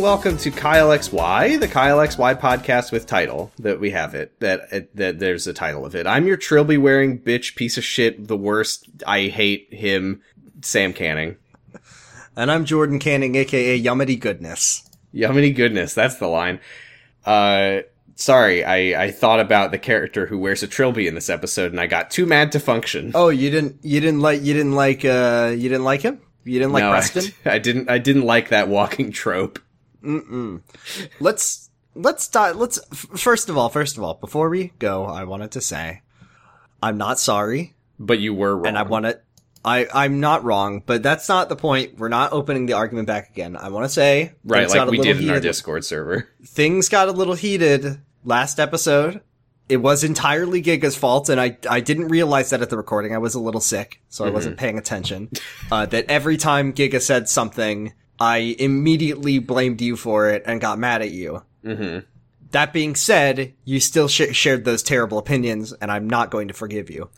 And welcome to Kyle XY, the Kyle XY podcast with title that we have it that it, that there's a title of it. I'm your trilby wearing bitch piece of shit, the worst. I hate him, Sam Canning. And I'm Jordan Canning, aka Yumity Goodness. Yumity goodness, that's the line. Uh, sorry, I I thought about the character who wears a trilby in this episode, and I got too mad to function. Oh, you didn't you didn't like you didn't like uh you didn't like him? You didn't like No, I- Preston? I, didn't. I didn't like that walking trope. Let's let's di- let's f- first of all, first of all, before we go, I wanted to say I'm not sorry But you were wrong. and I want to I I'm not wrong, but that's not the point. We're not opening the argument back again. I want to say right, like a we did in our Discord server. things got a little heated last episode. It was entirely Giga's fault, and I I didn't realize that at the recording. I was a little sick, so I wasn't paying attention. Uh, that every time Giga said something, I immediately blamed you for it and got mad at you. Mm-hmm. That being said, you still sh- shared those terrible opinions, and I'm not going to forgive you.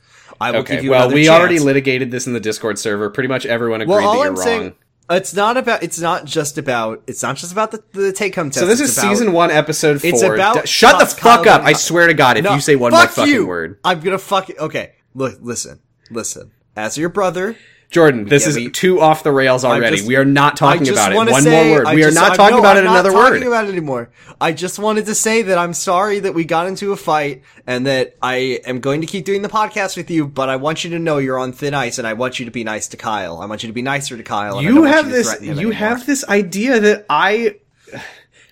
I will give Okay. you Well, we chance. already litigated this in the Discord server. Pretty much everyone agreed Well, that you're I'm wrong. saying, it's not about. It's not just about. It's not just about the, the take home test. so this it's is about- season one, episode four. It's about D- shut the fuck up! I swear to God, if No, you say one more fucking you. word, I'm gonna fuck it. Okay, look, listen, listen. As your brother, Jordan, this get is me- too off the rails already. just- we are not talking about it. One say, more word. I we are just- not I- talking no, about I'm it not another talking word. about it anymore. I just wanted to say that I'm sorry that we got into a fight and that I am going to keep doing the podcast with you, but I want you to know you're on thin ice and I want you to be nice to Kyle. I want you to be nicer to Kyle. you have to this. You anymore. have this idea that I.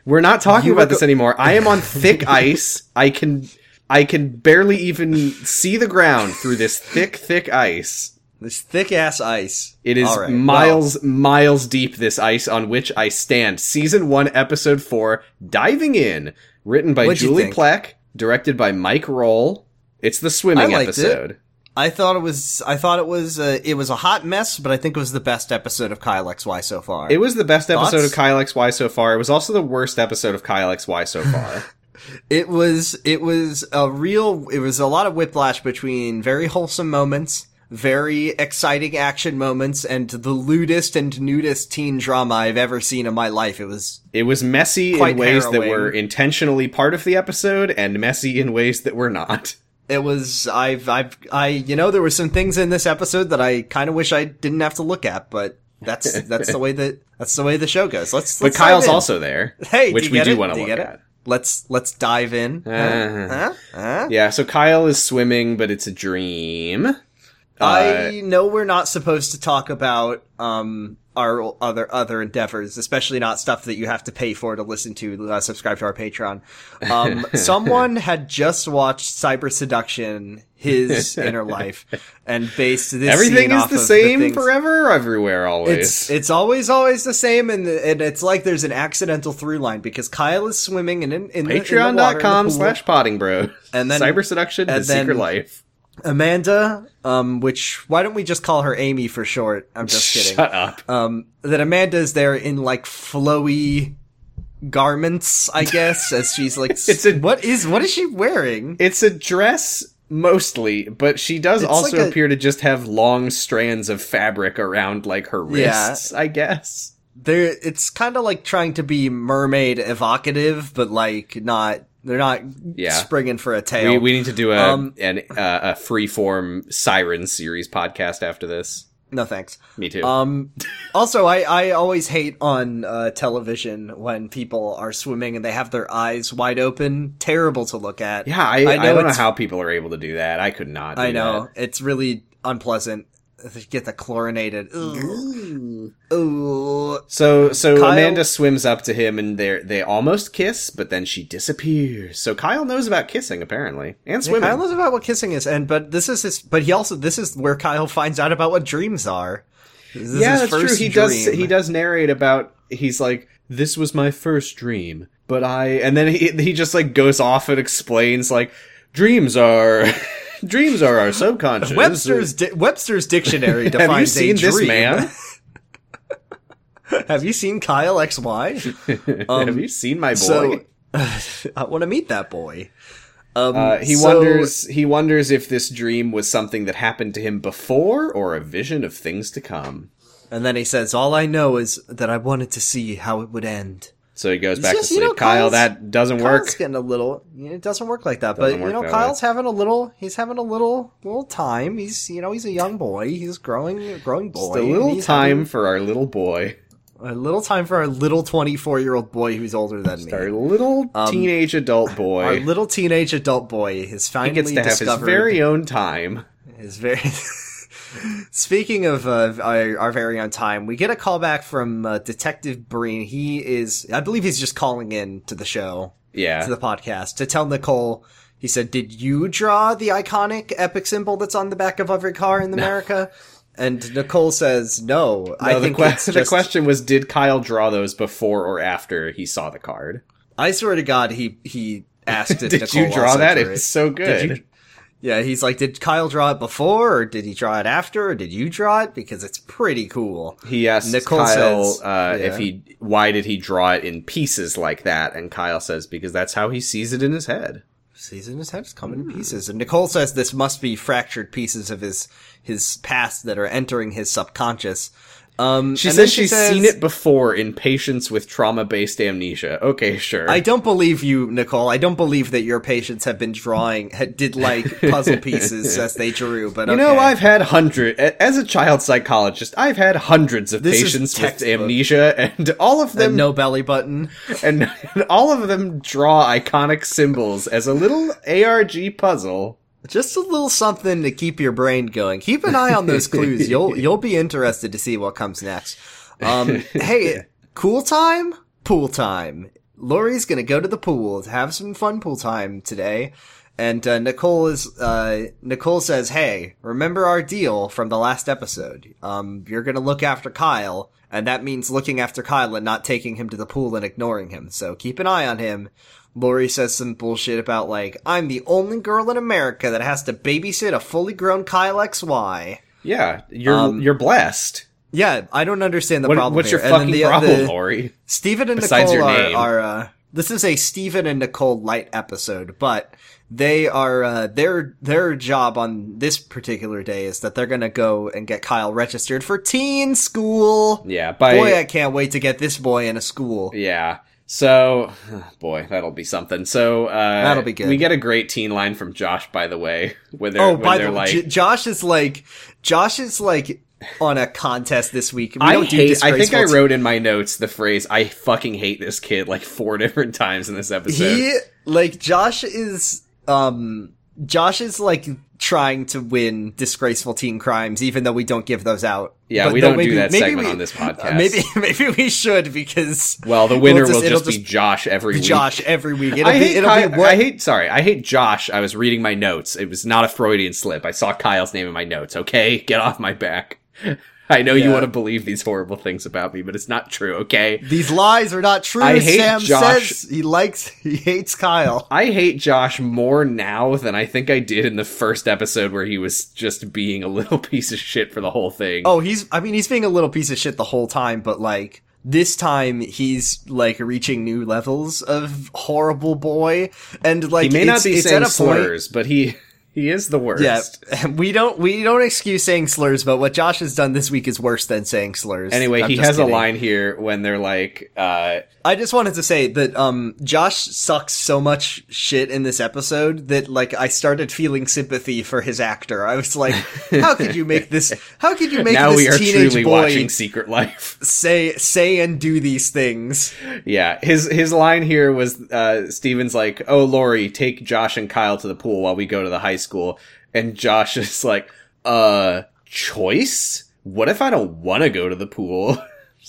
We're not talking You about were this anymore. I am on thick ice. I can. I can barely even see the ground through this thick, thick ice. This thick ass ice. It is right, miles, miles deep, this ice on which I stand. Season 1, Episode 4, Diving In. Written by What'd Julie Plec, directed by Mike Rohl. It's the swimming I liked it. episode. I thought it was. I thought it was. Uh, it was a hot mess, but I think it was the best episode of Kyle XY so far. It was the best episode Thoughts? of Kyle XY so far. It was also the worst episode of Kyle XY so far. It was it was a real it was a lot of whiplash between very wholesome moments, very exciting action moments, and the lewdest and nudist teen drama I've ever seen in my life. It was it was messy in ways that were intentionally part of the episode and messy in ways that were not. it was I've I've I you know there were some things in this episode that I kind of wish I didn't have to look at, but that's that's the way that that's the way the show goes. Let's, But let's dive Kyle's also there, hey, which do we get do want to look get it? at. Let's let's dive in. Uh-huh. Huh? Huh? Yeah, so Kyle is swimming, but it's a dream. Uh, I know we're not supposed to talk about um our other other endeavors, especially not stuff that you have to pay for to listen to. Uh, subscribe to our Patreon. Um, someone had just watched Cyber Seduction, his inner life, and based this Everything is the same things- forever, everywhere, always. It's it's always always the same, and and it's like there's an accidental through line because Kyle is swimming in in, in the- in the water, in the Patreon.com slash potting bros. And then- Cyber seduction, and his secret then- life. Amanda, um, which why don't we just call her Amy for short? I'm just kidding. Shut up. um, that Amanda is there in like flowy garments, I guess, as she's like, It's a- what is what is she wearing? It's a dress mostly, but she does It's also like a- appear to just have long strands of fabric around like her Yeah. wrists, I guess. There, it's kind of like trying to be mermaid evocative, but like not. They're not Yeah. springing for a tail. We, we need to do a Um, an, uh, a free form siren series podcast after this. no thanks. Me too. Um, also, I, I always hate on uh, television when people are swimming and they have their eyes wide open. Terrible to look at. yeah, I, I I, don't know how people are able to do that. I could not. Do I know it's really unpleasant. Get the chlorinated. That. Ooh. So so Kyle- Amanda swims up to him and they they almost kiss, but then she disappears. So Kyle knows about kissing apparently and swimming. Kyle knows about what kissing is, and but this is his. But he also this is where Kyle finds out about what dreams are. This yeah, that's true. He does he does narrate about he's like this was my first dream, but I and then he he just like goes off and explains like dreams are dreams are our subconscious. Webster's di- Webster's dictionary defines Have you seen this man? Have you seen Kyle XY? Have you seen my boy? So I want to meet that boy. Um, Uh, he so- wonders. He wonders if this dream was something that happened to him before, or a vision of things to come. And then he says, "All I know is that I wanted to see how it would end." So he goes back just- to you sleep. know, Kyle, Kyle's- that doesn't work. Kyle's getting a little. It doesn't work like that, Doesn't but you know, Kyle's having a little. He's having a little little time. He's you know he's a young boy. He's growing growing boy. Just a little time having for our little boy. A little time for our little twenty four year old boy who's older than me. Our little teenage adult boy. Um, Our little teenage adult boy has he finally gets to have his very own time. His very. Speaking of uh, our, our very own time, we get a call back from uh, Detective Breen. He is, I believe, he's just calling in to the show, Yeah. to the podcast, to tell Nicole. He said, "Did you draw the iconic epic symbol that's on the back of every car in America?" and Nicole says, "No, I No, the, think que- it's the question was, did Kyle draw those before or after he saw the card? I swear to God, he he asked. if Did Nicole you draw that? It was so good. Yeah, he's like, did Kyle draw it before, or did he draw it after, or did you draw it? Because it's pretty cool. He asked Nicole Kyle says- uh, yeah. if he why did he draw it in pieces like that, and Kyle says because that's how he sees it in his head. Sees in his head it's coming in pieces, and Nicole says this must be fractured pieces of his his past that are entering his subconscious. Um, She says she's seen it before in patients with trauma-based amnesia. Okay, sure. I don't believe you, Nicole. I don't believe that your patients have been drawing, did like puzzle pieces as they drew. But you okay. know, I've had hundred as a child psychologist. I've had hundreds of This patients with amnesia, and all of them And no belly button. and, and all of them draw iconic symbols as a little ARG puzzle. Just a little something to keep your brain going. Keep an eye on those clues. You'll you'll be interested to see what comes next. Um, hey, cool time, pool time. Lori's gonna go to the pool to have some fun pool time today. And uh, Nicole is uh, Nicole says, "Hey, remember our deal from the last episode? Um, you're gonna look after Kyle, and that means looking after Kyle and not taking him to the pool and ignoring him. So keep an eye on him." Lori says some bullshit about like, "I'm the only girl in America that has to babysit a fully grown Kyle XY." Yeah, you're Um, you're blessed. Yeah, I don't understand the What- problem. what's your fucking the- problem, the- Lori? Steven and Besides Nicole are, are uh, this is a Stephen and Nicole light episode, but they are uh, their their job on this particular day is that they're gonna go and get Kyle registered for teen school. Yeah, by Boy, I can't wait to get this boy in a school. yeah. So, boy, that'll be something. So uh, That'll be good. We get a great teen line from Josh, by the way, where they're Oh, when by they're the way, like, J- Josh is like Josh is like on a contest this week. We I hate. I think I wrote in my notes the phrase "I fucking hate this kid" like four different times in this episode. he like Josh is um Josh is like trying to win disgraceful teen crimes, even though we don't give those out. Yeah, But we don't do maybe- that maybe segment we- on this uh, podcast. maybe maybe we should because well, the winner will just- be Josh every week. Josh every week. It'll I be hate, it'll Ky- be what I hate. Sorry, I hate Josh. I was reading my notes. It was not a Freudian slip. I saw Kyle's name in my notes. Okay, get off my back. I know you want to believe these horrible things about me, but it's not true. Okay. these lies are not true. I hate Sam Josh. says he likes he hates Kyle. I hate Josh more now than I think I did in the first episode where he was just being a little piece of shit for the whole thing. Oh, he's I mean he's being a little piece of shit the whole time, but like this time he's like reaching new levels of horrible boy and like he may it's, not be saying slurs, but he he is the worst. Yeah, we don't we don't excuse saying slurs, but what Josh has done this week is worse than saying slurs. Anyway, I'm he has kidding. a line here when they're like, uh, I just wanted to say that um Josh sucks so much shit in this episode that like I started feeling sympathy for his actor. I was like, how could you make this? How could you make now this we are teenage truly boy watching Secret Life. say say and do these things? yeah, his his line here was uh, Steven's like, "Oh, Lori, take Josh and Kyle to the pool while we go to the high school," and Josh is like, "Uh, choice? What if I don't want to go to the pool?"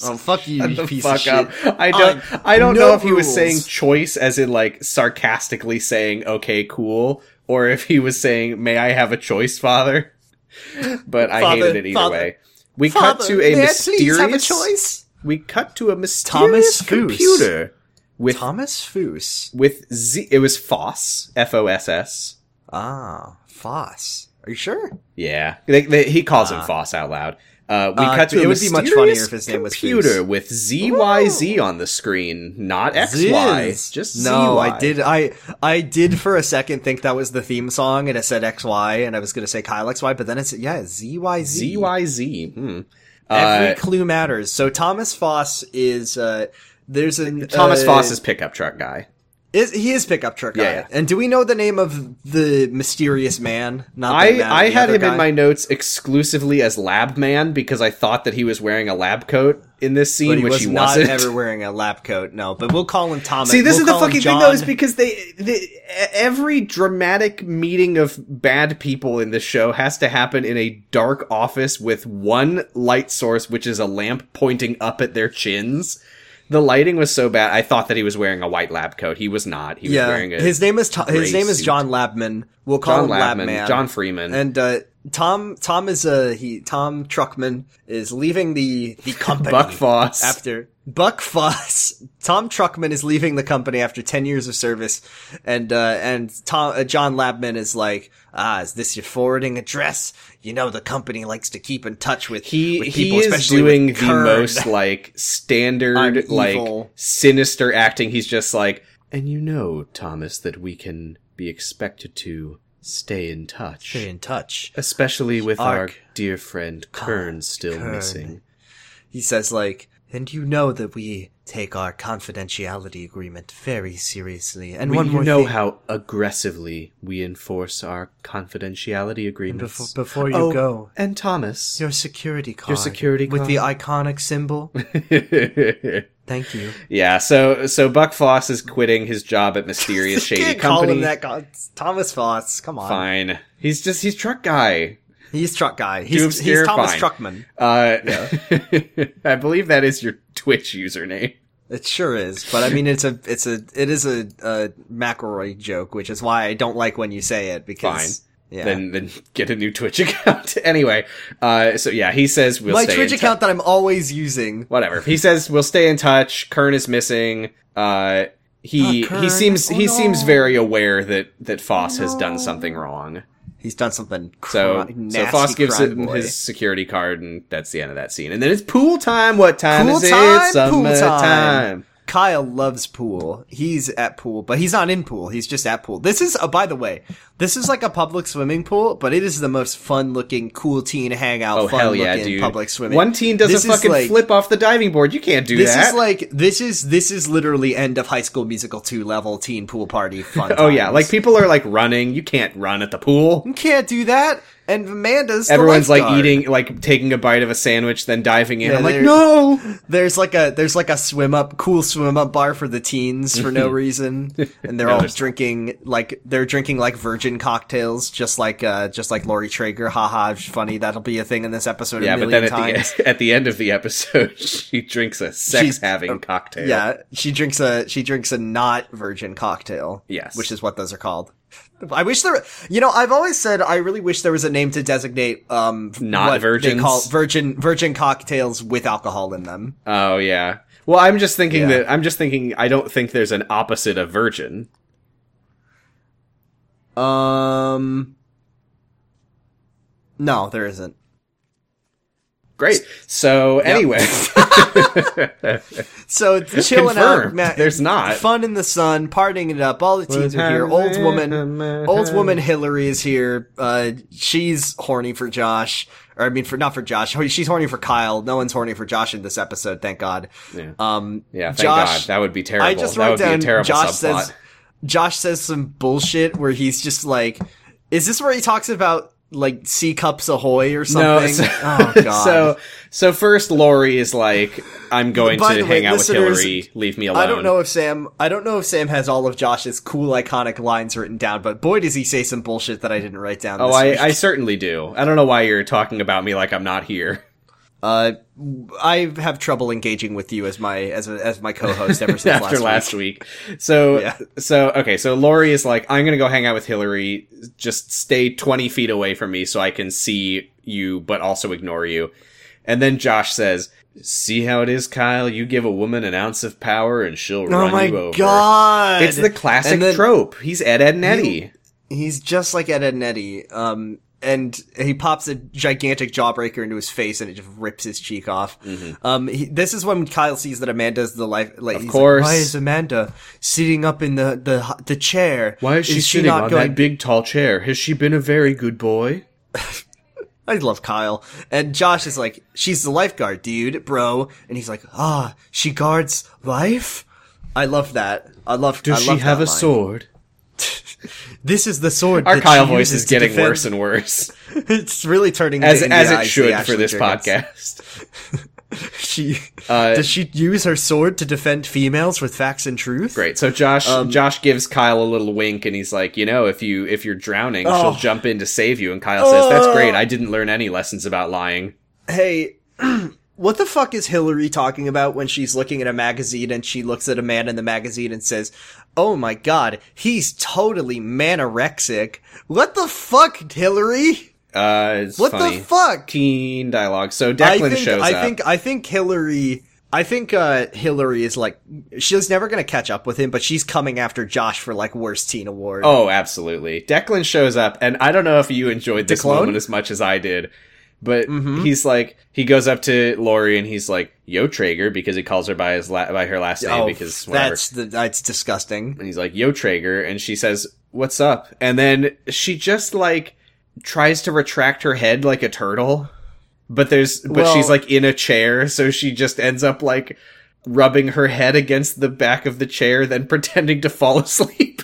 Oh fuck you, you piece fuck of shit! up. I don't. I'm- I don't no know if he was rules. saying choice as in like sarcastically saying "okay, cool," or if he was saying "may I have a choice, Father." But I Father, hated it either Father, way. We Father, cut to a I mysterious. a choice. We cut to a mysterious Thomas computer with Thomas Foos. with Z. It was Foss, F O S S. Ah, Foss. Are you sure? Yeah, they, they, he calls him Ah. Foss out loud. Uh, we Uh, cut to it a would be much funnier if his name was computer with ZYZ on the screen, not XY. Ziz. Just no. ZY. I did. I I did for a second think that was the theme song, and it said XY, and I was going to say Kyle XY, but then it's yeah ZYZ. ZYZ. Hmm. Every Uh, clue matters. So Thomas Foss is uh there's a Thomas uh, Foss is pickup truck guy. Is he is pickup truck guy. Yeah. And do we know the name of the mysterious man? Not I, man, I had him guy? in my notes exclusively as Lab Man because I thought that he was wearing a lab coat in this but scene, he which was he not wasn't. ever wearing a lab coat. No, but we'll call him Thomas. See, this we'll is the fucking thing, though, is because they, they every dramatic meeting of bad people in this show has to happen in a dark office with one light source, which is a lamp pointing up at their chins. The lighting was so bad. I thought that he was wearing a white lab coat. He was not. He was yeah, wearing a his name is his name is. John Labman. We'll call John him Labman, Labman. John Freeman. And uh, Tom Tom is uh he Tom Truckman is leaving the the company. Buck Foss. after Buck Foss. Tom Truckman is leaving the company after ten years of service, and uh, and Tom uh, John Labman is like, ah, is this your forwarding address? You know, the company likes to keep in touch with he with he is especially doing the Kern. most like standard like sinister acting he's just like and you know thomas that we can be expected to stay in touch Stay in touch. especially with our Ark. dear friend kern still Kern. missing He says like, and you know that we take our confidentiality agreement very seriously. And we, one you more know thing. how aggressively we enforce our confidentiality agreements Before, before you Oh, go, and thomas your security card. your security card. With the iconic symbol. Thank you. yeah so so buck foss is quitting his job at mysterious shady Can't call company him that guy. Thomas Foss. Come on. fine he's just he's truck guy He's truck guy. He's, he's Thomas fine. Truckman. Uh, I believe that is your Twitch username. It sure is. But I mean, it's a, it's a, it is a, a McElroy joke, which is why I don't like when you say it because. Yeah. Then, then get a new Twitch account. anyway, uh, so yeah, he says we'll My Twitch account that I'm always using. Whatever. He says we'll stay in touch. Kern is missing. Uh, he Ah, he seems Oh, he no. seems very aware that that Foss has done something wrong. He's done something. So cri- so nasty Foss gives him boy. his security card, and that's the end of that scene. And then it's pool time. What time Pool is time? it? Pool time. Kyle loves pool. He's at pool, but he's not in pool. He's just at pool. This is, uh, by the way, this is like a public swimming pool, but it is the most fun looking, cool teen hangout, Oh fun hell yeah, looking dude! public swimming. One teen does This a fucking like- flip off the diving board. You can't do that. This is like this is this is literally end of High School Musical two level teen pool party fun. oh yeah, like people are like running. You can't run at the pool. you can't do that. And Amanda's the Everyone's like eating, like taking a bite of a sandwich, then diving in. Yeah, I'm like, no. There's like a there's like a swim up cool swim up bar for the teens for no reason, and they're No, all drinking like they're drinking like virgin cocktails, just like uh just like Lori Trager. Haha, funny. That'll be a thing in this episode. Yeah, a but then at times. the at the end of the episode, she drinks a sex She's- having cocktail. Yeah, she drinks a she drinks a not virgin cocktail. Yes. which is what those are called. I wish there, you know, I've always said I really wish there was a name to designate um Not what virgins? They call virgin virgin cocktails with alcohol in them. Oh yeah. Well, I'm just thinking Yeah. that I'm just thinking. I don't think there's an opposite of virgin. Um, no, there isn't. Great. So anyway, So chilling out, Confirmed. There's not. fun in the sun, partying it up. All the teens are here. Old woman, old woman Hillary is here. Uh, she's horny for Josh, or I mean, for not for Josh. She's horny for Kyle. No one's horny for Josh in this episode, thank God. Yeah. Um, yeah. Thank Josh, God. That would be terrible. I just that wrote down be a terrible Josh subplot. says Josh says some bullshit where he's just like, "Is this where he talks about like C cups ahoy or something?" so, oh God. so so first Lori is like, I'm going By to way, hang out with Hillary. Leave me alone. I don't know if Sam. I don't know if Sam has all of Josh's cool, iconic lines written down, but boy, does he say some bullshit that I didn't write down. Oh, I. I certainly do. I don't know why you're talking about me like I'm not here. Uh, I have trouble engaging with you as my as a, as my co-host ever since after last, last week. week. So Yeah. so okay, so Lori is like, I'm gonna go hang out with Hillary. Just stay twenty feet away from me so I can see you, but also ignore you. And then Josh says, "See how it is, Kyle. You give a woman an ounce of power, and she'll Oh run my you over." god! It's the classic then trope. He's Ed, Ed, and Eddie. He's just like Ed, Ed and Eddie. Um, and he pops a gigantic jawbreaker into his face, and it just rips his cheek off. Um, he, this is when Kyle sees that Amanda's the life. Like, Of course. like, why is Amanda sitting up in the the the chair? Why is she sitting not on going? that big tall chair? Has she been a very good boy? I love Kyle. And Josh is like, she's the lifeguard, dude, bro. And he's like, ah, she guards life? I love that. I love Does I she have a line. sword? This is the sword. Our Kyle voice is getting defend- worse and worse, it's really turning as as it should for this podcast. She Uh, does she use her sword to defend females with facts and truth? Great. So Josh Um, Josh gives Kyle a little wink and he's like, you know, if you if you're drowning, Oh. she'll jump in to save you. And Kyle says, That's Oh. great. I didn't learn any lessons about lying. Hey, what the fuck is Hillary talking about when she's looking at a magazine and she looks at a man in the magazine and says, "Oh my god, he's totally manorexic." What the fuck, Hillary? Uh it's What funny. the fuck? Teen dialogue. So I Declan think shows I up. think I think Hillary I think uh Hillary is like she's never going to catch up with him, but she's coming after Josh for like worst teen award. Oh, absolutely. Declan shows up, and I don't know if you enjoyed this clone? moment as much as I did, but Mm-hmm. he's like, he goes up to Lori and he's like, "Yo, Trager," because he calls her by his la- by her last name Oh, because whatever. that's the that's disgusting. and he's like, "Yo, Trager," and she says, "What's up?" And then she just like tries to retract her head like a turtle, but there's but Well- she's like in a chair, so she just ends up like rubbing her head against the back of the chair, then pretending to fall asleep.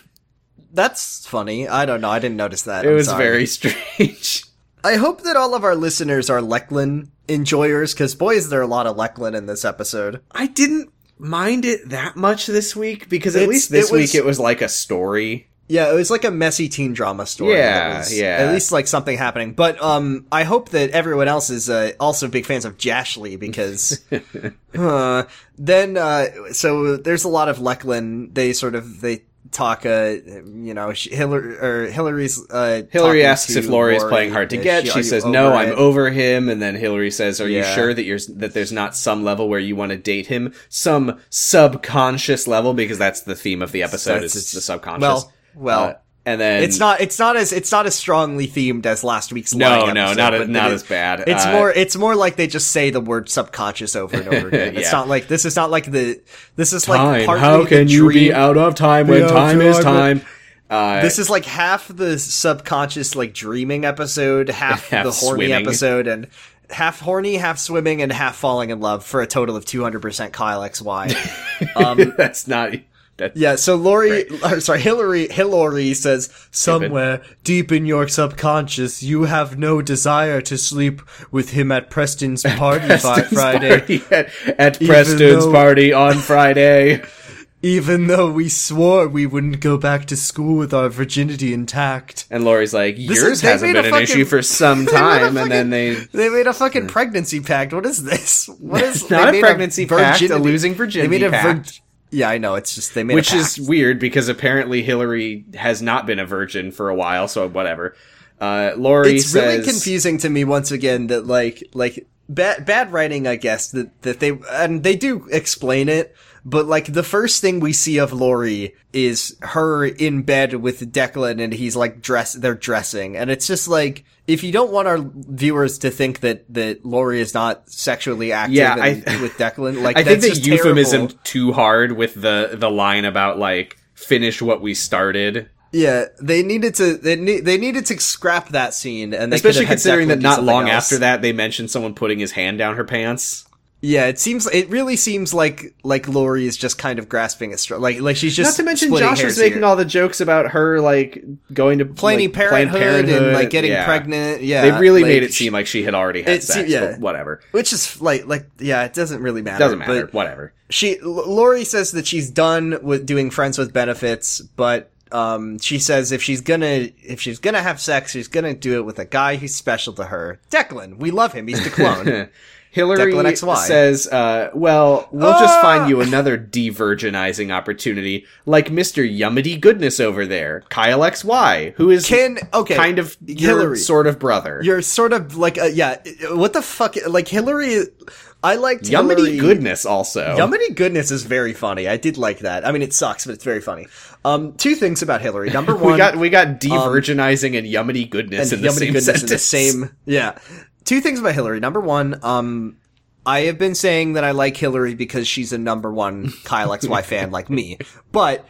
That's funny. I don't know. I didn't notice that. It I'm was sorry. very strange. I hope that all of our listeners are Lecklin enjoyers, because boy, is there a lot of Lecklin in this episode. I didn't mind it that much this week because at It's- least this it was- week it was like a story. Yeah, it was like a messy teen drama story. Yeah, was yeah. At least like something happening. But um, I hope that everyone else is uh, also big fans of Jashly because uh, then uh, so there's a lot of Lecklin. They sort of they talk. Uh, you know, she, Hillary or Hillary's. Uh, Hillary asks if Lori is playing hard to get. are She says, "No, I'm it?" over him." And then Hillary says, "Are you sure that you're that there's not some level where you want to date him, some subconscious level because that's the theme of the episode That's- is the subconscious." well, well, Uh, and then It's not. It's not as. It's not as strongly themed as last week's. No, no, episode, not as- not it- as bad. It's Uh, more. It's more like they just say the word subconscious over and over again. It's not like this is not like the. This is time. like partly How the can you be out of time when time is time? Uh, This is like half the subconscious like dreaming episode, half, Half the horny swimming. episode, and half horny, half swimming, and half falling in love for a total of two hundred percent Kyle XY. um, that's not. That's, Yeah, so Lori, or sorry, Hillary, Hillary says, somewhere deep in your subconscious, you have no desire to sleep with him at Preston's party Preston's Friday, party at, at Preston's though- party on Friday. even though we swore we wouldn't go back to school with our virginity intact. And Lori's like, yours is- hasn't been an fucking- issue for some a time, and then they. They made a fucking pregnancy pact. What is this? What is Not a pregnancy pact, a losing virginity They made a vir- pact. Yeah, I know. It's just they made Which is weird because apparently Hillary has not been a virgin for a while, so whatever. Uh, Lori it's says, really confusing to me once again that like like bad bad writing i guess that that they and they do explain it but like the first thing we see of Lori is her in bed with Declan and he's like dress they're dressing and it's just like if you don't want our viewers to think that that Lori is not sexually active Yeah, and- with Declan like I think the euphemism terrible. too hard with the the line about like finish what we started. yeah they needed to they need they needed to scrap that scene and Especially could have had considering that not long else. after that they mentioned someone putting his hand down her pants. Yeah, it seems it really seems like like Lori is just kind of grasping at straw. Like like she's just Not to mention Josh was making here. all the jokes about her like going to Planned like, Parenthood, Planned and like getting yeah. pregnant. Yeah, They really like, made it seem like she had already had it sex, se- yeah. but whatever. which is like like yeah, it doesn't really matter. Doesn't matter. Whatever. she Lori says that she's done with doing friends with benefits, but um she says if she's gonna if she's gonna have sex, she's gonna do it with a guy who's special to her. Declan, we love him. He's the clone. Hillary says, uh, well, we'll just Ah! find you another de-virginizing opportunity, like Mr. Yummity Goodness over there, Kyle XY, who is Can okay, kind of your Hillary. sort of brother. You're sort of like a, yeah. What the fuck? Like Hillary, I liked Yummity Hillary- Goodness also. Yummity goodness is very funny. I did like that. I mean, it sucks, but it's very funny. Um, two things about Hillary. Number one, we got we got de-virginizing and Yummity Goodness and in the same goodness sentence. in the same. Yeah. Two things about Hillary. Number one, um, I have been saying that I like Hillary because she's a number one Kyle XY fan like me, but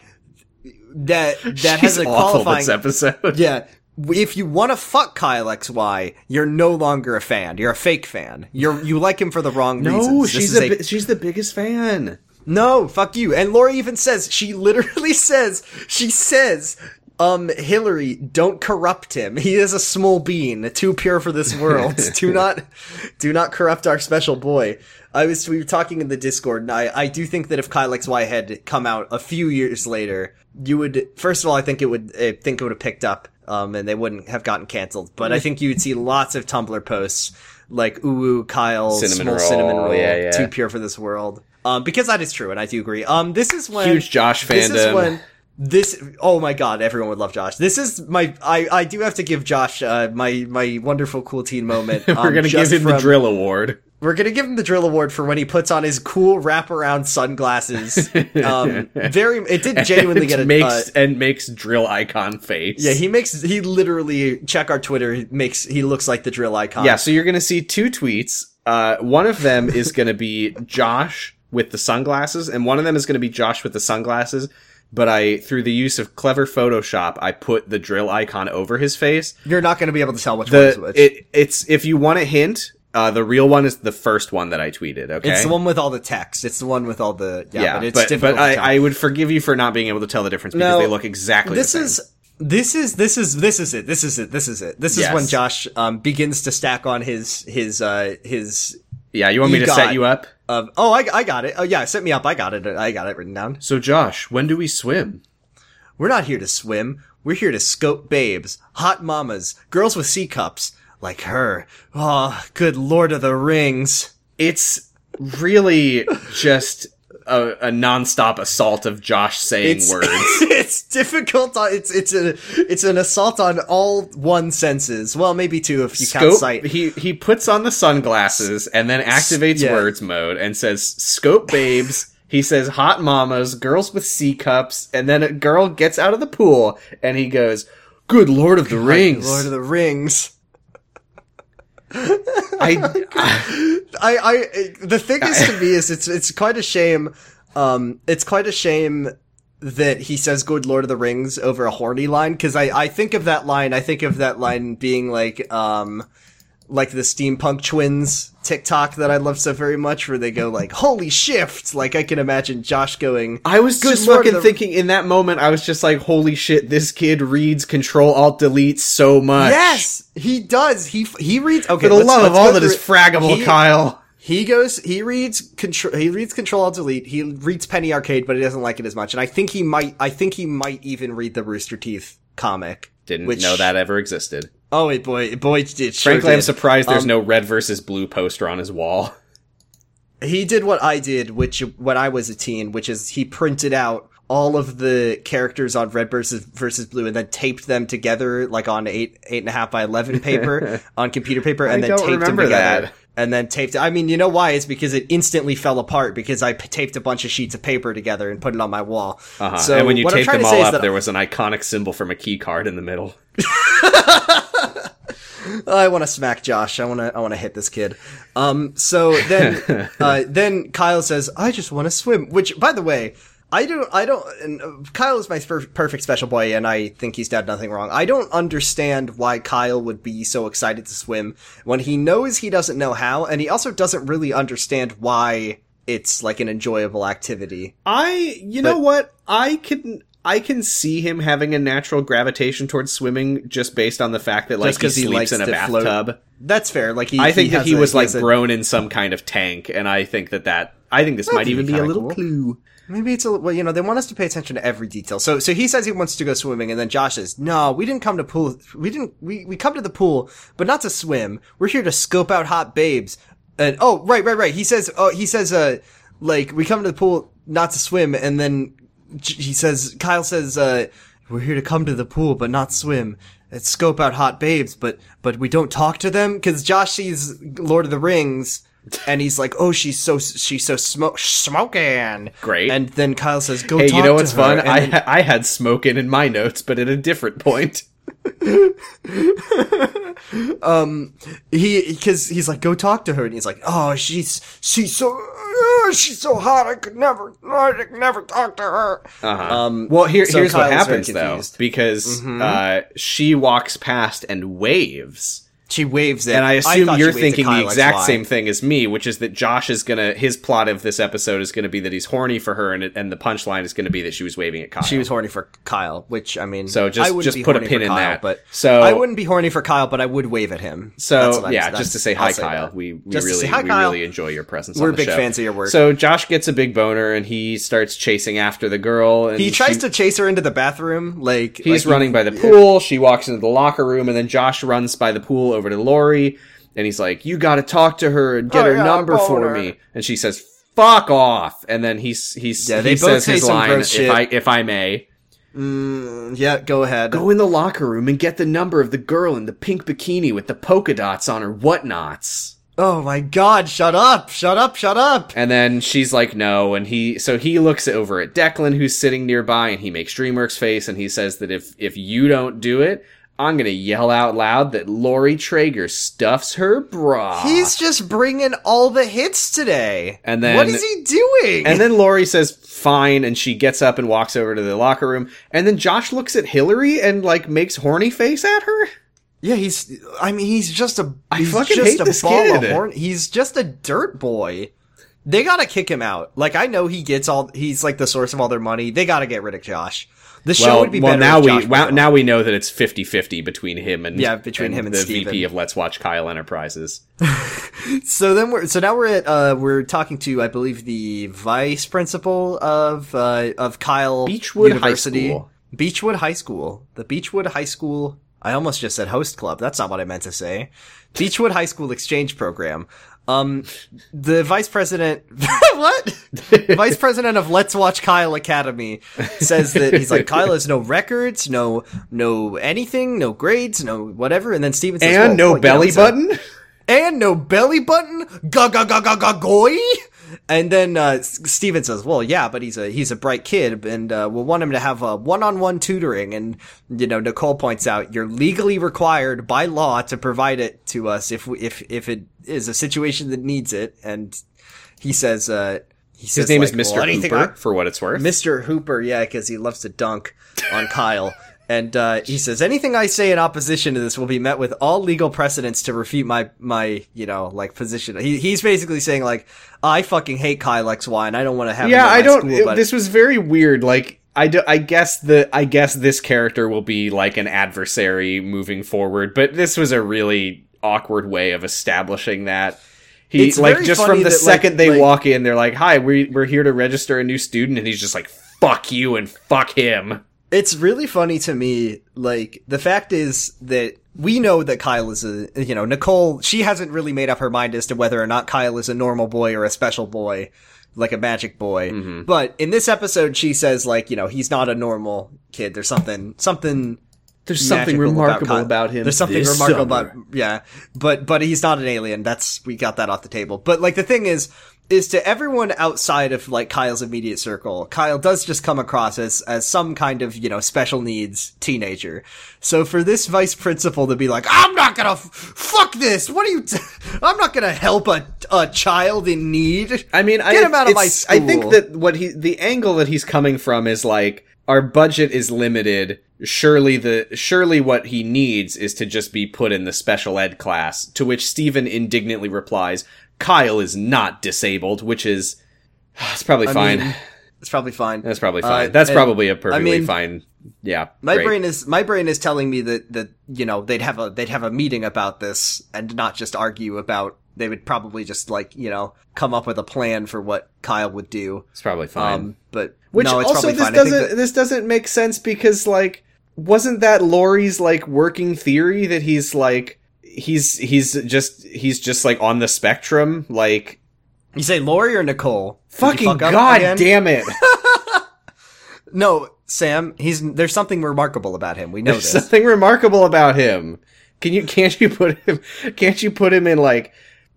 that that She's has a qualifying. this episode. Yeah. if you want to fuck Kyle XY, you're no longer a fan. You're a fake fan. You're you like him for the wrong reasons. No, she's a- bi- she's the biggest fan. no, fuck you. And Laura even says she literally says she says. Um, Hillary, don't corrupt him. He is a small bean, too pure for this world. do not, do not corrupt our special boy. I was, we were talking in the Discord, and I, I do think that if Kyle XY had come out a few years later, you would, first of all, I think it would, I think it would have picked up, um, and they wouldn't have gotten canceled. But I think you would see lots of Tumblr posts like, ooh, ooh Kyle, Cinnamon small roll, cinnamon roll, yeah, yeah. too pure for this world. Um, because that is true, and I do agree. Um, this is when Huge Josh This is fandom. when this. Oh my god, everyone would love Josh. This is my. I I do have to give Josh uh, my my wonderful cool teen moment. We're um, gonna give him the drill award. We're gonna give him the drill award for when he puts on his cool wraparound sunglasses. Um, very. It did genuinely get a. makes uh, and makes drill icon face. yeah, he makes he literally check our Twitter. He makes he looks like the drill icon. Yeah, so you're gonna see two tweets. Uh, one of them is gonna be Josh with the sunglasses, and one of them is gonna be Josh with the sunglasses. But I, through the use of clever Photoshop, I put the drill icon over his face. you're not gonna be able to tell which The which. it it's if you want a hint, uh, the real one is the first one that I tweeted. Okay, it's the one with all the text. It's the one with all the yeah. yeah, but it's but, difficult. but. I, I would forgive you for not being able to tell the difference because No, they look exactly this the same. This is this is this is this is it this is it this is it this is Yes. when josh um begins to stack on his his uh his yeah. You want me you to set you up? Um oh i, I got it. Oh yeah set me up. I got it. I got it written down. So Josh, when do we swim? we're not here to swim. We're here to scope babes hot mamas girls with c cups like her. Oh good lord of the rings. It's really just a, a nonstop assault of Josh saying it's, words. it's difficult on, it's it's a it's an assault on all one senses well maybe two if you count Scope. sight He he puts on the sunglasses and then activates yeah. words mode and says "scope babes." He says "hot mamas," girls with C cups, and then a girl gets out of the pool and he goes, "Good Lord of the Rings." lord of the rings I, I I, the thing is to me is it's, it's quite a shame. Um, it's quite a shame that he says "Good Lord of the Rings" over a horny line because I, I think of that line. I think of that line being like, um, like the steampunk twins TikTok that I love so very much, where they go like "Holy shift!" Like I can imagine Josh going. I was Good just Lord fucking the- thinking in that moment. I was just like, "Holy shit! This kid reads Control Alt Delete so much." Yes, he does. He he reads. Okay, For the love of all go that is fraggable, He- Kyle. He goes, he reads control, he reads Control Alt Delete. He reads Penny Arcade, but he doesn't like it as much. And I think he might, I think he might even read the Rooster Teeth comic. Didn't which- know that ever existed. Oh, it boy, boy, it sure Frankly, I'm surprised there's Um, no red versus blue poster on his wall. He did what I did, which when I was a teen, which is he printed out all of the characters on red versus versus blue and then taped them together like on eight eight and a half by eleven paper on computer paper and then taped them together. that. And then taped. I mean, you know why? It's because it instantly fell apart because I p- taped a bunch of sheets of paper together and put it on my wall. Uh-huh. So and when you taped them all up, there was an iconic symbol from a key card in the middle. I want to smack Josh. I want to. I want to hit this kid. Um. So then, uh, then Kyle says, "I just want to swim." Which, by the way, I don't. I don't. And uh, Kyle is my per- perfect special boy, and I think he's done nothing wrong. I don't understand why Kyle would be so excited to swim when he knows he doesn't know how, and he also doesn't really understand why it's like an enjoyable activity. I, you know what? I can, I can see him having a natural gravitation towards swimming just based on the fact that like he he sleeps likes in a to float. bathtub. That's fair. Like he. I think that he a- was like a- grown in some kind of tank, and I think that that I think this might even be be a little cool. clue. Maybe it's a well, you know, they want us to pay attention to every detail. So, so he says he wants to go swimming, and then Josh says, "No, we didn't come to pool. We didn't. We we come to the pool, but not to swim. We're here to scope out hot babes." And oh, right, right, right. He says, oh, he says, uh, like we come to the pool not to swim, and then he says, Kyle says, uh, we're here to come to the pool, but not swim. And scope out hot babes, but but we don't talk to them because Josh sees Lord of the Rings. And he's like, "Oh, she's so she's so smoke smoking." Great. And then Kyle says, "Go Hey, you know what's fun? And I then- I had smoking in my notes, but at a different point. Um, he because he's like, "Go talk to her," and he's like, "Oh, she's she's so oh, she's so hot, I could never, I could never talk to her. Uh-huh. Um, well, here, so here's what Kyle's very happens though, because Mhm. uh, she walks past and waves. She waves it, And I assume thought you're she waved at thinking the exact same thing as me, which is that Josh is gonna his plot of this episode is gonna be that he's horny for her, and it, and the punchline is gonna be that she was waving at Kyle. She was horny for Kyle, which I mean, So just- I just be put a pin in Kyle, that. But So- I wouldn't be horny for Kyle, but I would wave at him. So yeah, just to say hi, say Kyle. that. We we Just to really say hi, we Kyle. really enjoy your presence. We're on the big show. fans of your work. So Josh gets a big boner and he starts chasing after the girl. And He tries she- to chase her into the bathroom, like He's like, running by the pool. She walks into the locker room, and then Josh runs by the pool over to Lori, and he's like, "You got to talk to her and get Oh, her yeah, number for boner. me." And she says, "Fuck off!" And then he's he's Yeah, he they both says say his line, "If shit. I if I may." Mm, yeah, go ahead. Go in the locker room and get the number of the girl in the pink bikini with the polka dots on her whatnots. Oh my god, shut up, shut up, shut up. And then she's like, no. And he, so he looks over at Declan, who's sitting nearby, and he makes DreamWorks face, and he says that if, if you don't do it, I'm gonna yell out loud that Lori Trager stuffs her bra. He's just bringing all the hits today. And then- what is he doing? and then Lori says, fine, and she gets up and walks over to the locker room. And then Josh looks at Hillary and, like, makes horny face at her. yeah, he's. I mean, he's just a. I He's fucking just hate a this ball of horn. He's just a dirt boy. They gotta kick him out. Like I know he gets all. He's like the source of all their money. They gotta get rid of Josh. The show well, would be well now we was now we know that it's 50-50 between him and Yeah, between him and the Steven. VP of Let's Watch Kyle Enterprises. So then we're so now we're at uh we're talking to I believe the vice principal of uh of Kyle Beechwood High School. Beachwood High School. The Beachwood High School I almost just said host club. That's not what I meant to say. Beachwood High School exchange program. Um the vice president what? vice president of Let's Watch Kyle Academy says that he's like Kyle has no records, no no anything, no grades, no whatever and then Steven says And "Well, no well, you know, belly he's a- button? and no belly button. Ga ga ga ga ga goy. And then uh, Steven says, "Well, yeah, but he's a he's a bright kid, and uh, we'll want him to have a one-on-one tutoring." And you know, Nicole points out, "You're legally required by law to provide it to us if we, if if it is a situation that needs it." And he says, uh, "He says His name like, is Mr. "Well, Hooper, I- for what it's worth. Mr. Hooper, yeah, because he loves to dunk on Kyle. And uh, he says, anything I say in opposition to this will be met with all legal precedents to refute my, my, you know, like position. He, he's basically saying like, I fucking hate Kyle XY and I don't want to have yeah, him I don't. school, it- this was very weird. Like, I, do, I guess the I guess this character will be like an adversary moving forward, but this was a really awkward way of establishing that. He It's like just from the that, like- second they like- walk in, they're like, "Hi, we we're here to register a new student," and he's just like, "Fuck you and fuck him." It's really funny to me. Like the fact is that we know that Kyle is a, you know, Nicole. She hasn't really made up her mind as to whether or not Kyle is a normal boy or a special boy, like a magic boy. Mm-hmm. But in this episode, she says like, you know, he's not a normal kid. There's something, something. There's something remarkable Kyle. about, him. There's something remarkable summer. about yeah, but but he's not an alien. That's we got that off the table. But like the thing is, is to everyone outside of like Kyle's immediate circle, Kyle does just come across as as some kind of you know special needs teenager. So for this vice principal to be like, I'm not gonna f- fuck this. What are you? T- I'm not gonna help a a child in need. I mean, Get I, him out of my it's- I think that what he, the angle that he's coming from is like, our budget is limited. Surely the, surely what he needs is to just be put in the special ed class. To which Stephen indignantly replies, Kyle is not disabled, which is, it's probably I fine. mean, it's probably fine. That's probably Uh, fine. That's probably a perfectly mean, fine. Yeah. My great. brain is my brain is telling me that that you know they'd have a they'd have a meeting about this and not just argue about. They would probably just like you know come up with a plan for what Kyle would do. It's probably fine. Um, but Which no, it's also probably this fine. Doesn't that- this doesn't make sense because like wasn't that Laurie's like working theory that he's like he's he's just he's just like on the spectrum like you say Lori or Nicole? Fucking fuck god damn it No, Sam. He's there's something remarkable about him. We know there's this. something remarkable about him can you can't you put him can't you put him in like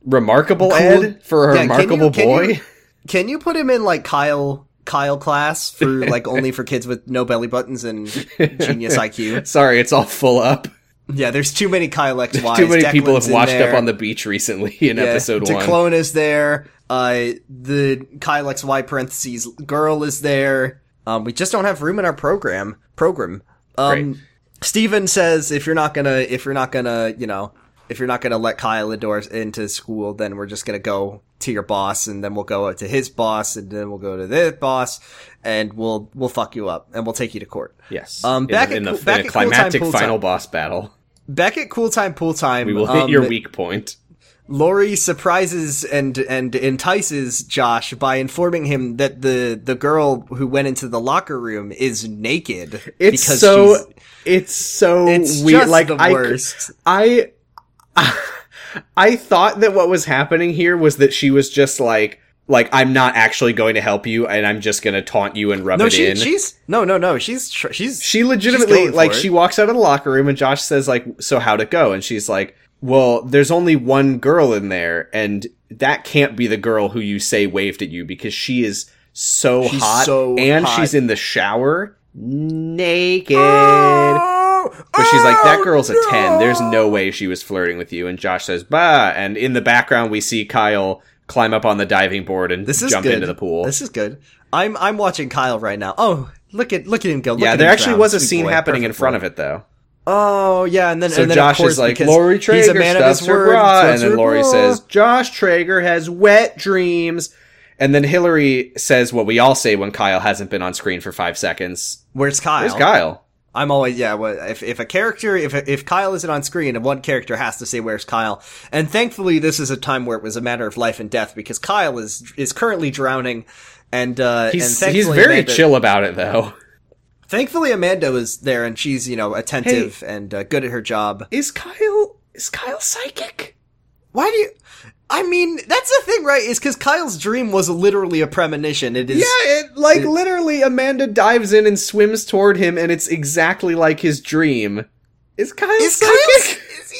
remarkable Cool. ed for a Yeah, can you- remarkable can you- boy Can you put him in like Kyle Kyle class for like only for kids with no belly buttons and genius IQ? sorry it's all full up Yeah, there's too many Kyle X Ys. Too many people have in washed up on the beach recently in Yeah, episode one. Declone is there. Uh, the Kyle X Y parentheses girl is there. Um, we just don't have room in our program. Program. Um, Great. Steven says if you're not gonna, if you're not gonna, you know, if you're not gonna let Kyle indoors into school, then we're just gonna go to your boss, and then we'll go to his boss, and then we'll go to this boss, and we'll we'll fuck you up, and we'll take you to court. Yes. Um, In back the, at in the, Cool- in back a at Cool Time climactic final Time. boss battle. Back at Cool Time Pool Time, We will hit um, your weak point. Lori surprises and and entices Josh by informing him that the the girl who went into the locker room is naked. It's because so she's- it's so it's weird. just like the I, worst. I I thought that what was happening here was that she was just like like I'm not actually going to help you and I'm just going to taunt you and rub no, it she, in. she's no, no, no. She's tr- she's she legitimately for like she walks out of the locker room and Josh says like so how'd it go? And she's like well there's only one girl in there and that can't be the girl who you say waved at you because she is so She's hot so and hot. she's in the shower naked. Oh, but she's like that oh, girl's a 10 there's no way she was flirting with you. And Josh says bah. And in the background we see Kyle climb up on the diving board and This is jump good. into the pool This is good. I'm I'm watching Kyle right now. Oh, look at look at him go. Look yeah there actually drown. was a Sweet scene boy. happening in front boy. of it though Oh yeah, and then So and then Josh of course, is like, Lori he's a man of his word, bra, and then Lori bra. says, Josh Trager has wet dreams. And then Hillary says what we all say when Kyle hasn't been on screen for five seconds. "Where's Kyle?" Where's Kyle? I'm always yeah. Well, if if a character if if Kyle isn't on screen, and one character has to say where's Kyle, and thankfully this is a time where it was a matter of life and death because Kyle is is currently drowning, and uh, and He's, thankfully he's very Amanda, chill about it though. Thankfully Amanda is there and she's you know attentive and uh, good at her job. Is Kyle is Kyle psychic? Why do you? I mean, that's the thing, right? Is because Kyle's dream was literally a premonition. It is. Yeah, it like literally Amanda dives in and swims toward him and it's exactly like his dream. Is Kyle Is psychic? Kyle's, is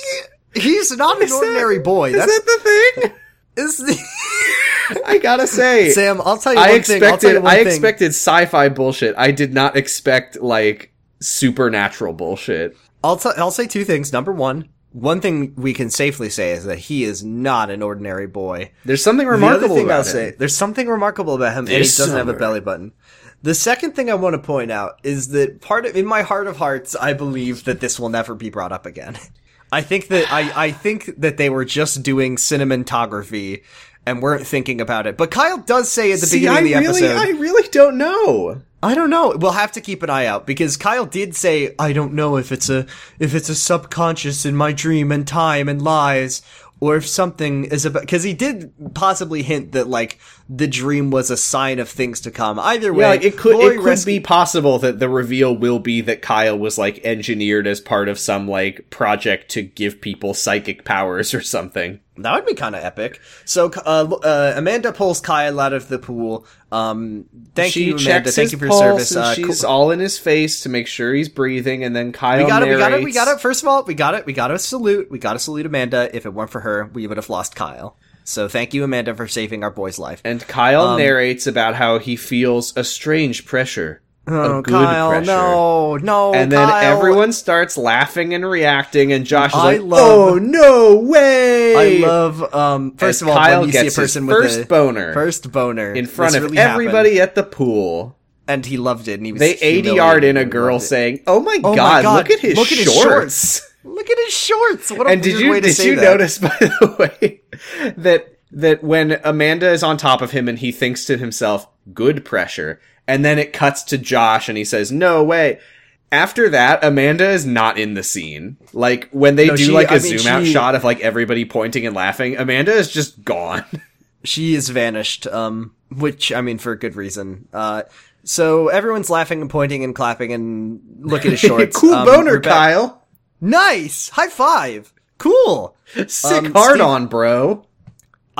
he, he's not an Is that- ordinary boy. Is That's that the thing? is the, I gotta say, Sam. I'll tell you I one thing. I'll tell expected you I thing. expected sci-fi bullshit. I did not expect like supernatural bullshit. I'll t- I'll say two things. Number one, one thing we can safely say is that he is not an ordinary boy. There's something The remarkable other thing about I'll him. say, there's something remarkable about him, and he doesn't have a belly button. The second thing I want to point out is that part of, in my heart of hearts, I believe that this will never be brought up again. I think that I, I think that they were just doing cinematography and weren't thinking about it. But Kyle does say at the See, beginning I of the really, episode, I really don't know. I don't know. We'll have to keep an eye out because Kyle did say, "I don't know if it's a if it's a subconscious in my dream and time and lies, or if something is about." Because he did possibly hint that like the dream was a sign of things to come. Either way, Yeah, like it could Lori it could rescu- be possible that the reveal will be that Kyle was like engineered as part of some like project to give people psychic powers or something. That would be kind of epic. So uh, uh, Amanda pulls Kyle out of the pool. Um, thank she you, Amanda. Thank you for your service. Uh, she's cool- all in his face to make sure he's breathing, and then Kyle we got it. We got it. We got it. First of all, we got it. We got to salute. We got to salute Amanda. If it weren't for her, we would have lost Kyle. So thank you, Amanda, for saving our boy's life. And Kyle Um, narrates about how he feels a strange pressure, Oh, a good Kyle, pressure. no, no, and then Kyle. everyone starts laughing and reacting, and Josh is I like, love- "Oh no way!" I love. Um, first As of all, Kyle when you see a person his with first a boner first boner in front of really everybody happened, at the pool. and he loved it, and he was They ADR'd in a girl saying, "Oh my, Oh my god, God, look at his look at his shorts!" "Look at his shorts." What a and did you way to did you that. notice by the way that that when Amanda is on top of him and he thinks to himself, "Good pressure," and then it cuts to Josh and he says, "No way." After that, Amanda is not in the scene. Like when they No, do she- like a I mean, zoom out she- shot of like everybody pointing and laughing, Amanda is just gone. she is vanished um which i mean for good reason uh so everyone's laughing and pointing and clapping and look at his shorts cool Um, boner, Rebecca- Kyle. nice high five cool Sick Um, hard Steve- on, bro.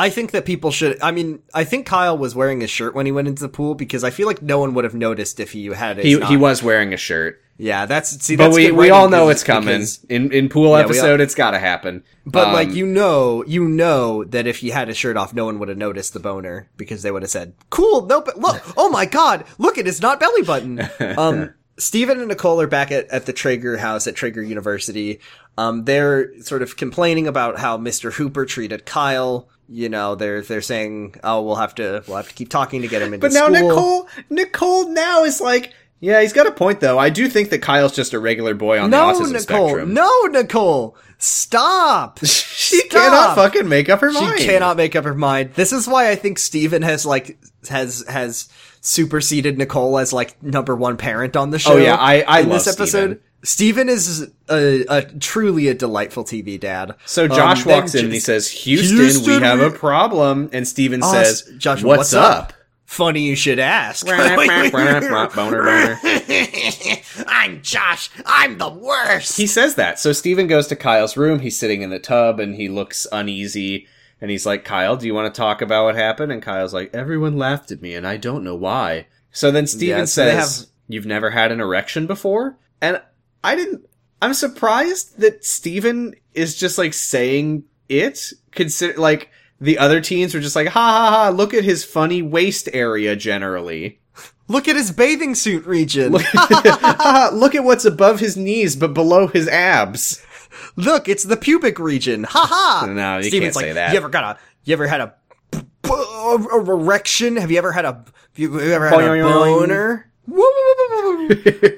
I think that people should i mean i think kyle was wearing a shirt when he went into the pool because i feel like no one would have noticed if he had it He he was wearing a shirt. yeah that's see But we, we all know it's coming. In in pool all- episode, it's gotta happen. but Um, like you know you know that if he had a shirt off no one would have noticed the boner because they would have said cool no but look oh my god look it is not belly button um Steven and Nicole are back at, at the Trager house at Trager University. Um, they're sort of complaining about how Mr. Hooper treated Kyle. You know, they're they're saying, "Oh, we'll have to we'll have to keep talking to get him into But now school." Nicole, Nicole now is like, yeah, he's got a point though. I do think that Kyle's just a regular boy on no, the autism Nicole, spectrum. no, Nicole, stop. she Stop. cannot fucking make up her mind. She cannot make up her mind. This is why I think Steven has like has has superseded Nicole as like number one parent on the oh, show. Oh, yeah, I- I in love this episode. Steven is a, a truly a delightful TV dad. So Josh Um, walks in and he says, "Houston, Houston, we have we- a problem." And Steven Oh, says, Josh, what's, what's up?" up? Funny you should ask. boner, boner. I'm Josh. I'm the worst. He says that. So Steven goes to Kyle's room. He's sitting in the tub and he looks uneasy. And he's like, Kyle, do you want to talk about what happened? And Kyle's like, everyone laughed at me and I don't know why. So then Steven Yeah, so they says, you've never had an erection before? And I didn't, I'm surprised that Steven is just like saying it. Consider, like, the other teens were just like, ha ha ha, look at his funny waist area generally. Look at his bathing suit region. Look, look at what's above his knees but below his abs. Look, it's the pubic region. Ha ha. No, you Steven's can't like, say that. You ever got a? You ever had a, b- b- a erection? Have you ever had a? Have you ever had a boner?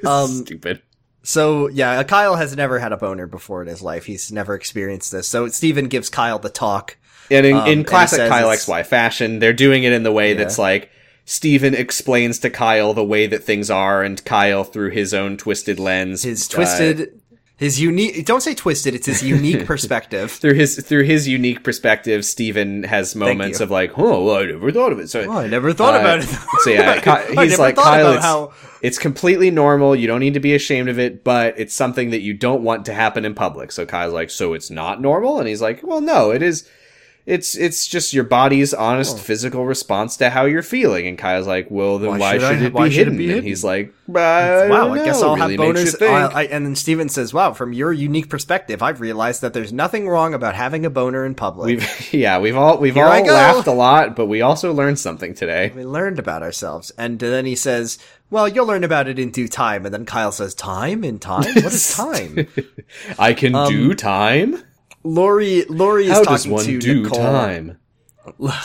Um, Stupid. So yeah, Kyle has never had a boner before in his life. He's never experienced this. So Steven gives Kyle the talk. And in, um, in classic says Kyle XY fashion, they're doing it in the way that's like Steven explains to Kyle the way that things are, and Kyle, through his own twisted lens, His uh, twisted, his unique. Don't say twisted. It's his unique perspective. through his through his unique perspective, Steven has moments of like, "Oh, well, I never thought of it." So Oh, I never thought uh, about it. so yeah, Ky- he's never like, Kyle, it's, how- it's completely normal. You don't need to be ashamed of it, but it's something that you don't want to happen in public. So Kyle's like, so it's not normal, and he's like, well, no, it is. It's it's just your body's honest physical response to how you're feeling. And Kyle's like, well, then Why why, should I- should, it why be, should it hidden? And he's like, I wow, I guess I'll really have makes you boners. Uh, I, and then Steven says, "Wow, from your unique perspective, I've realized that there's nothing wrong about having a boner in public." We've yeah, we've all we've Here all laughed a lot, but we also learned something today. we learned about ourselves. And then he says, "Well, you'll learn about it in due time." And then Kyle says, "Time in time? What is time?" I can Um, do time. Lori, Lori is How talking does one to do Nicole. time?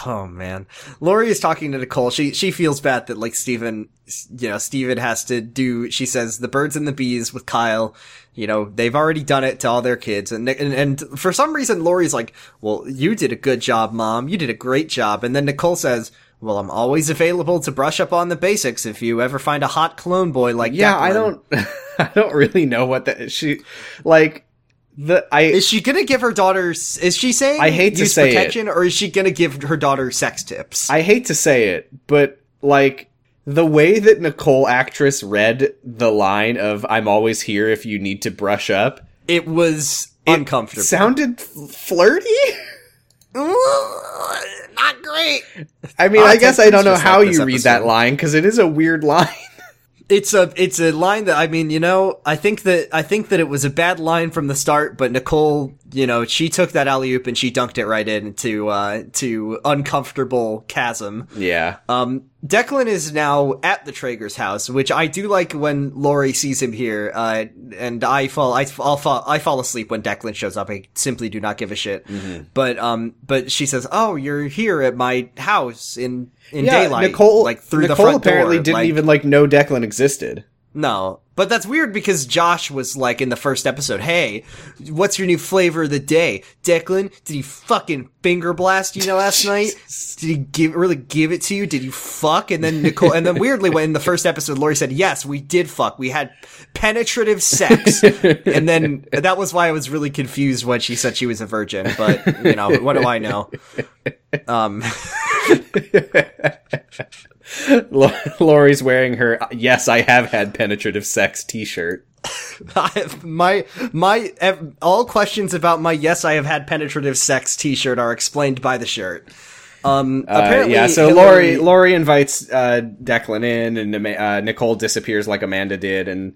Oh man, Lori is talking to Nicole. She she feels bad that like Steven, you know, Steven has to do. She says the birds and the bees with Kyle. You know, they've already done it to all their kids, and and, and for some reason, Lori's like, "Well, you did a good job, mom. You did a great job." And then Nicole says. Well, I'm always available to brush up on the basics if you ever find a hot clone boy like Yeah, Declan. I don't I don't really know what that she like the I Is she gonna give her daughter? Is she saying I hate to use say it. protection, or is she gonna give her daughter sex tips? I hate to say it, but like the way that Nicole actress read the line of "I'm always here if you need to brush up" it was uncomfortable. sounded f- flirty. not great. I mean, Ah, I guess I don't know how you read that line because it is a weird line. It's a it's a line that I mean, you know, I think that I think that it was a bad line from the start, but Nicole, you know, she took that alley oop and she dunked it right into uh to uncomfortable chasm. yeah, Um, Declan is now at the Trager's house, which I do like when Lori sees him here. Uh, and I fall, I, I'll fall, I fall asleep when Declan shows up. I simply do not give a shit. Mm-hmm. But, um, but she says, "Oh, you're here at my house in in yeah. daylight, Nicole like through Nicole the front apparently door." didn't like- even like know Declan existed. no, but that's weird because Josh was like in the first episode, "Hey, what's your new flavor of the day, Declan? Did he fucking finger blast you last night? Did he give really give it to you? Did you fuck?" And then Nicole, and then weirdly, when in the first episode, Lori said, "Yes, we did fuck. We had penetrative sex," and then that was why I was really confused when she said she was a virgin. But you know, what do I know? Um. Lo- Lori's wearing her "Yes, I have had penetrative sex" T-shirt. My my all questions about my yes I have had penetrative sex T-shirt are explained by the shirt. Um, Uh, apparently, yeah, so Hillary- Lori Lori invites uh, Declan in, and uh, Nicole disappears like Amanda did, and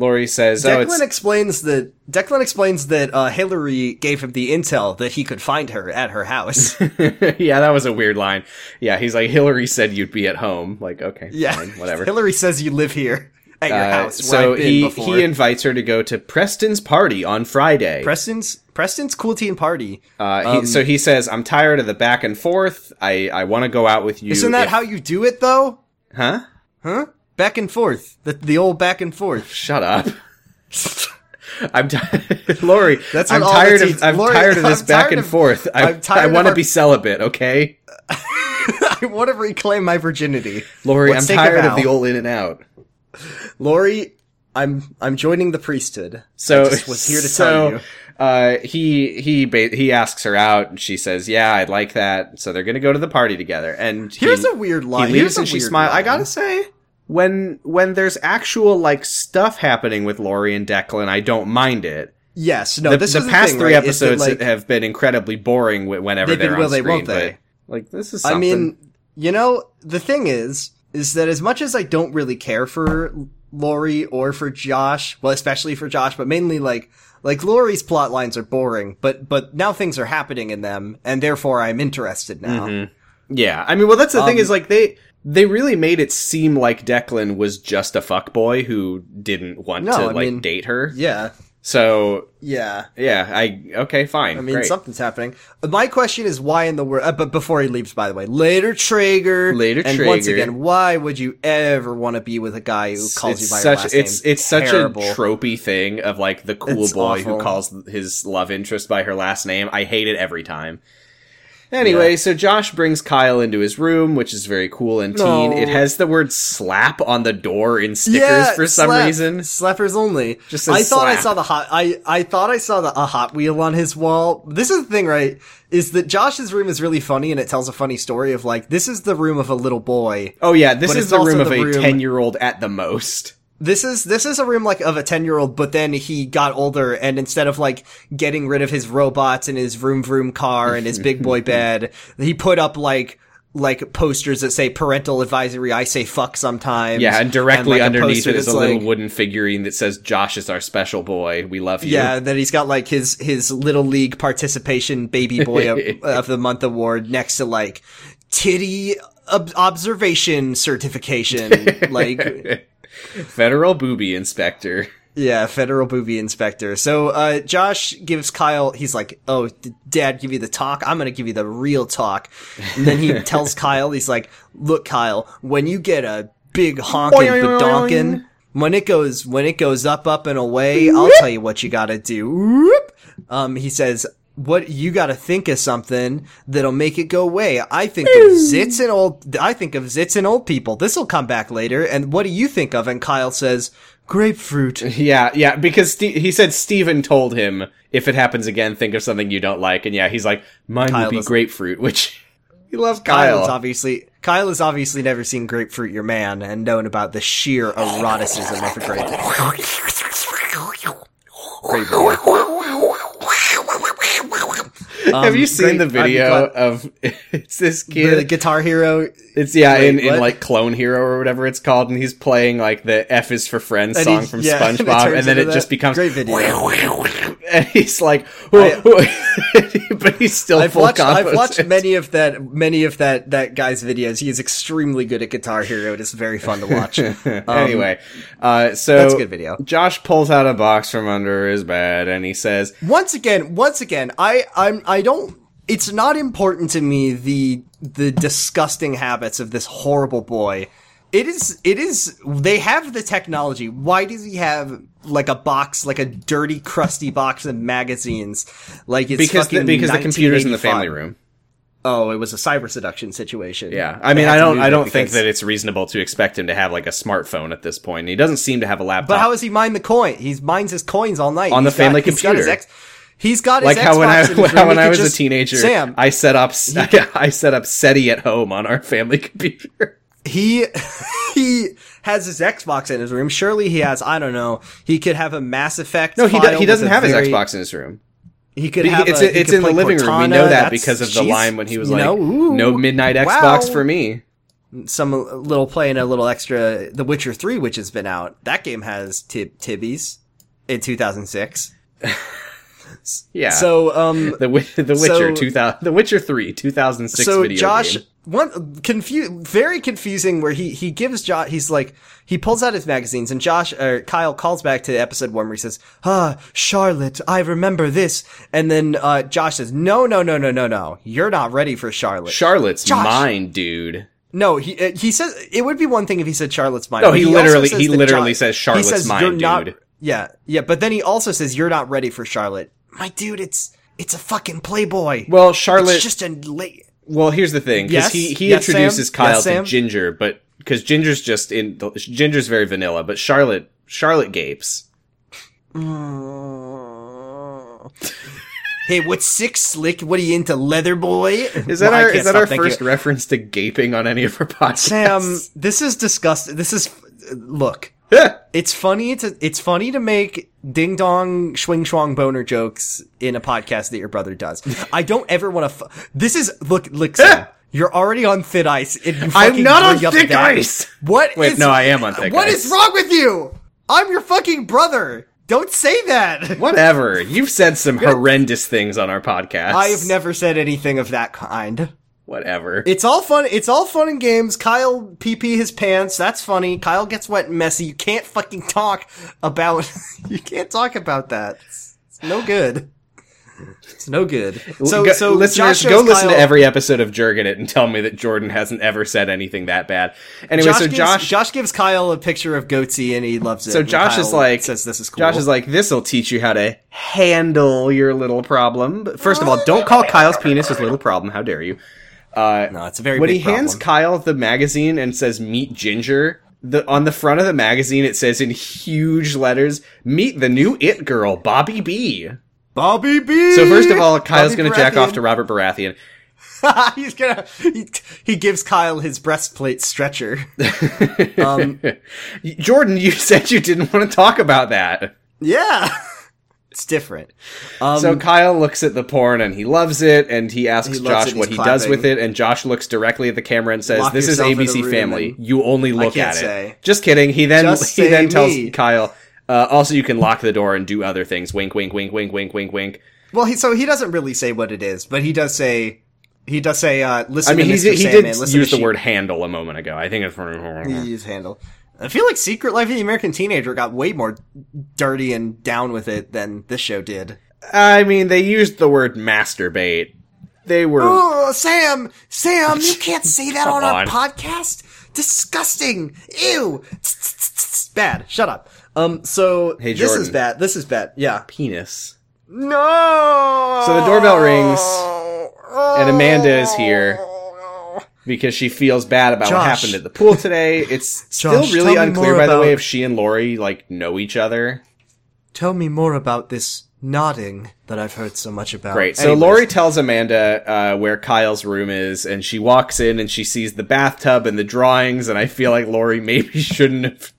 Lori says, "Oh, Declan explains that Declan explains that uh, Hillary gave him the intel that he could find her at her house. yeah, that was a weird line. Yeah, he's like, Hillary said you'd be at home. Like, okay, yeah, fine, whatever. Hillary says you live here. at your Uh, house. So he before. he invites her to go to Preston's party on Friday. Preston's Preston's cool teen party. uh, he, um, so he says, "I'm tired of the back and forth. I I want to go out with you." Isn't that if- how you do it though? Huh? Huh? Back and forth. The the old back and forth. Shut up. I'm t- Lori. That's I'm tired of I'm Lori, tired of this I'm back and of- forth. I, I want to our- be celibate. Okay, I want to reclaim my virginity. Lori. Let's I'm tired of the old in and out. Lori, I'm I'm joining the priesthood. So I was here to so, tell you. Uh, he he ba- he asks her out, and she says, "Yeah, I'd like that." So they're gonna go to the party together. And he- Here's a weird line. He leaves Here's a and she weird smiles. I gotta say, when when there's actual like stuff happening with Lori and Declan, I don't mind it. Yes, no. the, this the is past thing, three right, that, episodes like, have been incredibly boring whenever They've they're been on will they, won't they? But, like this is. I mean, you know, the thing is, is that as much as I don't really care for Lori or for Josh, well, especially for Josh, but mainly like, like Lori's plot lines are boring, but, but now things are happening in them, and therefore I'm interested now. Mm-hmm. yeah. I mean, well, that's the thing Um, is like they they really made it seem like Declan was just a fuckboy who didn't want No, to I like mean- date her. Yeah, So yeah. yeah, I okay, fine. I mean, great. something's happening. My question is why in the world, uh, but before he leaves, by the way, later Trager. Later Trager. and once again, why would you ever want to be with a guy who calls it's you by such your last it's name? it's such a tropey thing of like the cool It's boy awful. who calls his love interest by her last name. I hate it every time. Anyway, Yeah. so Josh brings Kyle into his room, which is very cool and teen. No. It has the word slap on the door in stickers yeah, for some slap. reason. Slappers only. Just I thought I saw the hot. I I thought I saw the a Hot Wheel on his wall. This is the thing, right? Is that Josh's room is really funny and it tells a funny story of like this is the room of a little boy. Oh yeah, this is the room of the a 10-year-old at the most. This is this is a room like of a ten year old, but then he got older and instead of like getting rid of his robots and his vroom vroom car and his big boy bed, he put up like like posters that say parental advisory. I say fuck sometimes. Yeah, and directly like, underneath it is a little like- wooden figurine that says Josh is our special boy. We love you. Yeah, that he's got like his his little league participation baby boy of, of the month award next to like titty ob- observation certification, like Federal booby inspector. yeah, federal booby inspector. So uh Josh gives Kyle, he's like, "Oh, Dad give you the talk? I'm gonna give you the real talk." And then he tells Kyle, he's like, "Look, Kyle, when you get a big honking badonkin." When it goes, when it goes up, up and away, I'll tell you what you gotta do. Um, he says, what, you gotta think of something that'll make it go away. I think of hmm. zits and old, I think of zits and old people. This'll come back later. And what do you think of? And Kyle says, grapefruit. Yeah, yeah, because Ste- he said Steven told him if it happens again, think of something you don't like, and yeah, he's like, mine Kyle would be doesn't- grapefruit, which he loves Kyle Kyle. obviously, Kyle has obviously never seen Grapefruit Your Man and known about the sheer eroticism of a grape. Grape Have you seen the Um, great- I'm video of it's this the kid? Guitar Hero it's yeah, Wait, in, in what? like Clone Hero or whatever it's called, and he's playing like the "F is for Friends" And song from yeah, SpongeBob, and then it just becomes Great video. and he's like, I- but he's still I've full watched, I've watched many of that, many of that, that guy's videos. He is extremely good at Guitar Hero. It is very fun to watch. anyway, uh, so Um, that's a good video. Josh pulls out a box from under his bed and he says, once again, once again, I, I'm, I don't, it's not important to me the, the disgusting habits of this horrible boy. It is, it is, they have the technology. Why does he have like a box, like a dirty, crusty box of magazines? Like it's because the, because the computer's in the family room. Oh, it was a cyber seduction situation. Yeah, I mean, I don't, I don't think that it's reasonable to expect him to have like a smartphone at this point. He doesn't seem to have a laptop. But how does he mine the coin? He mines his coins all night On the got- family he's got computer. He's got like his how when I Xbox in his how when I was just- a teenager, Sam, I set up I set up SETI at home on our family computer. he he has his Xbox in his room. Surely he has. I don't know. He could have a Mass Effect. No, he do, he doesn't have his Xbox in his room. He could He- have. it's a, it's in the play living room. We know that That's- because of the line when he was like, know, ooh, "No midnight wow. Xbox for me." Some little playing a little extra. The Witcher Three, which has been out. That game has tib- tibbies in 2006. Yeah. So um the the so- Witcher 2000 The Witcher 3 2006 so video Josh game. one confu- very confusing where he he gives Josh he's like he pulls out his magazines and Josh or Kyle calls back to episode 1 where he says ah Charlotte I remember this and then uh Josh says no no no no no no you're not ready for Charlotte Charlotte's Josh. mine, dude. no he uh, he says it would be one thing if he said Charlotte's mine No, but he literally- he literally Jo- says he Charlotte's says, mine, "You're not-" dude. yeah yeah but then he also says you're not ready for Charlotte my dude it's it's a fucking playboy Well, Charlotte it's just a late Well, here's the thing, because Yes? he he Yes, introduces Sam? Kyle Yes, to? Ginger, but because Ginger's just in Ginger's very vanilla, but Charlotte Charlotte gapes. Hey, what's six slick? What are you into, leather boy? Is that our is that our first reference to gaping on any of our podcasts? Sam, this is disgusting. This is look. It's funny to it's funny to make ding dong swing swang boner jokes in a podcast that your brother does. I don't ever want to. F- this is look look. You're already on thin ice. I'm not on thick ice. What? Wait, is- no, I am on thick What ice. is wrong with you? I'm your fucking brother. Don't say that. Whatever. You've said some horrendous things on our podcast. I have never said anything of that kind. Whatever. It's all fun. It's all fun and games. Kyle pee pee his pants. That's funny. Kyle gets wet and messy. You can't fucking talk about. you can't talk about that. It's, it's no good. It's no good. So, Go- so listeners, go listen to every episode of Jurgen It and tell me that Jordan hasn't ever said anything that bad. Anyway, Josh so gives, Josh, Josh gives Kyle a picture of Goatsy and he loves it. so Josh is like, says this is cool. Josh is like, this will teach you how to handle your little problem. But first of all, don't call Kyle's penis his little problem. How dare you? Uh, no, it's a very when he hands problem. Kyle the magazine and says "Meet Ginger," the on the front of the magazine it says in huge letters, "Meet the new it girl, Bobby B." Bobby B. So first of all, Kyle's Bobby gonna jack off to Robert Baratheon. He's gonna. He, he gives Kyle his breastplate stretcher. um, Jordan, you said you didn't want to talk about that. yeah, it's different. Um, So Kyle looks at the porn and he loves it, and he asks He Josh it, what he does with it, and Josh looks directly at the camera and says, Lock "This is yourself in a ABC Family. You only look at it." say. Just kidding. He then Just he then tells me. Kyle, uh, "Also, you can lock the door and do other things." Wink, wink, wink, wink, wink, wink, wink. Well, he so he doesn't really say what it is, but he does say he does say uh listen I mean, to he's, Mr. he did use the She- word "handle" a moment ago. I think it's he used handle. I feel like Secret Life of the American Teenager got way more dirty and down with it than this show did. I mean, they used the word masturbate. They were Oh, Sam, Sam, you can't say that on on. podcast. Disgusting. Ew. Bad. Shut up. Um. So Hey, Jordan. this is bad. This is bad. Yeah. penis. No. So the doorbell rings, and Amanda is here. Because she feels bad about what happened at the pool today. It's Josh, still really unclear, by the way, if she and Lori like know each other. Tell me more about this nodding that I've heard so much about. Great. So Anyways. Lori tells Amanda uh, where Kyle's room is, and she walks in and she sees the bathtub and the drawings. And I feel like Lori maybe shouldn't have.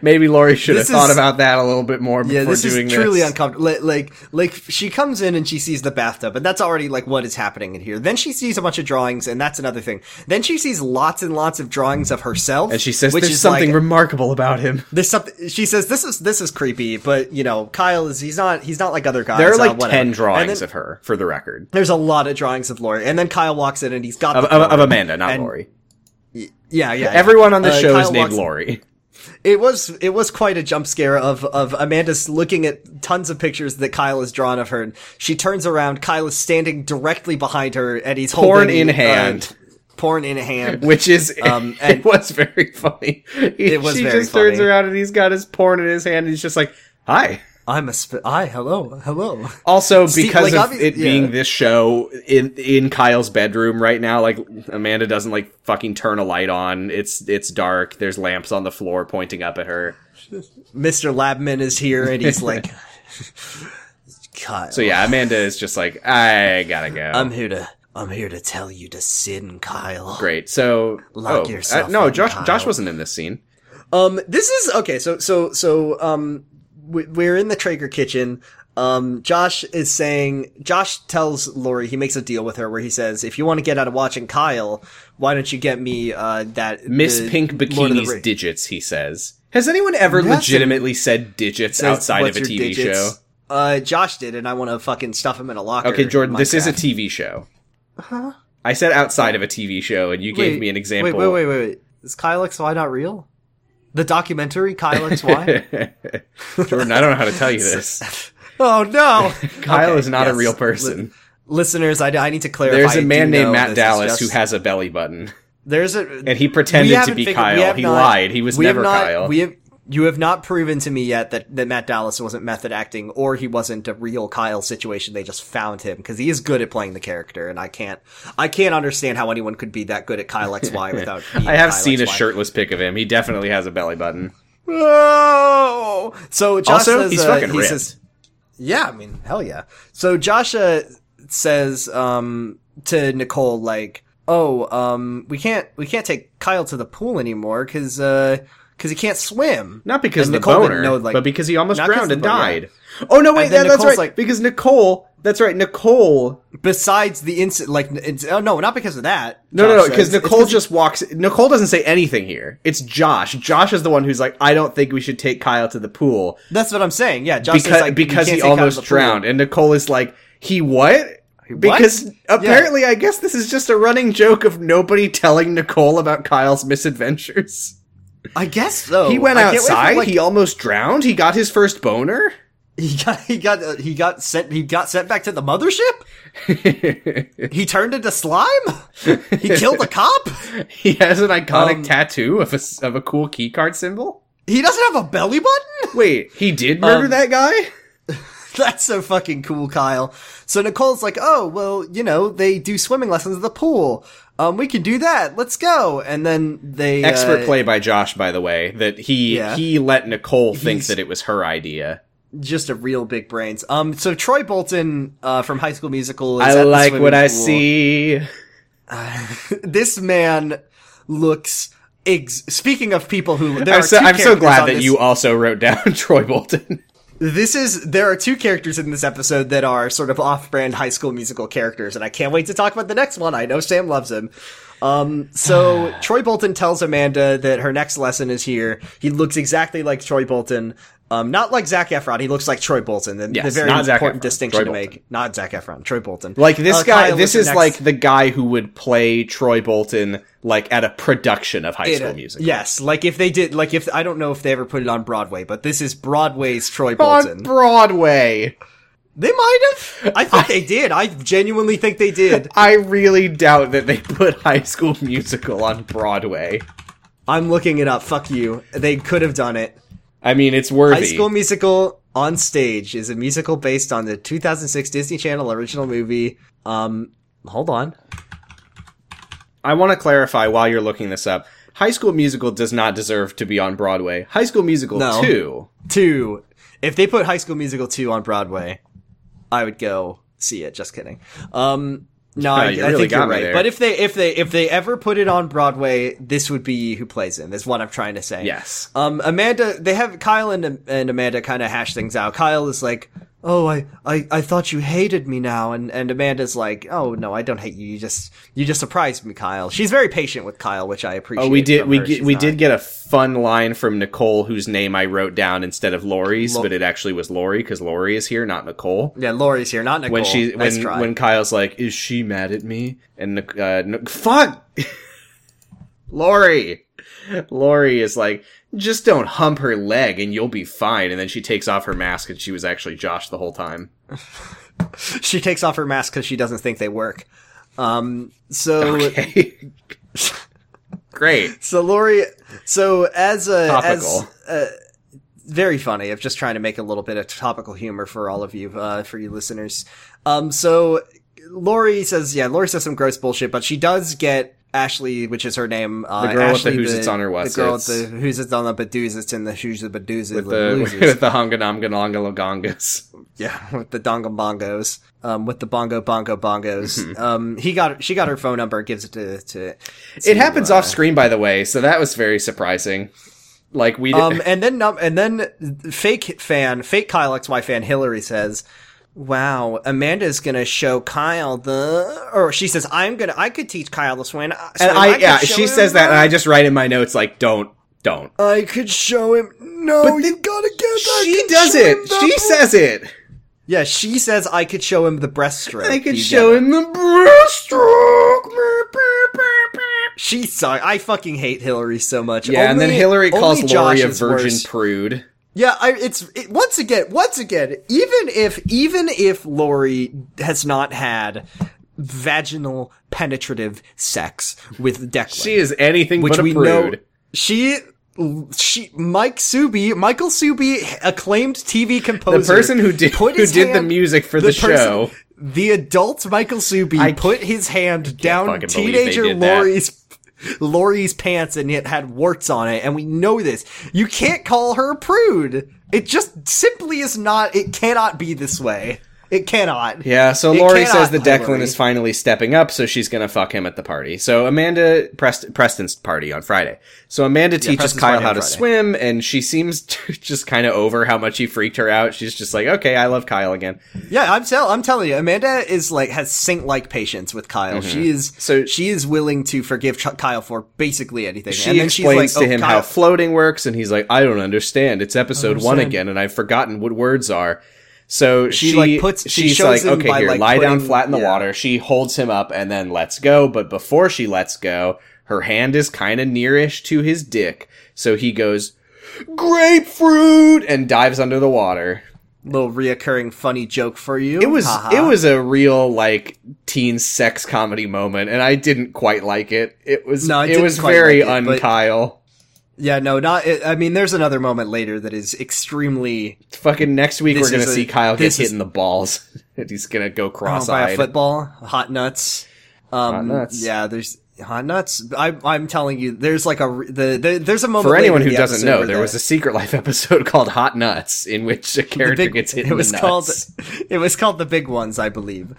Maybe Lori should have This thought is- about that a little bit more before Yeah, this doing is truly this. uncomfortable. Like, like, she comes in and she sees the bathtub, and that's already like what is happening in here. Then she sees a bunch of drawings, and that's another thing. Then she sees lots and lots of drawings of herself, and she says which there's is something Like, remarkable about him. there's something. She says this is this is creepy, but you know, Kyle is he's not he's not like other guys. There are uh, like whatever. ten drawings then of her, for the record, There's a lot of drawings of Lori, and then Kyle walks in and he's got of, the of, of. Amanda, not And- Lori. Yeah, yeah. yeah. Everyone on the Uh, show is named Lori. It was it was quite a jump scare of of Amanda's looking at tons of pictures that Kyle has drawn of her. And she turns around, Kyle is standing directly behind her, and he's holding. Porn holding in uh, hand. porn in hand. which is Um, it was very funny. He- It was she just turns around and he's got his porn in his hand. and He's just like, "Hi." I'm a sp- I hello hello. Also, because like, of it yeah. being this show in in Kyle's bedroom right now, like Amanda doesn't like fucking turn a light on. It's it's dark. There's lamps on the floor pointing up at her. Mr. Labman is here, and he's like, Kyle. So yeah, Amanda is just like, "I gotta go." I'm here to I'm here to tell you to sin, Kyle. Great. So Lock oh, yourself uh, no, Josh. Kyle. Josh wasn't in this scene. Um, this is okay. So, so, so, um, we're in the Trager kitchen. Um, Josh is saying, Josh tells Lori, he makes a deal with her where he says, if you want to get out of watching Kyle, why don't you get me, uh, that Miss Pink Bikini's Ring- digits. He says. Has anyone ever That's a- legitimately said digits says, outside of a TV digits?" show? Uh, Josh did, and I want to fucking stuff him in a locker. Okay, Jordan, this is a TV show. Huh? I said outside of a TV show, and you gave me an example. Wait, wait, wait, wait, wait. Is Kyle XY not real? The documentary Kyle XY? Jordan, I don't know how to tell you this. oh no! Kyle Okay, is not a real person. Listeners, I, I need to clarify. There's a man named Matt Dallas who has a belly button, There's a and he pretended to be figured- Kyle. He not- lied. He was never not- Kyle. We have, you have not proven to me yet that, that Matt Dallas wasn't method acting or he wasn't a real Kyle situation. They just found him because he is good at playing the character, and I can't I can't understand how anyone could be that good at Kyle XY without. Being I have Kyle seen a shirtless pic of him. He definitely has a belly button. Oh! So Josh Also, says, he's uh, fucking he ripped. says, yeah, I mean, hell yeah. So Josh uh, says um, to Nicole like, "Oh, um, we can't we can't take Kyle to the pool anymore because because he can't swim." Not because And of the Nicole boner, know, like- but because he almost drowned and yeah. died. Oh no, wait, that, that's Nicole's right. like- because Nicole, that's right. Nicole. Besides the incident, like, it's, oh no, not because of that. No, no, Josh no, says. because Nicole just walks. Nicole doesn't say anything here. It's Josh. Josh is the one who's like, I don't think we should take Kyle to the pool that's what I'm saying. Yeah, Josh because like, because he can't take Kyle to almost the pool. drowned, and Nicole is like, he what? what? Because apparently, I guess this is just a running joke of nobody telling Nicole about Kyle's misadventures. I guess so. he went I outside. like, he almost drowned. He got his first boner. He got he got uh, he got sent he got sent back to the mothership. He turned into slime. He killed a cop. he has an iconic Um, tattoo of a of a cool keycard symbol. He doesn't have a belly button. Wait, he did murder Um, that guy? That's so fucking cool, Kyle. So Nicole's like, "Oh, well, you know, they do swimming lessons at the pool. Um, we can do that. Let's go." And then they Expert uh, play by Josh, by the way, that he Yeah. he let Nicole think He's- that it was her idea. just a real big brains. Um, so Troy Bolton uh, from High School Musical. Is I like what I pool. see. this man looks. Ex- Speaking of people who, there I'm are so, I'm so glad that this- you also wrote down Troy Bolton. This is there are two characters in this episode that are sort of off-brand high school musical characters, and I can't wait to talk about the next one. I know Sam loves him. Um, so Troy Bolton tells Amanda that her next lesson is here. He looks exactly like Troy Bolton. Um, not like Zac Efron. He looks like Troy Bolton. The, the very important Efron, distinction Troy to Bolton. make. Not Zac Efron. Troy Bolton. Like this Uh, guy, Kyle, this is your like the guy who would play Troy Bolton like at a production of High It- School Musical. Yes, like if they did, like if I don't know if they ever put it on Broadway, but this is Broadway's Troy on Bolton. Broadway. They might have. I think they did. I genuinely think they did. I really doubt that they put High School Musical on Broadway. I'm looking it up. Fuck you. They could have done it. I mean, it's worthy. High School Musical on Stage is a musical based on the 2006 Disney Channel original movie. Um, hold on. I want to clarify while you're looking this up. High School Musical does not deserve to be on Broadway. High School Musical No. 2. Two. If they put High School Musical 2 on Broadway, I would go see it. Just kidding. Um, no, I, you I think got you're right. But if they if they if they ever put it on Broadway, this would be who plays him. Is what I'm trying to say. Yes. Um, Amanda, they have Kyle and, and Amanda kind of hash things out. Kyle is like, "Oh, I, I, I thought you hated me now," and and Amanda's like, "Oh no, I don't hate you. You just you just surprised me, Kyle." She's very patient with Kyle, which I appreciate. Oh, we did we get, we not- did get a fun line from Nicole whose name I wrote down instead of Lori's, Lo- but it actually was Lori because Lori is here, not Nicole. Yeah, Lori's here, not Nicole. When she Nice when try. when Kyle's like, "Is she mad at me?" and uh, fuck, Lori, Lori is like, "Just don't hump her leg and you'll be fine." And then she takes off her mask and she was actually Josh the whole time. she takes off her mask because she doesn't think they work. Um, so Okay, great. so Lori, so as a Topical. as uh, very funny. I'm just trying to make a little bit of topical humor for all of you, uh, for you listeners. Um, so Lori says, yeah, Lori says some gross bullshit, but she does get Ashley, which is her name. Uh, The girl with the Ashley, who's it's on her The girl with the who's it's on the badooz it's in the who's the badooz With the with the honganamganongalongas. Yeah, with the dongle bongos, um, with the bongo bongo bongos. Mm-hmm. Um, he got she got her phone number, gives it to to. It happens uh, off screen, by the way, so that was very surprising. Like we, Um, and then num- and then fake fan, fake Kyle XY fan Hillary says, "Wow, Amanda's gonna show Kyle the," or she says, "I'm gonna, I could teach Kyle to swim." Uh, and swim. I, could yeah, she says that, and I just write in my notes like, don't, don't. I could show him. No, But you the- gotta get that. She does it. She says it. Yeah, she says I could show him the breaststroke. I could You show him the breaststroke. She's sorry, I fucking hate Hillary so much. Yeah, and then Hillary calls only Lori a virgin worse. prude. Yeah, I, it's it, once again, once again. Even if even if Lori has not had vaginal penetrative sex with Declan, She is anything which but a we prude. know she she Mike Suby, Michael Suby, acclaimed TV composer, the person who did who did the music for the, person- show. the adult Michael Suby I put his hand down teenager. Lori's Lori's pants and it had warts on it, and we know this. You can't call her a prude. It just simply is not. It cannot be this way. It cannot. Yeah, so It Lori says that Declan Hillary. is finally stepping up, so she's gonna fuck him at the party. So Amanda Prest- Preston's party on Friday. So Amanda teaches Preston's Kyle how to swim, and she seems to just kind of over how much he freaked her out. She's just like, okay, I love Kyle again. Yeah, I'm tell I'm telling you, Amanda is like has saint like patience with Kyle. She is Mm-hmm. So- she is willing to forgive Ch- Kyle for basically anything. She and then explains she's like, to oh, him Kyle, how floating works, and he's like, I don't understand. It's episode one again, and I've forgotten what words are. So she, She, like, puts- she she's shows like, him okay, by, here, like, lie down flat in the yeah. water. She holds him up and then lets go. But before she lets go, her hand is kind of nearish to his dick. So he goes, grapefruit, and dives under the water. little reoccurring funny joke for you. It was Haha. it was a real like teen sex comedy moment, and I didn't quite like it. It was No, it was very like it, un-Kyle. Yeah no not. I mean, there's another moment later that is extremely Fucking next week we're gonna a- see Kyle get this hit is- in the balls, and he's gonna go Oh, by a cross-eyed. football. Hot nuts. Um, Hot nuts. Yeah, there's hot nuts. I, I'm telling you, there's like a the, the there's a moment For anyone who doesn't know, there the- was a Secret Life episode called Hot Nuts, in which a character big- gets hit It in was the called. It was called the big ones, I believe.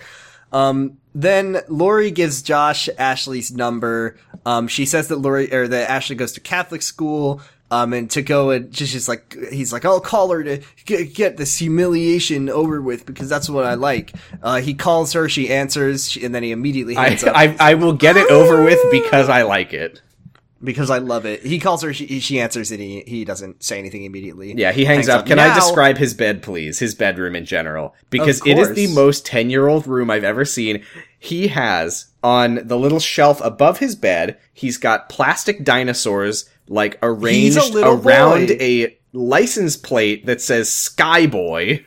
Um, then Lori gives Josh Ashley's number. Um, she says that Lori or that Ashley goes to Catholic school. Um, and to go and just, just like, he's like, I'll call her to get, get this humiliation over with because that's what I like. Uh, he calls her, she answers, she, and then he immediately I, up. I I will get it over with because I like it. Because I love it. He calls her, she, she answers, and he, he doesn't say anything immediately. Yeah, he hangs, up. Can Now- I describe his bed, please? His bedroom in general, because it is the most ten-year-old room I've ever seen. He has on the little shelf above his bed. He's got plastic dinosaurs like arranged around boy. a license plate that says Skyboy.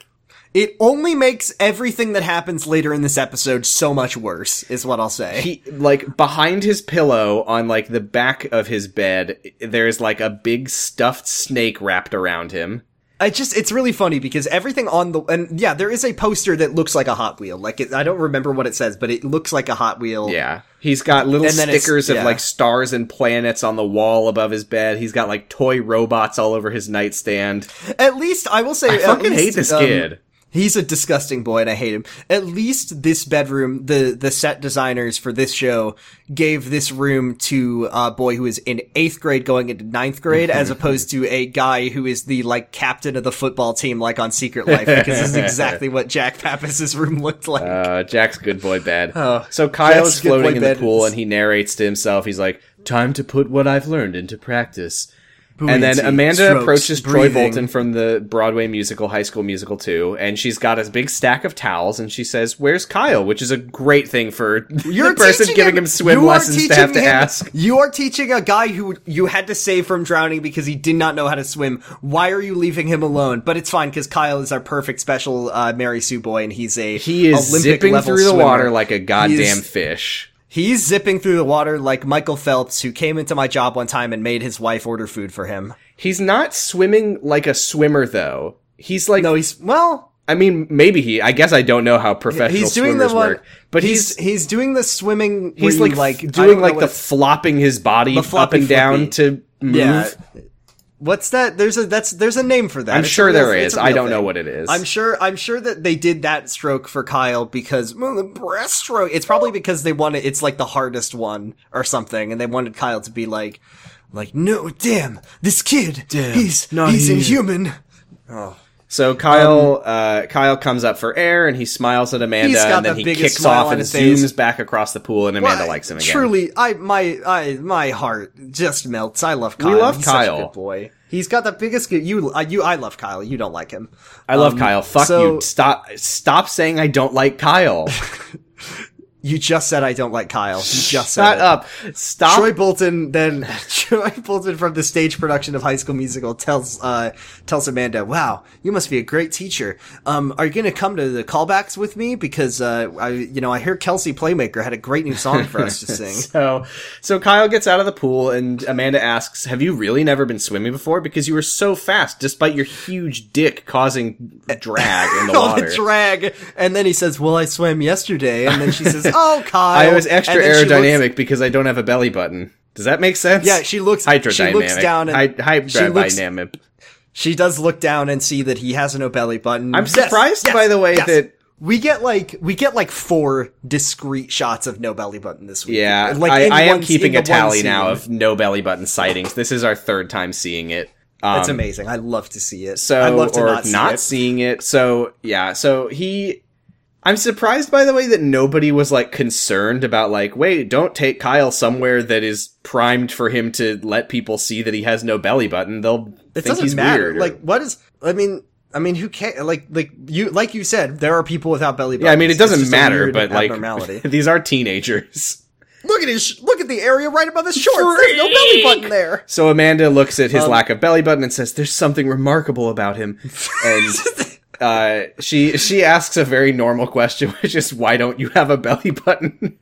It only makes everything that happens later in this episode so much worse, is what I'll say. he like behind his pillow on like the back of his bed there's like a big stuffed snake wrapped around him I just, it's really funny because everything on the, and yeah, there is a poster that looks like a Hot Wheel. Like, it, I don't remember what it says, but it looks like a Hot Wheel. yeah he's got little And then it's- stickers of like stars and planets on the wall above his bed he's got like toy robots all over his nightstand At least, I will say, i fucking least, hate this um, kid He's a disgusting boy and I hate him. At least this bedroom, the, the set designers for this show gave this room to a boy who is in eighth grade going into ninth grade as opposed to a guy who is the like captain of the football team like on Secret Life because this is exactly what Jack Pappas's room looked like. uh jack's good boy bed Oh, so kyle's Jack's good floating in the pool is- and he narrates to himself he's like time to put what i've learned into practice And then Amanda strokes, approaches Troy. Bolton from the Broadway musical High School Musical 2, and she's got a big stack of towels, and she says, Where's Kyle? Which is a great thing for You're the person giving him, swim lessons to have to him- ask. You are teaching a guy who you had to save from drowning because he did not know how to swim. Why are you leaving him alone? But it's fine because Kyle is our perfect special uh, Mary Sue boy, and he's a He is Olympic zipping level through the swimmer. water like a goddamn He's- fish. He's zipping through the water like Michael Phelps, who came into my job one time and made his wife order food for him. He's not swimming like a swimmer, though. He's like, No, he's well. I mean, maybe he, I guess I don't know how professional He's doing the swimmers one, work, but he's he's, he's doing the swimming. he's like, like doing like the flopping his body The up and down flippy. to move. Yeah. What's that? There's a that's there's a name for that. I'm It's sure real- there is. I don't know what it is. I'm sure I'm sure that they did that stroke for Kyle because well, the breaststroke. It's probably because they wanted it's like the hardest one or something, and they wanted Kyle to be like, like no, damn, this kid, Damn, he's not he's he. inhuman. So Kyle, uh, Kyle comes up for air and he smiles at Amanda, Um, and then the he kicks off and face. zooms back across the pool, and Amanda Well, likes him again. Truly, I my I my heart just melts. I love Kyle. We love He's Kyle. Such a good boy. He's got the biggest. You, uh, you, I love Kyle. You don't like him. I love Um, Kyle. Fuck so- you. Stop. Stop saying I don't like Kyle. You just said I don't like Kyle. You just said Shut it. up. Stop. Troy Bolton then Troy Bolton from the stage production of High School Musical tells uh tells Amanda, "Wow, you must be a great teacher. Um, are you going to come to the callbacks with me because uh I you know I hear Kelsi Playmaker had a great new song for us to sing." So, so Kyle gets out of the pool, and Amanda asks, "Have you really never been swimming before? Because you were so fast, despite your huge dick causing drag in the All water." the drag, and then he says, "Well, I swam yesterday," and then she says, "Oh, Kyle." I was extra she looks- aerodynamic because I don't have a belly button. Does that make sense? Yeah, she looks. hydrodynamic. She looks down and Hy- she looks- hydrodynamic. She does look down and see that he has no belly button. I'm surprised, yes, by the way, yes. that we get like we get like four discrete shots of no belly button this week. yeah, like I, I am keeping a tally now of no belly button sightings. This is our third time seeing it. Um, That's amazing. I love to see it. so I love to or not, see it. seeing it. So yeah, so he I'm surprised by the way that nobody was like concerned about like, wait, don't take Kyle somewhere that is primed for him to let people see that he has no belly button. They'll It think doesn't he's matter. weird. or- Like what is? I mean. I mean, who can Like, like you, like you said, there are people without belly buttons. yeah, I mean it doesn't matter, but like abnormality. these are teenagers. look at his, look at the area right above his shorts. There's no belly button there. So Amanda looks at his Um, lack of belly button and says, "There's something remarkable about him," and uh, she she asks a very normal question, which is, "Why don't you have a belly button?"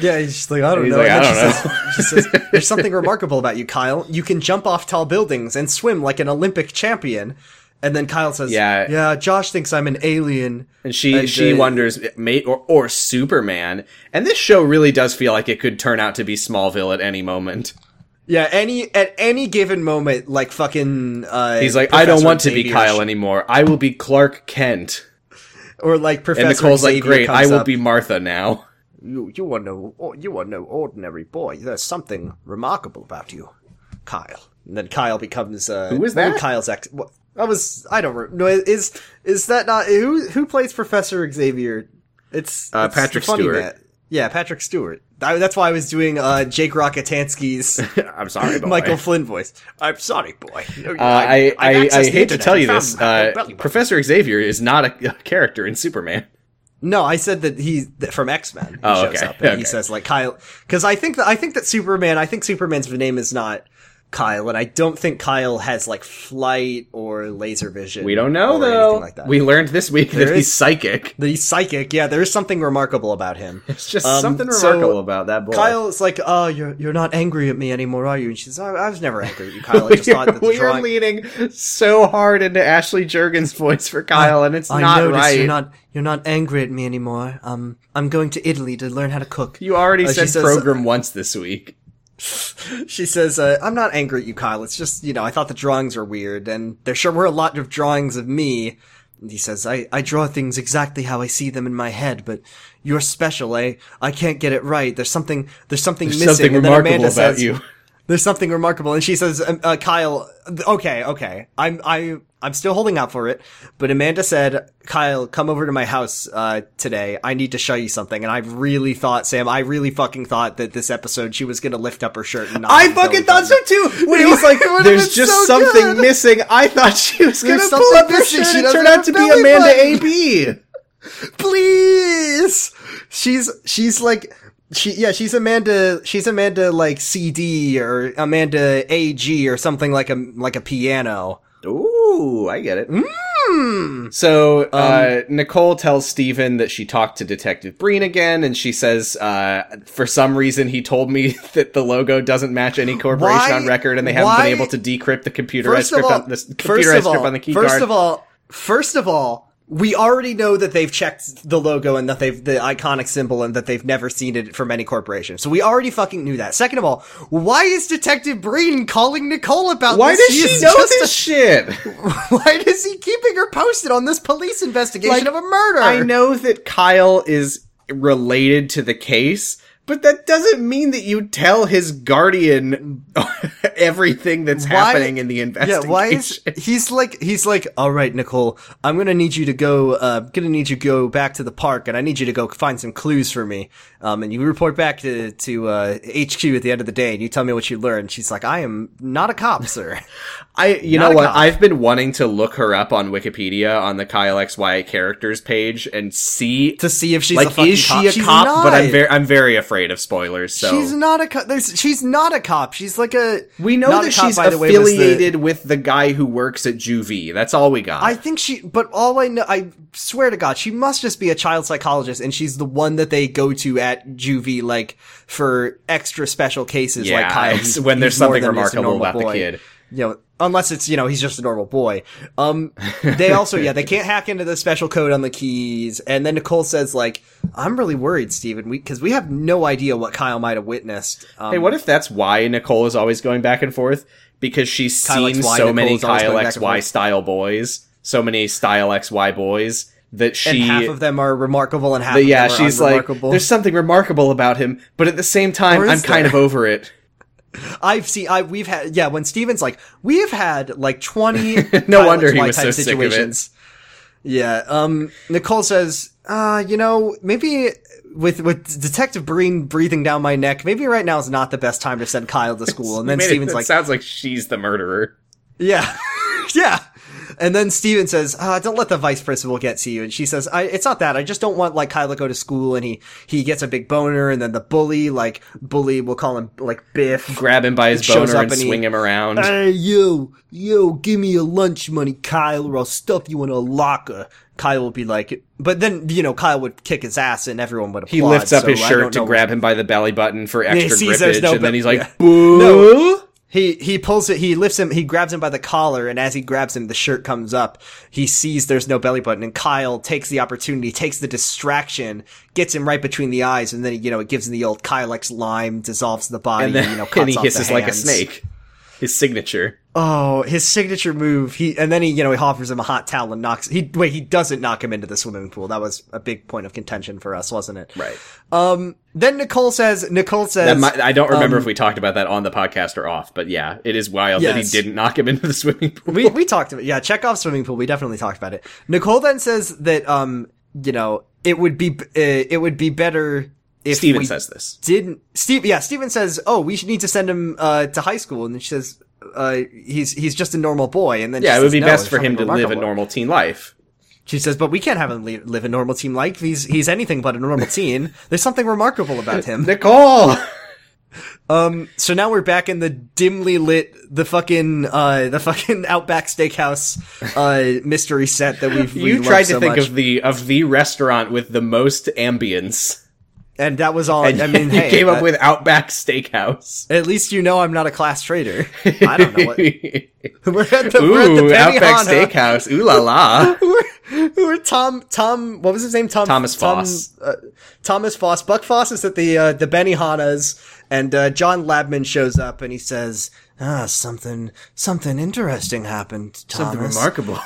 Yeah, he's just like, I don't know. like, "I don't she Says, she says, There's something remarkable about you, Kyle. You can jump off tall buildings and swim like an Olympic champion. And then Kyle says, Yeah. yeah, Josh thinks I'm an alien. And she And, she uh, wonders, mate or or Superman. And this show really does feel like it could turn out to be Smallville at any moment. Yeah, any at any given moment, like fucking. Uh, He's like, I don't Professor want to be Kyle sh- anymore. I will be Clark Kent. Or like Professor And Nicole's like, great. I will up, be Martha now. You, you are no, you are no ordinary boy. There's something remarkable about you, Kyle. And then Kyle becomes. Uh, Who is well, that? Kyle's ex. What, I was. I don't re- no. Is is that not who who plays Professor Xavier? It's, Uh, it's Patrick funny Stewart. man. Yeah, Patrick Stewart. That- that's why I was doing uh, Jake Rockatansky's I'm sorry, boy. Michael Flynn voice. I'm sorry, boy. Uh, I, I, I, the hate to tell you this. Uh. Professor Xavier is not a, a character in Superman. No, I said that he's that from X Men. He Oh, shows okay, up and okay. he says like Kyle because I think that I think that Superman. I think Superman's name is not Kyle, and I don't think Kyle has like flight or laser vision. We don't know though. like. We learned this week that There he's psychic. that he's psychic. Yeah, there is something remarkable about him. It's just Um, something so remarkable about that boy. Kyle is like, "Oh, you're you're not angry at me anymore, are you?" And she's, "I, I was never angry at you, Kyle. I just we thought that we are leaning so hard into Ashley Juergens' voice for Kyle, and it's I not right. you're not you're not angry at me anymore. Um, I'm going to Italy to learn how to cook. You already Uh, said says- program once this week. She says, uh, I'm not angry at you, Kyle. It's just, you know, I thought the drawings were weird, and there sure were a lot of drawings of me. And he says, I, I draw things exactly how I see them in my head, but you're special, eh? I can't get it right. There's something, there's something There's missing. something And then remarkable Amanda about says, you. There's something remarkable. And she says, um, uh, Kyle, okay, okay. I'm, I, I'm still holding out for it. But Amanda said, Kyle, come over to my house, uh, today. I need to show you something. And I really thought, Sam, I really fucking thought that this episode she was gonna lift up her shirt and not I have a belly fucking thought so too. When It he was like, "There's just so something good. missing," I thought she was gonna There's pull up her shirt She and doesn't turn have out to be Amanda button. AB. Please! She's, she's like, she, yeah, she's Amanda, she's Amanda like CD or Amanda AG or something like a, like a piano. Ooh, I get it. Hmm. So Um, uh, Nicole tells Steven that she talked to Detective Breen again, and she says, uh, for some reason, he told me that the logo doesn't match any corporation Why- on record, and they haven't why- been able to decrypt the computerized First script all, on the first computerized script all, on the key first card. of all, first of all, we already know that they've checked the logo and that they've the iconic symbol and that they've never seen it from any corporation. So we already fucking knew that. Second of all, why is Detective Breen calling Nicole about Why this? does she is know this shit? why is he keeping her posted on this police investigation Like, of a murder? I know that Kyle is related to the case, But that doesn't mean that you tell his guardian everything that's Why- happening in the Yeah, investigation. why is he's like he's like, all right, Nicole, I'm gonna need you to go. Uh, gonna need you to go back to the park, and I need you to go find some clues for me. Um, and you report back to to uh, HQ at the end of the day, and you tell me what you learned. She's like, I am not a cop, sir. I, you not know what? Cop. I've been wanting to look her up on Wikipedia on the Kyle XY characters page and see, to see if she's like, a is she cop. a cop? But. I'm very, I'm very afraid of spoilers. So She's not a cop. There's, she's not a cop. She's like a. we know that cop, she's by the way, the- affiliated with the guy who works at Juvie. That's all we got. I think she, but all I know, I swear to God, she must just be a child psychologist, and she's the one that they go to at juvie, like for extra special cases, yeah, like Kyle. when there's something than just a remarkable normal about the kid. You know, unless it's you know he's just a normal boy. Um, they also yeah they can't hack into the special code on the keys, and then Nicole says like, "I'm really worried, Steven, we because we have no idea what Kyle might have witnessed." Um, Hey, what if that's why Nicole is always going back and forth? Because she's Kyle seen so many Nicole's Kyle and XY style boys, so many style XY boys that and she. half of them are remarkable, and half of yeah, them are she's like, there's something remarkable about him, but at the same time, I'm kind of over it. I've seen, I we've had, yeah. When Steven's like, we've had like twenty. No wonder he was so type sick of it. Yeah. Um. Nicole says, uh, you know, maybe with with Detective Breen breathing down my neck, maybe right now is not the best time to send Kyle to school. And then Steven's it like, sounds like she's the murderer. yeah, yeah. And then Steven says, uh, don't let the vice principal get to you. And she says, I, it's not that. I just don't want like Kyle to go to school and he, he gets a big boner and then the bully, like bully, we'll call him like Biff. Grab him by his boner up and and he- swing him around. Hey, yo, yo, give me your lunch money, Kyle, or I'll stuff you in a locker. Kyle will be like, but then, you know, Kyle would kick his ass and everyone would applaud. he lifts up so his shirt to grab him by the belly button for extra sees grippage, no and then he's like, yeah. "Boo!" He, he pulls it, he lifts him, he grabs him by the collar, and as he grabs him, the shirt comes up. He sees there's no belly button, and Kyle takes the opportunity, takes the distraction, gets him right between the eyes, and then, you know, it gives him the old Kyle X lime, dissolves the body, and then you know, and cuts he off hisses the like a snake. His signature. Oh, his signature move. He and then he, you know, he offers him a hot towel and knocks. He wait, he doesn't knock him into the swimming pool. That was a big point of contention for us, wasn't it? Right. Um. Then Nicole says. Nicole says. Might, I don't remember um, if we talked about that on the podcast or off, but yeah, it is wild that he didn't knock him into the swimming pool. we we talked about yeah. Chekhov swimming pool. We definitely talked about it. Nicole then says that um, you know, it would be uh, it would be better if Steven says this. didn't. Steve. Yeah. Steven says, oh, we should need to send him uh to high school, and then she says. Uh, he's he's just a normal boy, and then Yeah, it would says, be "No, best for him to something live a normal teen life. She says, but we can't have him li- live a normal teen life. He's he's anything but a normal teen. There's something remarkable about him. Nicole! Um, so now we're back in the dimly lit, the fucking, uh, the fucking Outback Steakhouse, uh, mystery set that we've, we you tried to so think much. of the of the restaurant with the most ambience. And that was all. And I mean, you hey, came up with Outback Steakhouse. At least you know I'm not a class trader. I don't know what. We're at the, Ooh, we're at the Outback Steakhouse. Ooh la la. we're, we're Tom Tom what was his name Tom Thomas Tom, Foss. uh, Thomas Foss Buck Foss is at the uh, the Benihanas and uh, John Labman shows up and he says ah something something interesting happened Thomas Something remarkable.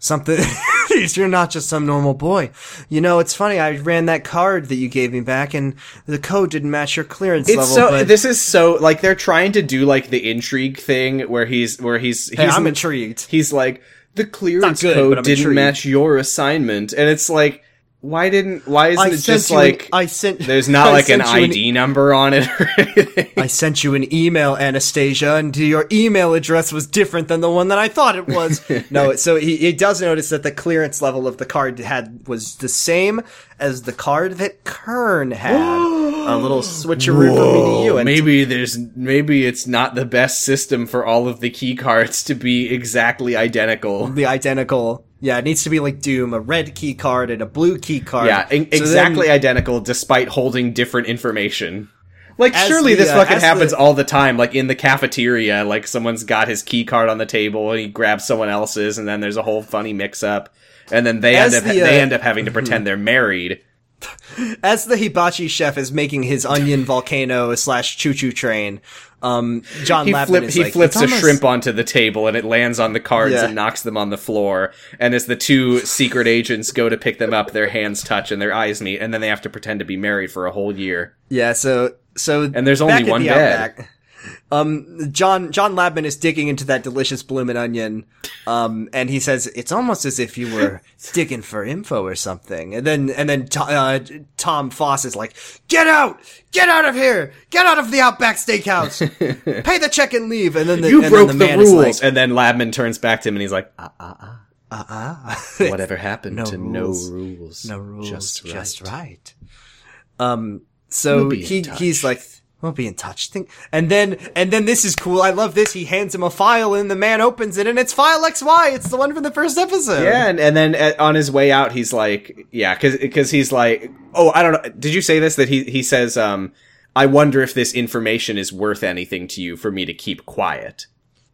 Something you're not just some normal boy you know it's funny I ran that card that you gave me back and the code didn't match your clearance It's level so. but This is so like they're trying to do like the intrigue thing where he's where he's he's hey, I'm intrigued he's like the clearance good, code didn't intrigued. match your assignment, and it's like why didn't why isn't I it just like an, I sent there's not I like an ID number on it or anything? I sent you an email, Anastasia, and your email address was different than the one that I thought it was. no, so he, he does notice that the clearance level of the card had was the same as the card that Kern had. a little switcheroo for me to you, and maybe there's maybe it's not the best system for all of the key cards to be exactly identical. the identical. Yeah, it needs to be like Doom, a red key card and a blue key card. Yeah, e- So then- exactly identical despite holding different information. Like surely the, this uh, fucking happens the- all the time. Like in the cafeteria, like someone's got his key card on the table and he grabs someone else's, and then there's a whole funny mix up, and then they end up the, uh, they end up having to pretend they're married. as the hibachi chef is making his onion volcano slash choo choo train, Um, John he, flip, he like, flips a almost- shrimp onto the table and it lands on the cards Yeah. and knocks them on the floor. And as the two secret agents go to pick them up, their hands touch and their eyes meet, and then they have to pretend to be married for a whole year. Yeah, so so And there's only one the bed. Outback, um, John John Labman is digging into that delicious bloomin' onion, um, and he says it's almost as if you were digging for info or something. And then and then To- uh, Tom Foss is like, "Get out! Get out of here! Get out of the Outback Steakhouse! Pay the check and leave!" And then the, You and broke then the, the, man rules. Is like, and then Labman turns back to him and he's like, ah, ah, ah. whatever happened No to rules. no rules? no rules, Just just right. right. Um, so We'll he he's like, we'll be in touch. Think, and then and then this is cool. I love this. He hands him a file, and the man opens it, and it's file XY. It's the one from the first episode. Yeah, and, and then at, on his way out, he's like, yeah, because because he's like, oh, I don't know. Did you say this? That he he says, um, I wonder if this information is worth anything to you for me to keep quiet.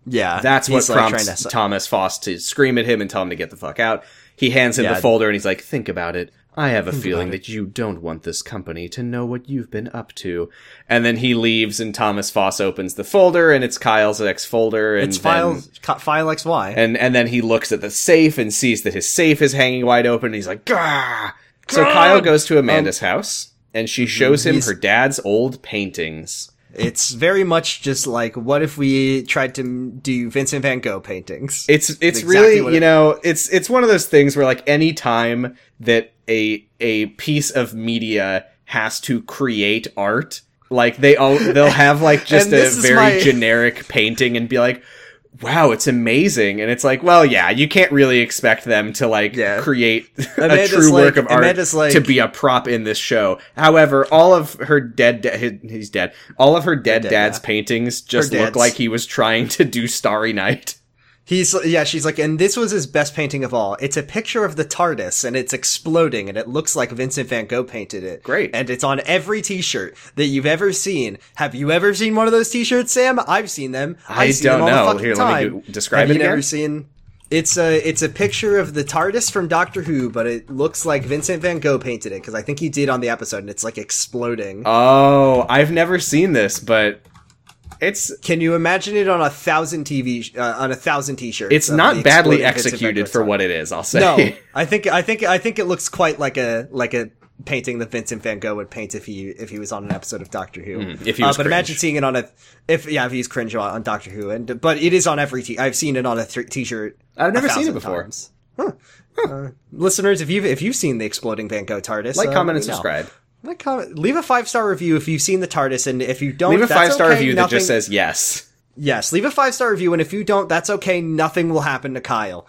yeah. That's what like, prompts to- Thomas Foss to scream at him and tell him to get the fuck out. He hands him Yeah. the folder and he's like, think about it. I have a feeling that you don't want this company to know what you've been up to. And then he leaves and Thomas Foss opens the folder and it's Kyle's ex folder and It's then- file co- file XY. and and then he looks at the safe and sees that his safe is hanging wide open and he's like, Gah! So Kyle goes to Amanda's house and she shows him Um, her dad's old paintings. it's very much just like, what if we tried to do Vincent Van Gogh paintings? It's it's exactly really you know it's it's one of those things where like any time that a a piece of media has to create art, like they all they'll have like just a very my- generic painting and be like. Wow, it's amazing, and it's like, well, yeah, you can't really expect them to like Yeah. create a Amanda's true work like- of art like- to be a prop in this show. However, all of her dead, da- he- he's dead. All of her dead dead, dad's yeah. paintings just Her look like he was trying to do Starry Night. He's yeah, she's like, and this was his best painting of all. It's a picture of the TARDIS and it's exploding and it looks like Vincent Van Gogh painted it. Great. And it's on every t-shirt that you've ever seen. Have you ever seen one of those t-shirts, Sam? I've seen them. I see them don't all the know. fucking Here, let me time. describe Have it you never seen it's a it's a picture of the TARDIS from Doctor Who, but it looks like Vincent Van Gogh painted it because I think he did on the episode, and it's like exploding. Oh, I've never seen this, but it's Can you imagine it on a thousand TV uh, on a thousand t-shirts? it's not badly exploding Vincent Van executed for what it is. I'll say. No, I think I think I think it looks quite like a like a painting that Vincent Van Gogh would paint if he if he was on an episode of Doctor Who. Mm, if he Uh, was but imagine seeing it on a if yeah if he's cringe on, on Doctor Who and but it is on every t. I've seen it on a th- t-shirt. I've never seen it before. times. Huh. Uh, listeners, if you've if you've seen the exploding Van Gogh TARDIS, like, uh, comment, and know. Comment, leave a five star review if you've seen the TARDIS, and if you don't, Leave a five star okay, review that just says yes. Yes, leave a five star review, and if you don't, that's okay. Nothing will happen to Kyle.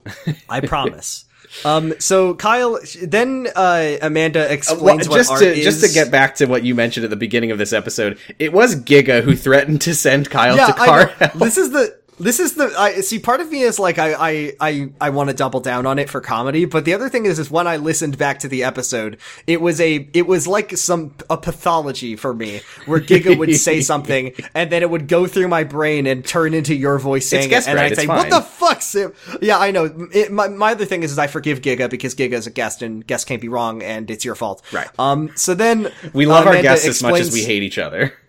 I promise. Um, so Kyle, then uh, Amanda explains what just art to is. just to get back to what you mentioned at the beginning of this episode, it was Giga who threatened to send Kyle yeah, to I car know. help. This is the this is the I see. Part of me is like I I I, I want to double down on it for comedy, but the other thing is is when I listened back to the episode, it was a it was like some a pathology for me where Giga would say something and then it would go through my brain and turn into your voice saying it, and right, I'd say, fine. "What the fuck, Sim?" Yeah, I know. It, my my other thing is, is I forgive Giga because Giga is a guest and guests can't be wrong and it's your fault. Right. Um. So then We love our Amanda guests as much as we hate each other.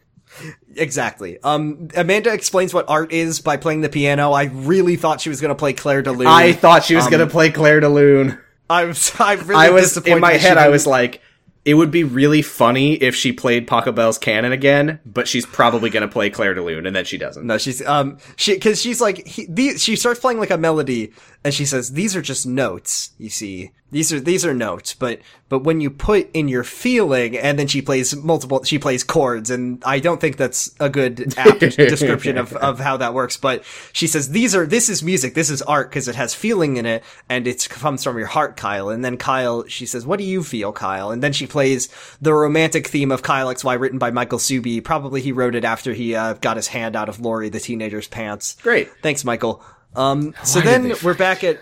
Exactly. Um, Amanda explains what art is by playing the piano. I really thought she was going to play Clair de Lune. I thought she was going to play Clair de Lune. I was, I really I was in my head. I was like, it would be really funny if she played Pachelbel's canon again, but she's probably going to play Clair de Lune, and then she doesn't. No, she's um she because she's like he, the, she starts playing like a melody and she says these are just notes. You see, these are these are notes, but but when you put in your feeling and then she plays multiple she plays chords and I don't think that's a good apt description of of how that works. But she says these are this is music, this is art because it has feeling in it and it comes from your heart, Kyle. And then Kyle she says, "What do you feel, Kyle?" And then she plays the romantic theme of Kyle XY written by Michael Suby. Probably he wrote it after he uh, got his hand out of Lori the teenager's pants. Great. Thanks, Michael. Um, so Why then we're back at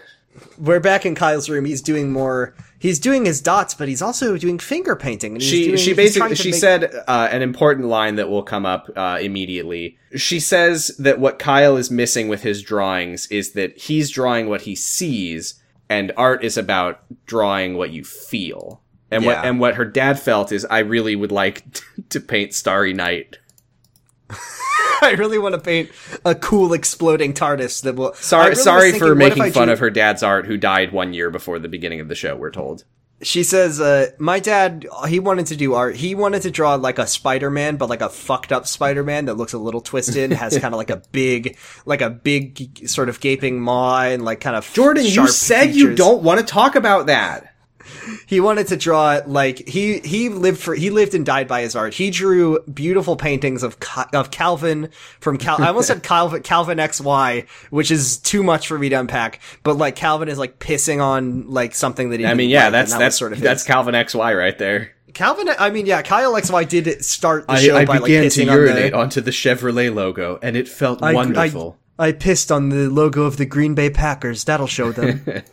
we're back in Kyle's room. He's doing more. He's doing his dots, but he's also doing finger painting. She doing, she basically she make- said uh, an important line that will come up uh, immediately. She says that what Kyle is missing with his drawings is that he's drawing what he sees, and art is about drawing what you feel. And what and what her dad felt is I really would like to paint Starry Night. I really want to paint a cool exploding TARDIS that will. Sorry, really sorry thinking, for making fun drew- of her dad's art, who died one year before the beginning of the show. We're told. She says, uh, my dad, he wanted to do art. He wanted to draw like a Spider-Man, but like a fucked up Spider-Man that looks a little twisted, has kind of like a big, like a big sort of gaping maw and like kind of Jordan, you said you don't want to talk about that. He wanted to draw like he he lived for he lived and died by his art. He drew beautiful paintings of of Calvin from Cal. I almost said Calvin Calvin X Y, which is too much for me to unpack. But like Calvin is like pissing on like something that he. I mean, yeah, like, that's that that's sort of that's his. Calvin X Y right there. Calvin. I mean, yeah, Kyle X Y did start the I, show I by like began to pissing on urinate the. onto the Chevrolet logo, and it felt I- wonderful. I, I pissed on the logo of the Green Bay Packers. That'll show them.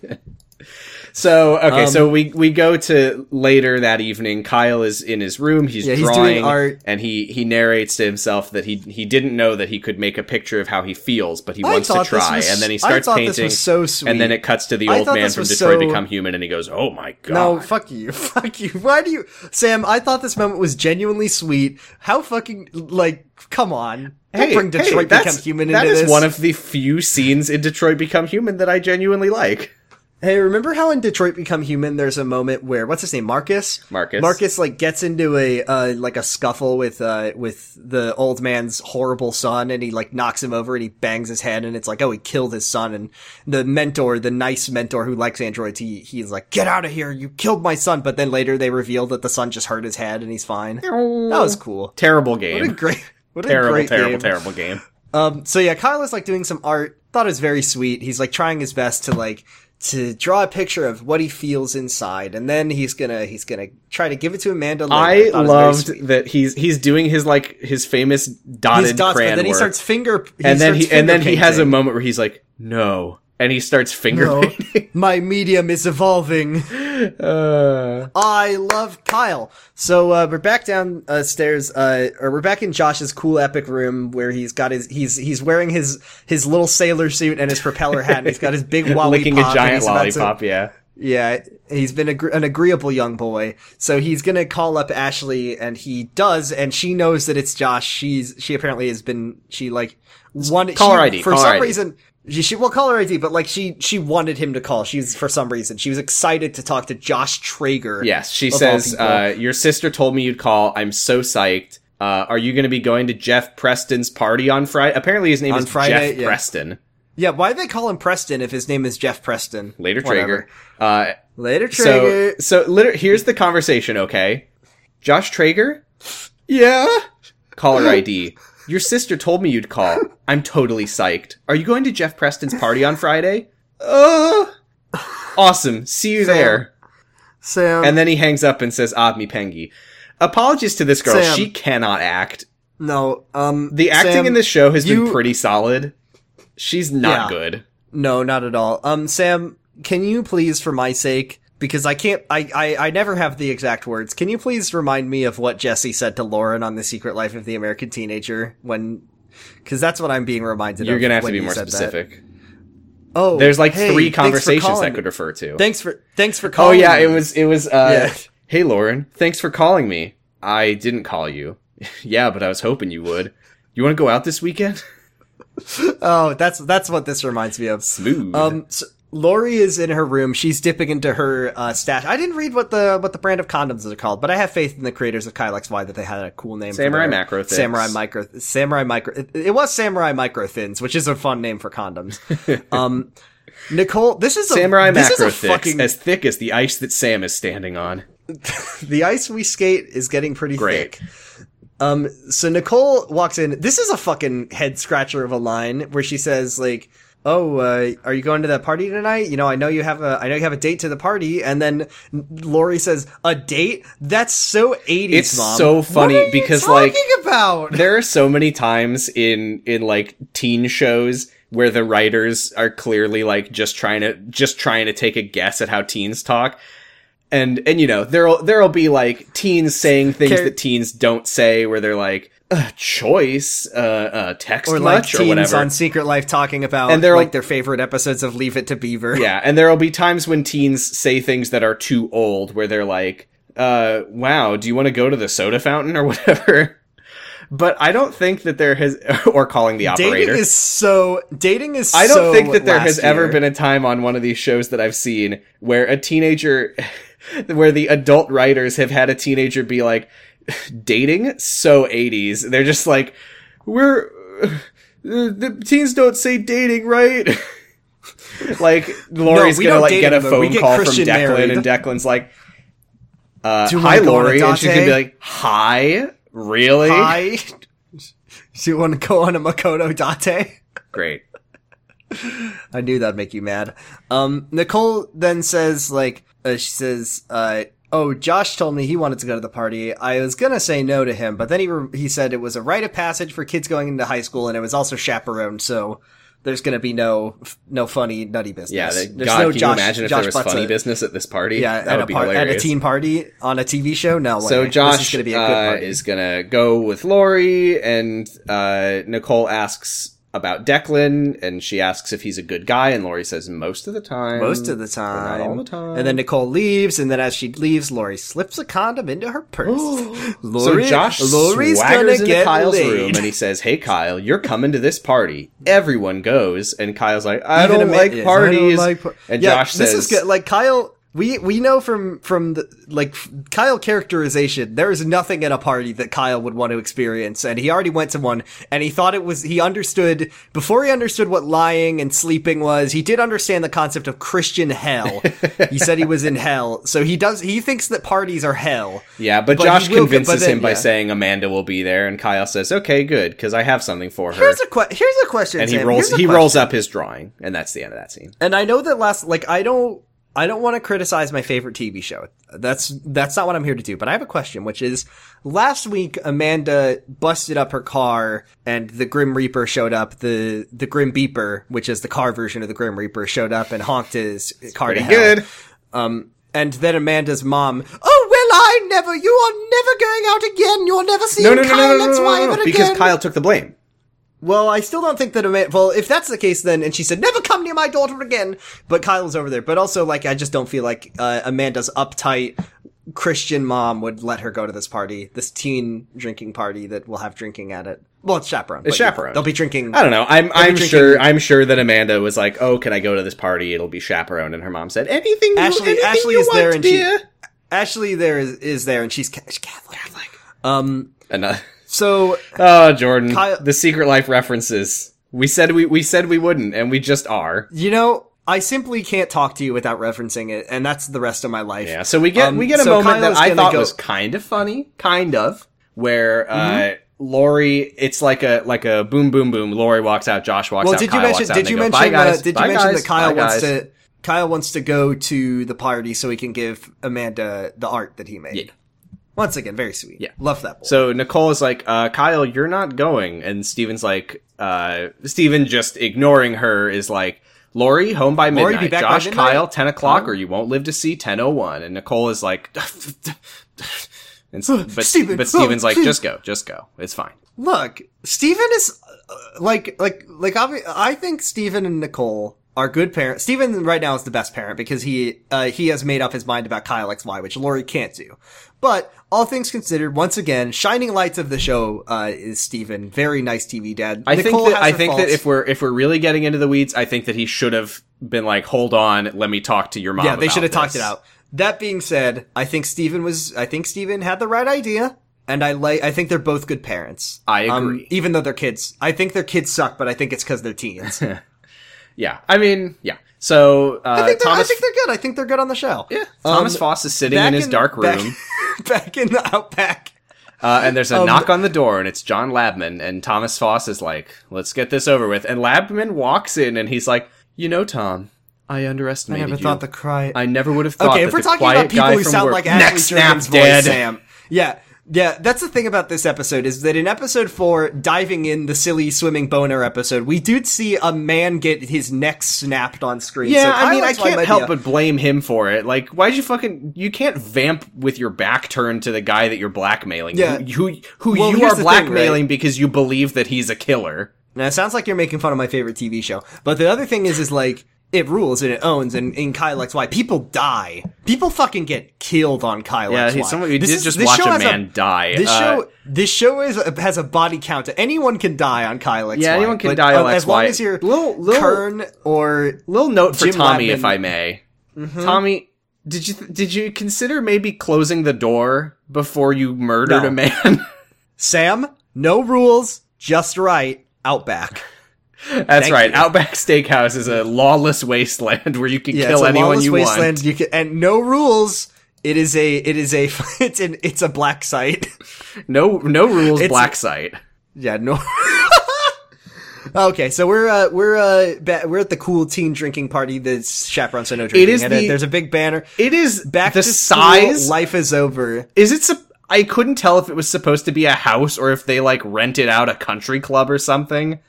So okay, Um, so we we go to later that evening. Kyle is in his room. He's Yeah, he's drawing doing art. and he he narrates to himself that he he didn't know that he could make a picture of how he feels, but he I wants to try. was- and then he starts painting. this was so sweet. And then it cuts to the old man from Detroit so- Become Human, and he goes, "Oh my god!" No, fuck you. Fuck you. Why do you Sam, I thought this moment was genuinely sweet. How fucking like come on. Don't bring Detroit that's- Become Human into is this. one of the few scenes in Detroit Become Human that I genuinely like. Hey, remember how in Detroit Become Human there's a moment where what's his name? Marcus? Marcus. Marcus like gets into a uh like a scuffle with uh with the old man's horrible son and he like knocks him over and he bangs his head and it's like, oh he killed his son and the mentor, the nice mentor who likes androids, he he's like, Get out of here, you killed my son but then later they reveal that the son just hurt his head and he's fine. That was cool. Terrible game. What a great what a Terrible, great terrible, game. terrible game. Um, so yeah, Kyle is like doing some art. Thought it was very sweet. He's like trying his best to like to draw a picture of what he feels inside, and then he's gonna he's gonna try to give it to Amanda. later. I thought it was very loved that he's he's doing his like his famous dotted his dots, crayon but then he work. starts finger. He and then he and then he has a moment where he's like, "No," and he starts finger No, painting. my medium is evolving. Uh, I love Kyle. So uh, we're back downstairs, uh, or we're back in Josh's cool epic room where he's got his he's he's wearing his his little sailor suit and his propeller hat. and He's got his big lollipop. licking a giant about to- lollipop. Yeah. Yeah, he's been an agreeable young boy. So he's gonna call up Ashley, and he does, and she knows that it's Josh. She's she apparently has been she like wanted Call she, ID, for call some ID. reason. She, she will call her ID, but like she she wanted him to call. She's for some reason she was excited to talk to Josh Trager. Yes, she says, uh, "Your sister told me you'd call. I'm so psyched. Uh, are you going to be going to Jeff Preston's party on Friday? Apparently, his name On is Friday, Jeff yeah. Preston. Yeah, why do they call him Preston if his name is Jeff Preston? Later, Whatever. Trager. Uh, Later, so, Trager. so liter- here's the conversation. Okay, Josh Trager. Yeah. Caller ID. Your sister told me you'd call. I'm totally psyched. Are you going to Jeff Preston's party on Friday? Uh. Awesome. See you there. Sam. And then he hangs up and says, "Ah, me pengi." Apologies to this girl. Sam. She cannot act. no, um, The acting Sam, in this show has you- been pretty solid. She's not Yeah. good. No, not at all. Um, Sam, can you please, for my sake, because I can't, I, I, I never have the exact words. Can you please remind me of what Jesse said to Lauren on The Secret Life of the American Teenager when, because that's what I'm being reminded You're of. gonna have to be more said that. specific. Oh, There's like hey, three conversations that could refer to. Thanks for, thanks for calling. oh yeah, me. it was it was. uh Yeah. Hey Lauren, thanks for calling me. I didn't call you. yeah, but I was hoping you would. You want to go out this weekend? Oh, that's that's what this reminds me of. Smooth. Um, so Lori is in her room. She's dipping into her uh, stash. I didn't read what the what the brand of condoms are called, but I have faith in the creators of Kyle XY that they had a cool name. Samurai Macro Thins. Samurai micro. Samurai micro. It, it was Samurai micro thins, which is a fun name for condoms. um, Nicole, this is a Samurai this macro is a fucking as thick as the ice that Sam is standing on. the ice we skate is getting pretty Great. thick. Um, so Nicole walks in. This is a fucking head scratcher of a line where she says like, "Oh, uh, are you going to that party tonight? You know, I know you have a, I know you have a date to the party." And then Lori says, "A date? That's so 80s, It's mom. so What funny because, like, about there are so many times in in like teen shows where the writers are clearly like just trying to just trying to take a guess at how teens talk and and you know there'll there'll be like teens saying things Char- that teens don't say where they're like uh, choice uh, uh text or like much or teens whatever on Secret Life talking about And they're like their favorite episodes of Leave It to Beaver. yeah and there'll be times when teens say things that are too old where they're like uh wow do you want to go to the soda fountain or whatever but I don't think that there has, or calling the operator. Dating is so. Dating is. I don't so think that there has ever been a time on one of these shows that I've seen where a teenager, where the adult writers have had a teenager be like, dating so 80s. They're just like, we're, the teens don't say dating, right? like, Lori's we gonna like get a. Phone get call from Declan married. and Declan's like, uh, hi wanna go on a Lori. And she's gonna be like, hi? Really? Hi. Do you want to go on a Makoto Date? Great. I knew that'd make you mad. Um, Nicole then says, like, uh, she says, uh, oh, Josh told me he wanted to go to the party. I was gonna say no to him, but then he re- he said it was a rite of passage for kids going into high school, and it was also chaperoned, so there's gonna be no no funny nutty business. Yeah, the, there's God, no can Josh, you imagine if Josh there was funny a- business at this party? Yeah, that at would a, be par- at a teen party on a TV show. No way. So This Josh is gonna be a good uh, party. is gonna go with Lori, and uh, Nicole asks about Declan, and she asks if he's a good guy, and Lori says most of the time. most of the time. all the time. And then Nicole leaves, and then as she leaves, Lori slips a condom into her purse. so Josh Lori's swaggers into get Kyle's laid. room, and he says, "Hey Kyle, you're coming to this party. Everyone goes." And Kyle's like, "I Even don't like I don't parties." like par- and Yeah, Josh this says, is good. Like Kyle, we we know from from the like Kyle characterization, there is nothing at a party that Kyle would want to experience, and he already went to one, and he thought it was. He understood before he understood what lying and sleeping was. He did understand the concept of Christian hell. he said he was in hell, so he does. He thinks that parties are hell. Yeah, but, But Josh will- convinces but then- him by yeah. saying Amanda will be there, and Kyle says, "Okay, good, because I have something for her." Here's a que- Here's a question, and he rolls he question. rolls up his drawing, and that's the end of that scene. And I know that last, like, I don't, I don't want to criticize my favorite TV show. That's, that's not what I'm here to do. But I have a question, which is, last week Amanda busted up her car, and the Grim Reaper showed up. The the Grim Beeper, which is the car version of the Grim Reaper, showed up and honked his car to hell. good. Um, and then Amanda's mom, oh well, I never, you are never going out again. You'll never see No, no, no, Kyle no, no, no, X, no, Y no, no, ever because again." Kyle took the blame. Well, I still don't think that Amanda. Well, if that's the case, then and she said never come near my daughter again. But Kyle's over there. But also, like, I just don't feel like uh, Amanda's uptight Christian mom would let her go to this party, this teen drinking party that will have drinking at it. Well, it's chaperone. It's chaperone. They'll be drinking. I don't know. I'm I'm sure I'm sure that Amanda was like, "Oh, can I go to this party? It'll be chaperoned." And her mom said, "Anything, you, Ashley- anything Ashley you is want, there and she- dear." Ashley there is, is there, and she's, she's Catholic. Catholic. Um. And uh, So oh, Jordan, Kyle- the Secret Life references. We said we we said we wouldn't, and we just are. you know, I simply can't talk to you without referencing it, and that's the rest of my life. Yeah. So we get Um, we get a so moment that I thought go- was kind of funny, kind of, where uh, Mm-hmm. Lori, it's like a like a boom boom boom. Lori walks out, Josh walks Well, out. did Kyle you mention? Did you go, mention? Guys. uh, did you mention that Kyle wants guys." to? Kyle wants to go to the party so he can give Amanda the art that he made. Yeah. Once again, very sweet. Yeah. love that. Boy. So Nicole is like, uh, Kyle, you're not going. And Steven's like, uh, Steven just ignoring her is like, Lori, home by midnight. Lori, be back by Josh, midnight? Kyle, 10 o'clock, or you won't live to see 10.01. And Nicole is like, and, but, Steven, but Steven's oh, like, just go, just go. It's fine. look, Steven is uh, like like like I think Steven and Nicole are good parents. Steven right now is the best parent because he uh, he has made up his mind about Kyle XY, which Lori can't do. But all things considered, once again, shining lights of the show uh, is Steven. Very nice TV dad. I Nicole think that, I think that if we're, if we're really getting into the weeds, I think that he should have been like, hold on, let me talk to your mom. Yeah, they should have talked it out. That being said, I think Steven was I think Steven had the right idea. And I like I think they're both good parents. I Um, agree. even though they're kids. I think their kids suck, but I think it's because they're teens. Yeah. I mean, yeah. So, uh, think Thomas, I think they're good. I think they're good on the show. yeah, Thomas Um, Foss is sitting in his dark room. back in the outback. Uh, and there's a Um, knock on the door, and it's John Labman, and Thomas Foss is like, "Let's get this over with." And Labman walks in, and he's like, "You know, Tom, I underestimated you. I never you. thought the cry. I never would have thought okay, if we're talking about people who sound work- like Ashley dead. voice, Sam. Yeah. Yeah, that's the thing about this episode is that in episode four, diving in the silly swimming boner episode, we did see a man get his neck snapped on screen. Yeah, So I mean, I can't help a- but blame him for it. Like, why'd you fucking? You can't vamp with your back turned to the guy that you're blackmailing. Yeah. who who, who Well, you are the thing, blackmailing because you believe that he's a killer. Now it sounds like you're making fun of my favorite TV show, but the other thing is, is like it rules and it owns. And in Kyle X Y, people die. People fucking get killed on Kyle Yeah, X he, someone, This did is- just watch show a man die. This Uh, show, this show is has a body count. Anyone can die on Kyle X Y. Yeah, anyone can but, die on uh, As long as you're Little- little- Kern or Little note for Jim Tommy, Latman. if I may. Mm-hmm. Tommy, did you did you consider maybe closing the door before you murdered No. a man? Sam, no rules, just right. Outback. That's Thank right. you. Outback Steakhouse is a lawless wasteland where you can Yeah, kill it's a anyone you wasteland. want. You can, and no rules. It is a. It is a. It's an. It's a black site. No, no rules. It's- black site. Yeah. No. okay, so we're uh, we're uh, ba- we're at the cool teen drinking party that's chaperones so no drinking. is and, uh, the- there's a big banner. It is Back the to size. School, life is over. is it? Sup- I couldn't tell if it was supposed to be a house or if they like rented out a country club or something.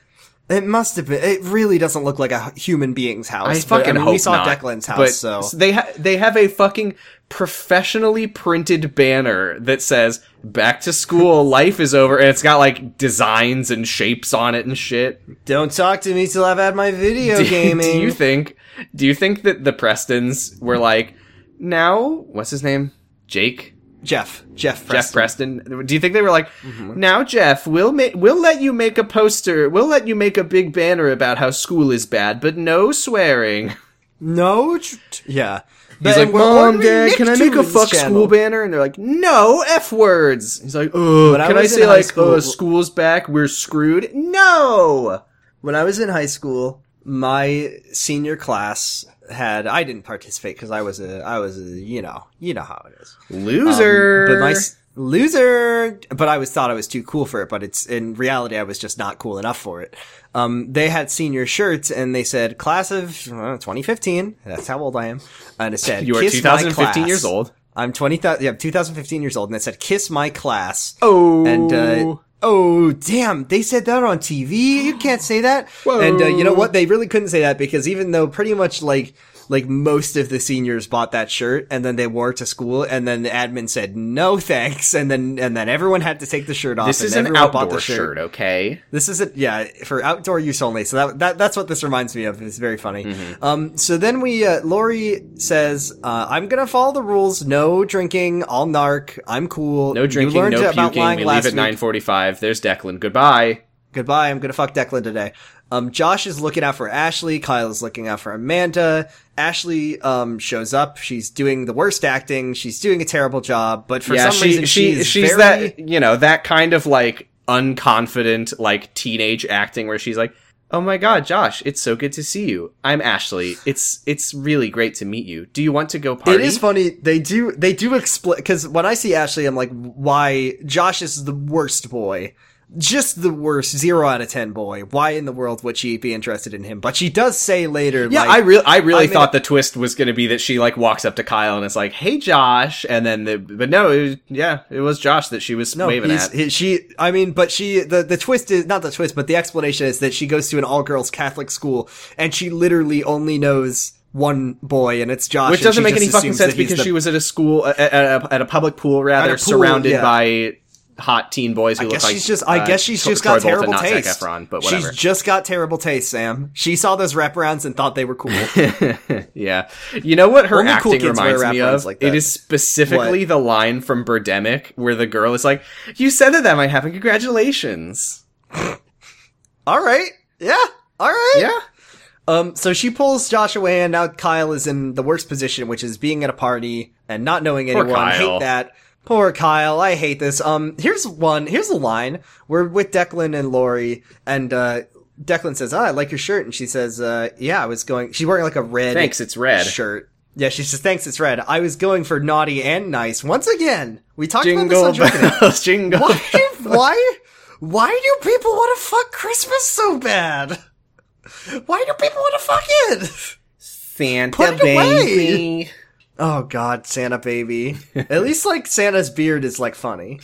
It must have been. It really doesn't look like a human being's house. I but, fucking mean, hope we saw not. Declan's house, but so they ha- they have a fucking professionally printed banner that says "Back to school, life is over," and it's got like designs and shapes on it and shit. don't talk to me till I've had my video Do, gaming. do you think? Do you think that the Prestons were like, now what's his name? Jake. Jeff, Jeff, Jeff Preston. Preston. Do you think they were like, Mm-hmm. now Jeff, we'll ma- we'll let you make a poster, we'll let you make a big banner about how school is bad, but no swearing. No, tr- yeah. He's But like, Mom, Dad, can I make a fuck channel." school banner? And they're like, No, F words. He's like, Oh, When I can I, say like, school- oh, school's back, we're screwed? No. When I was in high school, my senior class had I didn't participate because I was a I was a you know you know how it is. Loser. Um, but my loser, but I was thought I was too cool for it. But it's in reality, I was just not cool enough for it. Um, they had senior shirts, and they said class of uh, 2015. That's how old I am. And it said you are 2015 years old. I'm 20. thou- Yeah, 2015 years old, and it said "Kiss my class." Oh. And uh, oh damn, they said that on TV. You can't say that. Whoa. And uh, you know what? They really couldn't say that because even though pretty much like like most of the seniors bought that shirt and then they wore it to school and then the admin said no thanks and then and then everyone had to take the shirt off. this and is an outdoor the shirt. okay? This is it, yeah, for outdoor use only. So that, that that's what this reminds me of. It's very funny. Mm-hmm. Um, so then we, uh, Lori says, uh, "I'm gonna follow the rules. No drinking. I'll narc. I'm cool. No drinking, no puking. We leave at 9:45. There's Declan. Goodbye. Goodbye. I'm gonna fuck Declan today. Um, Josh is looking out for Ashley. Kyle is looking out for Amanda. Ashley um shows up. She's doing the worst acting. She's doing a terrible job. But for yeah, some she, reason, she she's she's very, that you know that kind of like unconfident like teenage acting where she's like, "Oh my god, Josh, it's so good to see you. I'm Ashley. It's it's really great to meet you. Do you want to go party?" It is funny. They do. They do explain because when I see Ashley, I'm like, why? Josh is the worst boy. Just the worst, zero out of ten boy. Why in the world would she be interested in him? But she does say later, Yeah, like, I really, I really I'm thought a- the twist was going to be that she like walks up to Kyle and it's like, "Hey, Josh," and then the, but no, it was, yeah, it was Josh that she was no, waving at. he, she. I mean, but she. The the twist is not the twist, but the explanation is that she goes to an all girls Catholic school and she literally only knows one boy, and it's Josh. Which doesn't make any fucking sense because the- she was at a school at, at, a, at a public pool rather, pool, surrounded yeah. by hot teen boys who I look guess like. she's just. I uh, guess she's Troy just got Bolton, terrible not Zac taste. Efron, but whatever. She's just got terrible taste, Sam. She saw those wraparounds and thought they were cool. yeah, you know what her Only cool acting kids wear reminds me of? like it is specifically the line from Birdemic where the girl is like, "You said that that might happen. Congratulations." all right, yeah, all right. Yeah. Um, so she pulls Josh away, and now Kyle is in the worst position, which is being at a party and not knowing Poor anyone. Kyle. Hate that. Poor Kyle. I hate this. Um, here's one. Here's a line. We're with Declan and Lori, and uh, Declan says, "Ah, I like your shirt," and she says, uh, "Yeah, I was going." She's wearing like a red. Thanks, it's red. Shirt. Yeah, she says, "Thanks, it's red." I was going for naughty and nice once again. We talked about Jingle this on bells, jingle. Why? bells. Why? Why do people want to fuck Christmas so bad? Why do people want to fuck it? Santa Put it away. Oh God, Santa baby. At least like Santa's beard is like funny.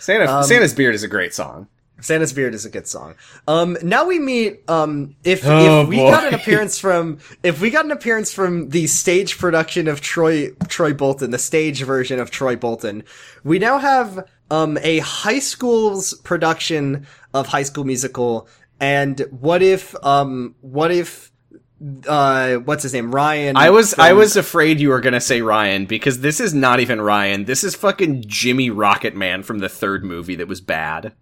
Santa, Um, Santa's beard is a great song. Santa's beard is a good song. Um, now we meet. Um, if Oh, if we boy. got an appearance from if we got an appearance from the stage production of Troy Troy Bolton, the stage version of Troy Bolton, we now have um a high school's production of High School Musical. And what if um what if uh, what's his name? Ryan. I was I was afraid you were gonna say Ryan because this is not even Ryan. This is fucking Jimmy Rocket Man from the third movie that was bad.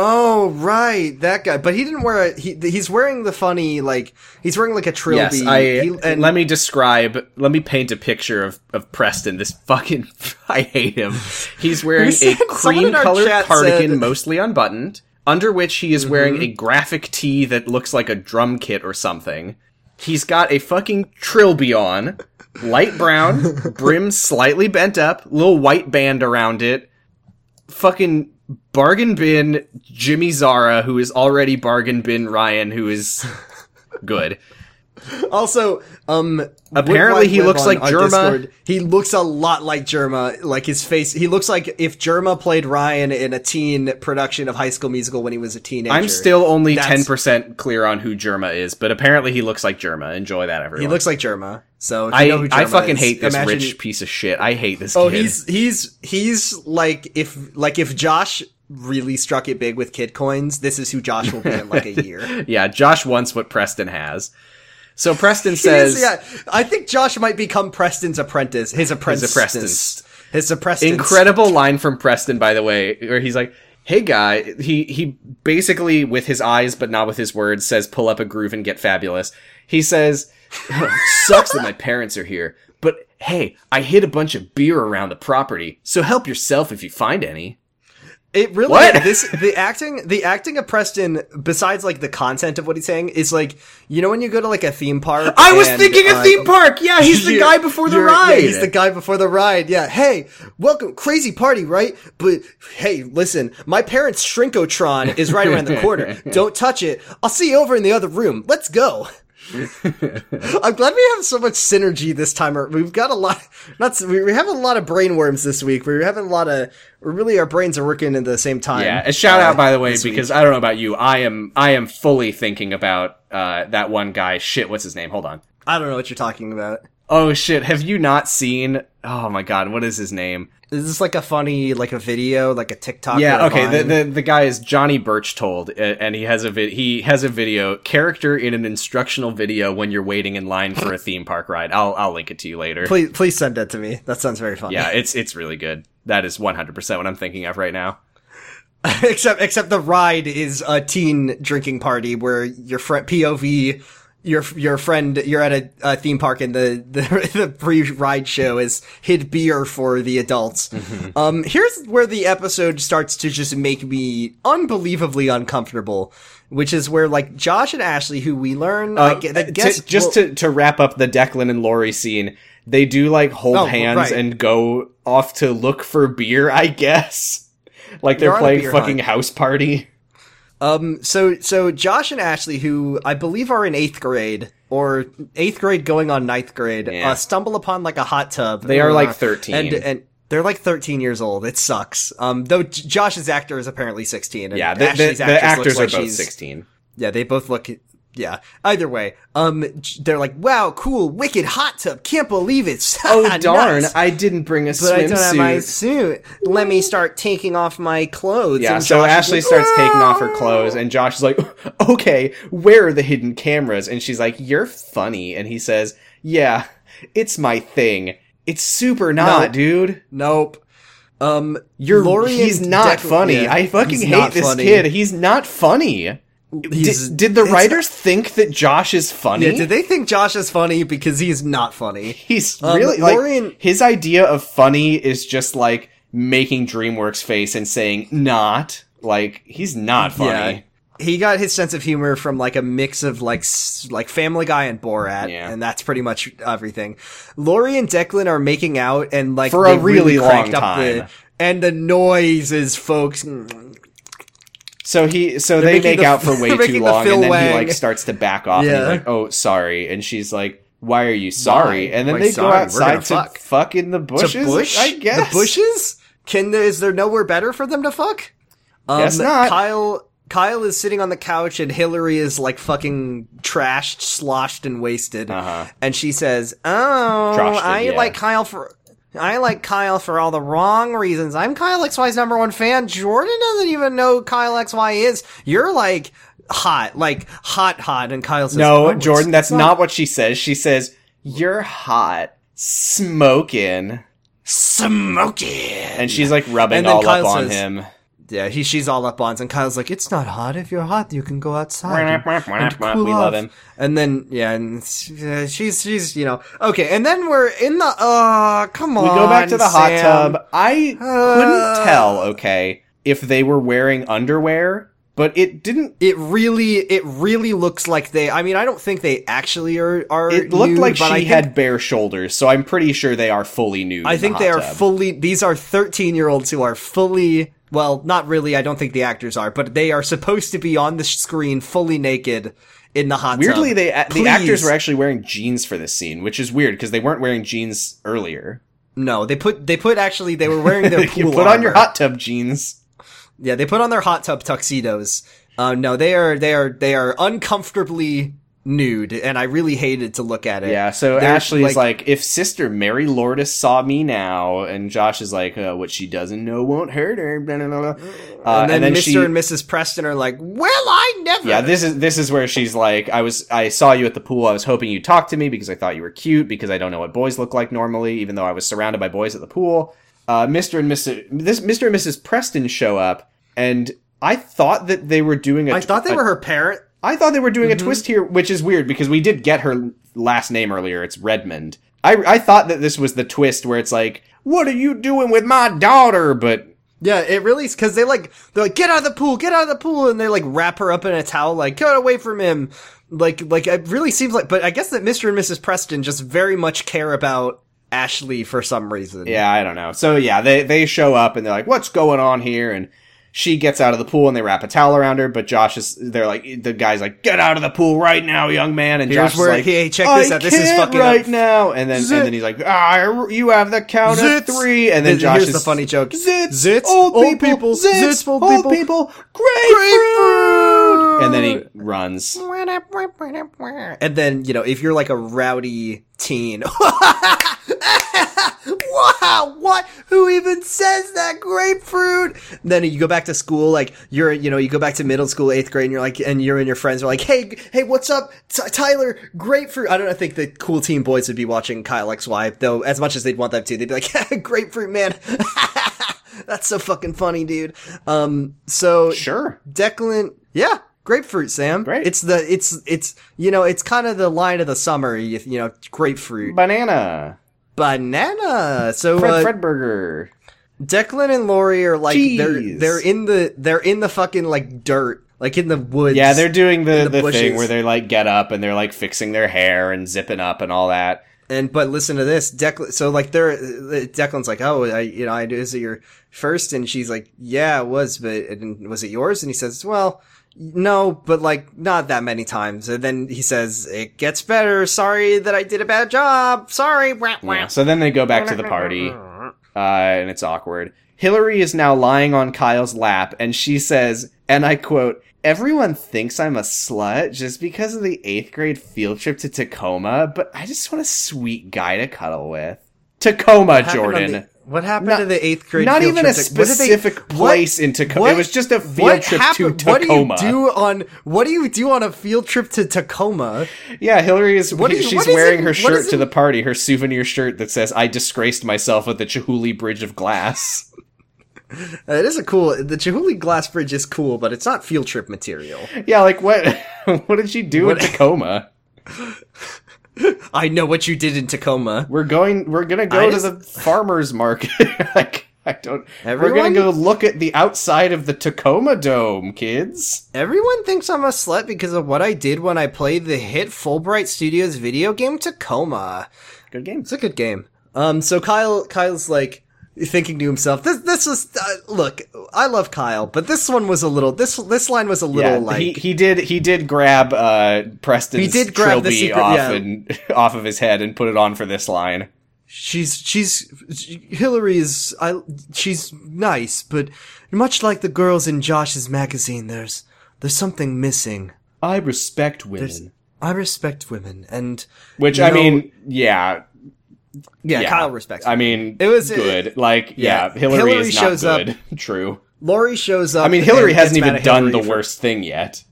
Oh right, that guy. But he didn't wear a. He, he's wearing the funny like he's wearing like a trilby. Yes, I. He- and let me describe. Let me paint a picture of of Preston. This fucking. I hate him. He's wearing a said- our cream colored cardigan, said- mostly unbuttoned, under which he is wearing Mm-hmm. a graphic tee that looks like a drum kit or something. He's got a fucking trilby on, light brown, brim slightly bent up, little white band around it. Fucking bargain bin Jimmy Zara, who is already bargain bin Ryan, who is good. also, um, Apparently he looks like Discord, He looks a lot like Jerma. Like his face, he looks like if Jerma played Ryan in a teen production of High School Musical when he was a teenager. I'm still only ten percent clear on who Jerma is, but apparently he looks like Jerma. Enjoy that, everyone. He looks like Jerma. So I know who I fucking is, hate this imagine- rich piece of shit. I hate this. Oh, kid. he's he's he's like if like if Josh really struck it big with kid coins, this is who Josh will be in like a year. yeah. Josh wants what Preston has. So Preston says, is, yeah, I think Josh might become Preston's apprentice. His apprentice. His apprentice. His apprentice. incredible line from Preston, by the way, where he's like, "Hey guy," he he basically with his eyes but not with his words says, "Pull up a groove and get fabulous." He says, "Sucks that my parents are here, but hey, I hid a bunch of beer around the property, so help yourself if you find any." It really What? this the acting the acting of Preston besides like the content of what he's saying is like you know when you go to like a theme park I was and, thinking a uh, theme park. Yeah, he's the guy before the you're- yeah, ride. he's the guy before the ride. Yeah. Hey, welcome, crazy party, right? But hey, listen, my parents' Shrinkotron is right around the corner. Don't touch it. I'll see you over in the other room. Let's go. I'm glad we have so much synergy this time. We've got a lot, not we we have a lot of brainworms this week. We're having a lot of, really our brains are working at the same time. Yeah, a shout uh, out by the way this week. because I don't know about you, I am I am fully thinking about uh that one guy. Shit, what's his name? Hold on. I don't know what you're talking about. Oh shit, have you not seen? Oh my god, what is his name? Is this like a funny, like a video, like a TikTok? Yeah, okay. The, the the guy is Johnny Birch told, and he has a vid- he has a video character in an instructional video when you're waiting in line for a theme park ride. I'll I'll link it to you later. Please, please send that to me. That sounds very funny. Yeah, it's it's really good. That is 100 percent what I'm thinking of right now. except, except the ride is a teen drinking party where your friend POV, your your friend, you're at a, a theme park and the the, the pre-ride show is hid beer for the adults. Mm-hmm. Um, here's where the episode starts to just make me unbelievably uncomfortable. Which is where like Josh and Ashley, who we learn, Uh, I to- guess just well- to to wrap up the Declan and Lori scene, they do like hold Oh, hands right. and go off to look for beer. I guess, like They're they're playing fucking hunt. house party. Um, so, so Josh and Ashley, who I believe are in eighth grade or eighth grade going on ninth grade, Yeah. uh, stumble upon like a hot tub. They are, Uh, like, 13. and and they're like thirteen years old. It sucks. Um, though J- Josh's actor is apparently sixteen. And Yeah, the, the, Ashley's the actors are like both 16. Yeah, they both look. Yeah. Either way, um, they're like, "Wow, cool, wicked hot tub. Can't believe it." Oh darn! I didn't bring a But I don't have my swimsuit. suit. Let me start taking off my clothes. Yeah, And so Josh Ashley like, starts taking off her clothes, and Josh is like, "Okay, where are the hidden cameras?" And she's like, "You're funny," and he says, "Yeah, it's my thing. It's super not, Nope. dude. Nope. Um, You're Lori he's not funny. yeah, I fucking hate this funny. kid. He's not funny. Did, did the writers think that Josh is funny? Yeah, did they think Josh is funny because he's not funny? He's Um, really like Lori and- his idea of funny is just like making DreamWorks face and saying not. Like he's not funny. Yeah. He got his sense of humor from like a mix of like like Family Guy and Borat, Yeah. and that's pretty much everything. Lori and Declan are making out and like For a they really long time. the and the noises, folks. So he, so They're they make the- out for way too making the long, and then Wang. he like starts to back off, and Yeah. he's like, "Oh, sorry," and she's like, "Why are you sorry?" Why? And then Why they sorry? go outside gonna fuck. fuck in the bushes. to bush? I guess the bushes. Can there, is there nowhere better for them to fuck? Um, Guess not. Kyle Kyle is sitting on the couch and Hillary is like fucking trashed, sloshed, and wasted. Uh-huh. And she says, "Oh, Troshed, I yeah. like Kyle for." I like Kyle for all the wrong reasons. I'm Kyle XY's number one fan. Jordan doesn't even know Kyle XY is. You're like hot, like hot, hot. And Kyle says, No, "Oh, Jordan, that's not what she says. She says, You're hot, smoking. smoky. And she's like rubbing all Kyle up on says- him. Yeah, he, she's all up on, and Kyle's like, "It's not hot. If you're hot, you can go outside and, and cool we love off." him. And then, yeah, and she's she's you know okay. And then we're in the uh, come on, We go back to the hot Sam. tub. I Uh. couldn't tell, okay, if they were wearing underwear, but it didn't. It really, it really looks like they. I mean, I don't think they actually are. are It looked nude, like she think, had bare shoulders, so I'm pretty sure they are fully nude. I in think the they hot are tub. fully. These are thirteen-year-olds who are fully. Well, not really. I don't think the actors are, but they are supposed to be on the screen fully naked in the hot tub. Weirdly, tub. they the actors were actually wearing jeans for this scene, which is weird because they weren't wearing jeans earlier. No, they put they put actually they were wearing their pool you put on your hot tub jeans. Yeah, they put on their hot tub tuxedos. Uh, no, they are they are they are uncomfortably nude, and I really hated to look at it. Yeah, so They're, Ashley's like, if Sister Mary Lourdes saw me now, and Josh is like, uh, what she doesn't know won't hurt her. Blah, blah, blah. Uh, and then, Mr. she, and Mrs. Preston are like, "Well, I never." yeah, this is this is where she's like, I was I saw you at the pool. I was hoping you'd talk to me because I thought you were cute because I don't know what boys look like normally, even though I was surrounded by boys at the pool. Uh, Mr. and Mrs. This Mr. and Mrs. Preston show up, and I thought that they were doing a I thought they a- were her parent. I thought they were doing Mm-hmm. a twist here, which is weird because we did get her last name earlier. It's Redmond. I I thought that this was the twist where it's like, "What are you doing with my daughter?" But Yeah, it really because they like they're like get out of the pool, get out of the pool, and they like wrap her up in a towel, like get away from him. Like like it really seems like, but I guess that Mr. and Mrs. Preston just very much care about Ashley for some reason. yeah, I don't know. So yeah, they they show up and they're like, "What's going on here?" And she gets out of the pool and they wrap a towel around her. But Josh is they're like the guy's like, "Get out of the pool right now, young man!" And Here's Josh where- is like, hey, check this "I out. This is fucking right up." now." And then Zit. and then he's like, "Ah, you have the count Zits. of three. And then Here's Josh the is funny joke. Zits, Zits, old, old people, people, zits, zits, old old people. people, grapefruit. And then he runs. And then, you know, if you're like a rowdy teen. wow, what? Who even says that grapefruit? Then you go back to school, like, you're, you know, you go back to middle school, eighth grade, and you're like, and you and your friends are like, hey, hey, what's up? T- Tyler, grapefruit. I don't I think the cool teen boys would be watching Kyle XY, though, as much as they'd want them to, they'd be like, grapefruit, man. That's so fucking funny, dude. Um, so Sure. Declan, yeah, grapefruit, Sam. Great. It's the it's it's you know it's kind of the line of the summer. You, you know, grapefruit, Banana. banana. So Fred uh, Fredburger. Declan and Lori are like they're they're in the they're in the fucking like dirt, like in the woods. Yeah, they're doing the, the the, bushes. thing where they like get up and they're like fixing their hair and zipping up and all that. And but listen to this, Declan. So like they're Declan's like, oh, I, you know, I is it your first? And she's like, yeah, it was, but and was it yours? And he says, well, no, but like not that many times. And then he says, it gets better. Sorry that I did a bad job. Sorry. Yeah, so then they go back to the party, uh, and it's awkward. Hillary is now lying on Kyle's lap, and she says, and I quote, Everyone thinks I'm a slut just because of the eighth grade field trip to Tacoma, but I just want a sweet guy to cuddle with. Tacoma, What happened on Jordan. the- what happened Not- to the eighth grade? Not field even a trip to- did they- specific what- place in Tacoma. what- It was just a field trip happened- to What do you do on what do you do on a field trip to Tacoma? Yeah, Hillary is. What is- she's what wearing it- her shirt to it- the party, her souvenir shirt that says "I disgraced myself at the Chihuly Bridge of Glass." It is a cool. The Chihuly Glass Bridge is cool, but it's not field trip material. yeah, like what? what did she do in Tacoma? I know what you did in Tacoma. We're going. We're gonna go I to just- the farmers market. like I don't. We're gonna go look at the outside of the Tacoma Dome, kids. Everyone thinks I'm a slut because of what I did when I played the hit Fullbright Studios video game Tacoma. Good game. It's a good game. Um, so Kyle, Kyle's like thinking to himself, "This, this was uh, look. I love Kyle, but this one was a little. This, this line was a little Yeah, like he he did he did grab uh Preston's He did grab the secret- off yeah. and off of his head and put it on for this line. she's she's Hillary's. I she's nice, but much like the girls in Josh's magazine, there's there's something missing. I respect women. I respect women, and Which I know- mean, yeah. Yeah, Kyle respects. I mean, It was- good. like, yeah, yeah, Hillary, Hillary is not shows up- good. True. Lori shows up. I mean, Hillary hasn't even done Hillary the for- worst thing yet.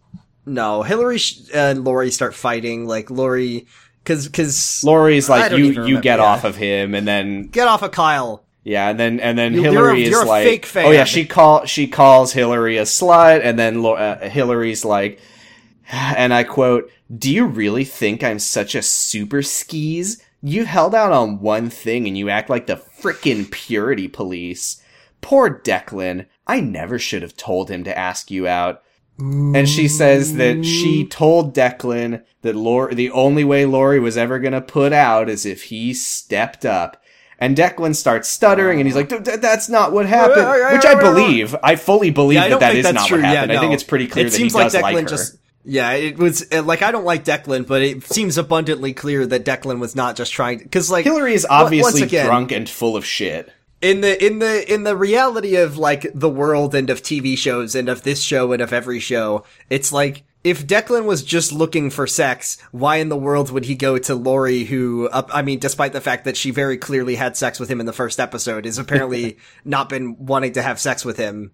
No, Hillary sh- and Lori start fighting. Like Lori, because because Lori's like, you, you remember, get yeah. off of him, and then get off of Kyle. Yeah, and then and then You- you're Hillary a- you're is like, oh yeah, she call she calls Hillary a slut, and then uh, Hillary's like, and I quote, "Do you really think I'm such a super skis? You held out on one thing, and you act like the frickin' purity police. Poor Declan. I never should have told him to ask you out." And she says that she told Declan that Lori, the only way Lori was ever gonna put out is if he stepped up. And Declan starts stuttering, and he's like, "Th- th- "That's not what happened," which I believe. I fully believe Yeah, I that that is not true. what happened. Yeah, I think it's pretty clear It that seems he like does Declan like her. just. Yeah, it was like I don't like Declan, but it seems abundantly clear that Declan was not just trying because like Hillary is obviously again- drunk and full of shit. in the in the in the reality of like the world and of TV shows and of this show and of every show, it's like if Declan was just looking for sex, why in the world would he go to Lori, who, uh, I mean, despite the fact that she very clearly had sex with him in the first episode, is apparently not been wanting to have sex with him.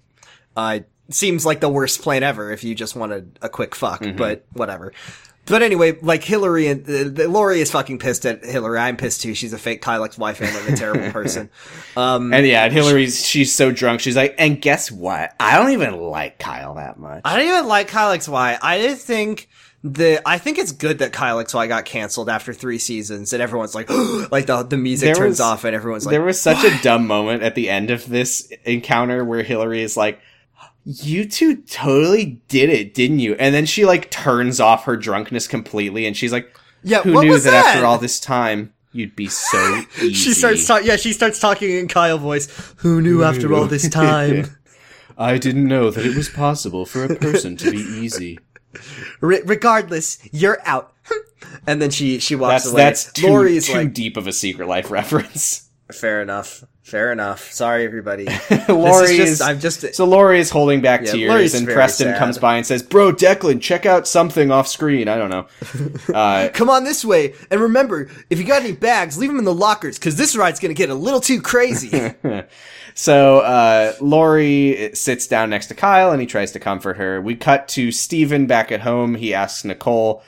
Uh, seems like the worst plan ever if you just wanted a quick fuck, but whatever. But anyway, like Hillary and uh, the, Lori is fucking pissed at Hillary. I'm pissed too. She's a fake Kylex wife and a terrible person. Um, And yeah, and Hillary's she's so drunk. She's like, and guess what? I don't even like Kyle that much. I don't even like Kyle XY. I just think the I think it's good that Kyle XY got canceled after three seasons, and everyone's like, like the the music There turns was- off, and everyone's like, there was such a dumb moment at the end of this encounter where Hillary is like, you two totally did it, didn't you? And then she like turns off her drunkenness completely and she's like, yeah, who knew that, that? after all this time you'd be so easy? she starts talking. Yeah, she starts talking in Kyle voice. Who knew after all this time? I didn't know that it was possible for a person to be easy. Re- regardless, you're out. and then she she walks That's away. that's too, Lori's too like, deep of a secret life reference. fair enough, fair enough. Sorry, everybody. Lori this is just, is I'm just. so Lori is holding back Yeah, tears, Lori's and Preston sad. comes by and says, "Bro, Declan, check out something off screen." I don't know. Uh, Come on this way, and remember, if you got any bags, leave them in the lockers, because this ride's gonna get a little too crazy. So uh, Lori sits down next to Kyle and he tries to comfort her. We cut to Steven back at home. He asks Nicole,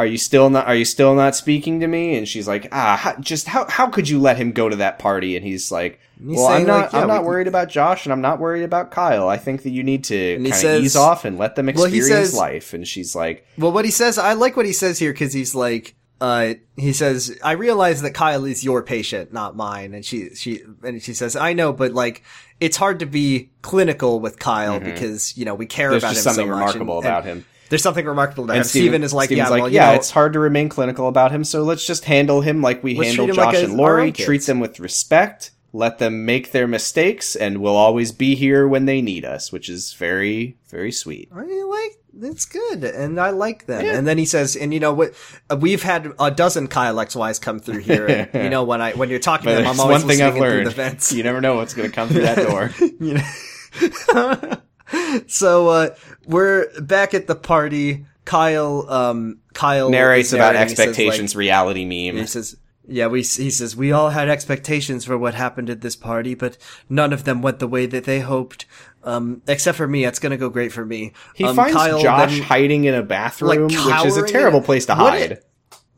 "Are you still not? Are you still not speaking to me?" And she's like, "Ah, how, just how how could you let him go to that party?" And he's like, he's "Well, I'm not. like, yeah, I'm not we- worried about Josh, and I'm not worried about Kyle. I think that you need to kind of ease off and let them Well, he experience says- life." And she's like, Well, what he says, I like what he says here because he's like, uh, he says, I realize that Kyle is your patient, not mine. And she, she, and she says, I know, but like, it's hard to be clinical with Kyle because, you know, we care Mm-hmm. "There's about him something so much. remarkable and- about and him." There's something remarkable about him. And Steven, is like, Steven's yeah, like, well, you yeah, know, it's hard to remain clinical about him, so let's just handle him like we handle treat him like Josh a- and Lori. own. Treat them with respect. Let them make their mistakes, and we'll always be here when they need us, which is very, very sweet. I like it's good, and I like them. Yeah. And then he says, and you know what? Uh, we've had a dozen Kyle XYs come through here. And, you know, when I when you're talking to them, I'm always one thing I've listening through learned: the vents. you never know what's going to come through that door. you know. so uh we're back at the party. Kyle um Kyle Narrates about. He says, expectations, reality like- meme. He says yeah, we he says we all had expectations for what happened at this party, but none of them went the way that they hoped. Um, except for me, it's gonna go great for me. He um, finds Kyle Josh then- hiding in a bathroom, which is a terrible place to hide. it-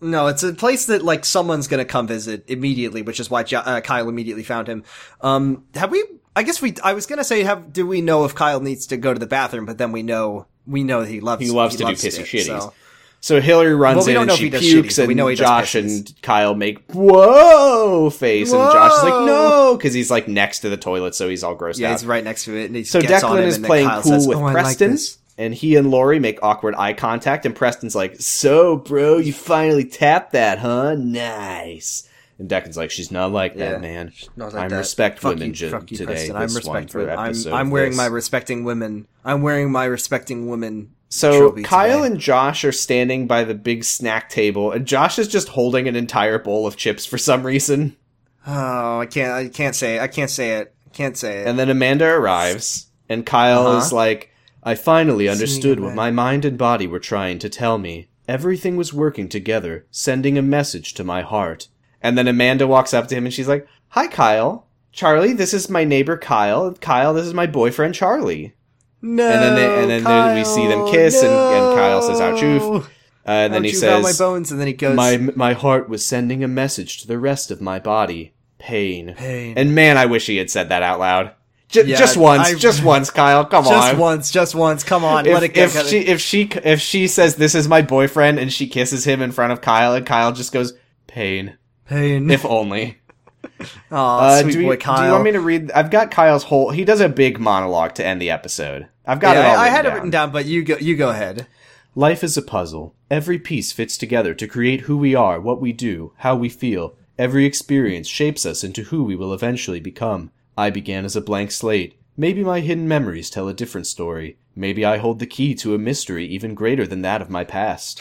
No, it's a place that like someone's gonna come visit immediately, which is why jo- uh, Kyle immediately found him. Um, have we? I guess we. I was gonna say, have do we know if Kyle needs to go to the bathroom? But then we know we know that he loves He loves to do pissy it, shitties. so- So Hillary runs Well, we in and she he pukes, shitties, but we know he Josh and Kyle make whoa face, and Josh is like no, because he's like next to the toilet, so he's all grossed Yeah, out. he's right next to it, and he So gets on Declan him, is and playing Kyle cool says, with "Oh, I like Preston, and he and Lori make awkward eye contact, and Preston's like, "So, bro, you finally tapped that, huh? Nice." And Declan's like, "She's not like Yeah, that, man. Not like I'm that. respect Fuck women you, fuck you, today. Preston. I'm respect. women. I'm, I'm wearing this." my respecting women. I'm wearing my respecting women. So Kyle today. and Josh are standing by the big snack table, and Josh is just holding an entire bowl of chips for some reason. Oh, I can't. I can't say. It. I can't say it. I can't say it. And then Amanda arrives, and Kyle Uh-huh. is like, I finally understood what my mind and body were trying to tell me. Everything was working together, sending a message to my heart. And then Amanda walks up to him and she's like, "Hi, Kyle. Charlie, this is my neighbor Kyle. Kyle, this is my boyfriend Charlie." No. And then they- and then they- we see them kiss, and- and Kyle says, "Ouch, oof." Uh, and then he you've my says, bones, and then he goes, "My my heart was sending a message to the rest of my body. Pain." pain. And man, I wish he had said that out loud. J- Yeah, just once, I- just once, Kyle. Come just on. Just once, just once. Come on, if, let it go. if she if she if she says this is my boyfriend and she kisses him in front of Kyle and Kyle just goes pain. Pain. If only. Aw, Uh, sweet do, we- boy do you want me to read? I've got Kyle's whole. He does a big monologue to end the episode. I've got yeah, it all. I, I had down. it written down, but you go. You go ahead. Life is a puzzle. Every piece fits together to create who we are, what we do, how we feel. Every experience shapes us into who we will eventually become. I began as a blank slate. Maybe my hidden memories tell a different story. Maybe I hold the key to a mystery even greater than that of my past.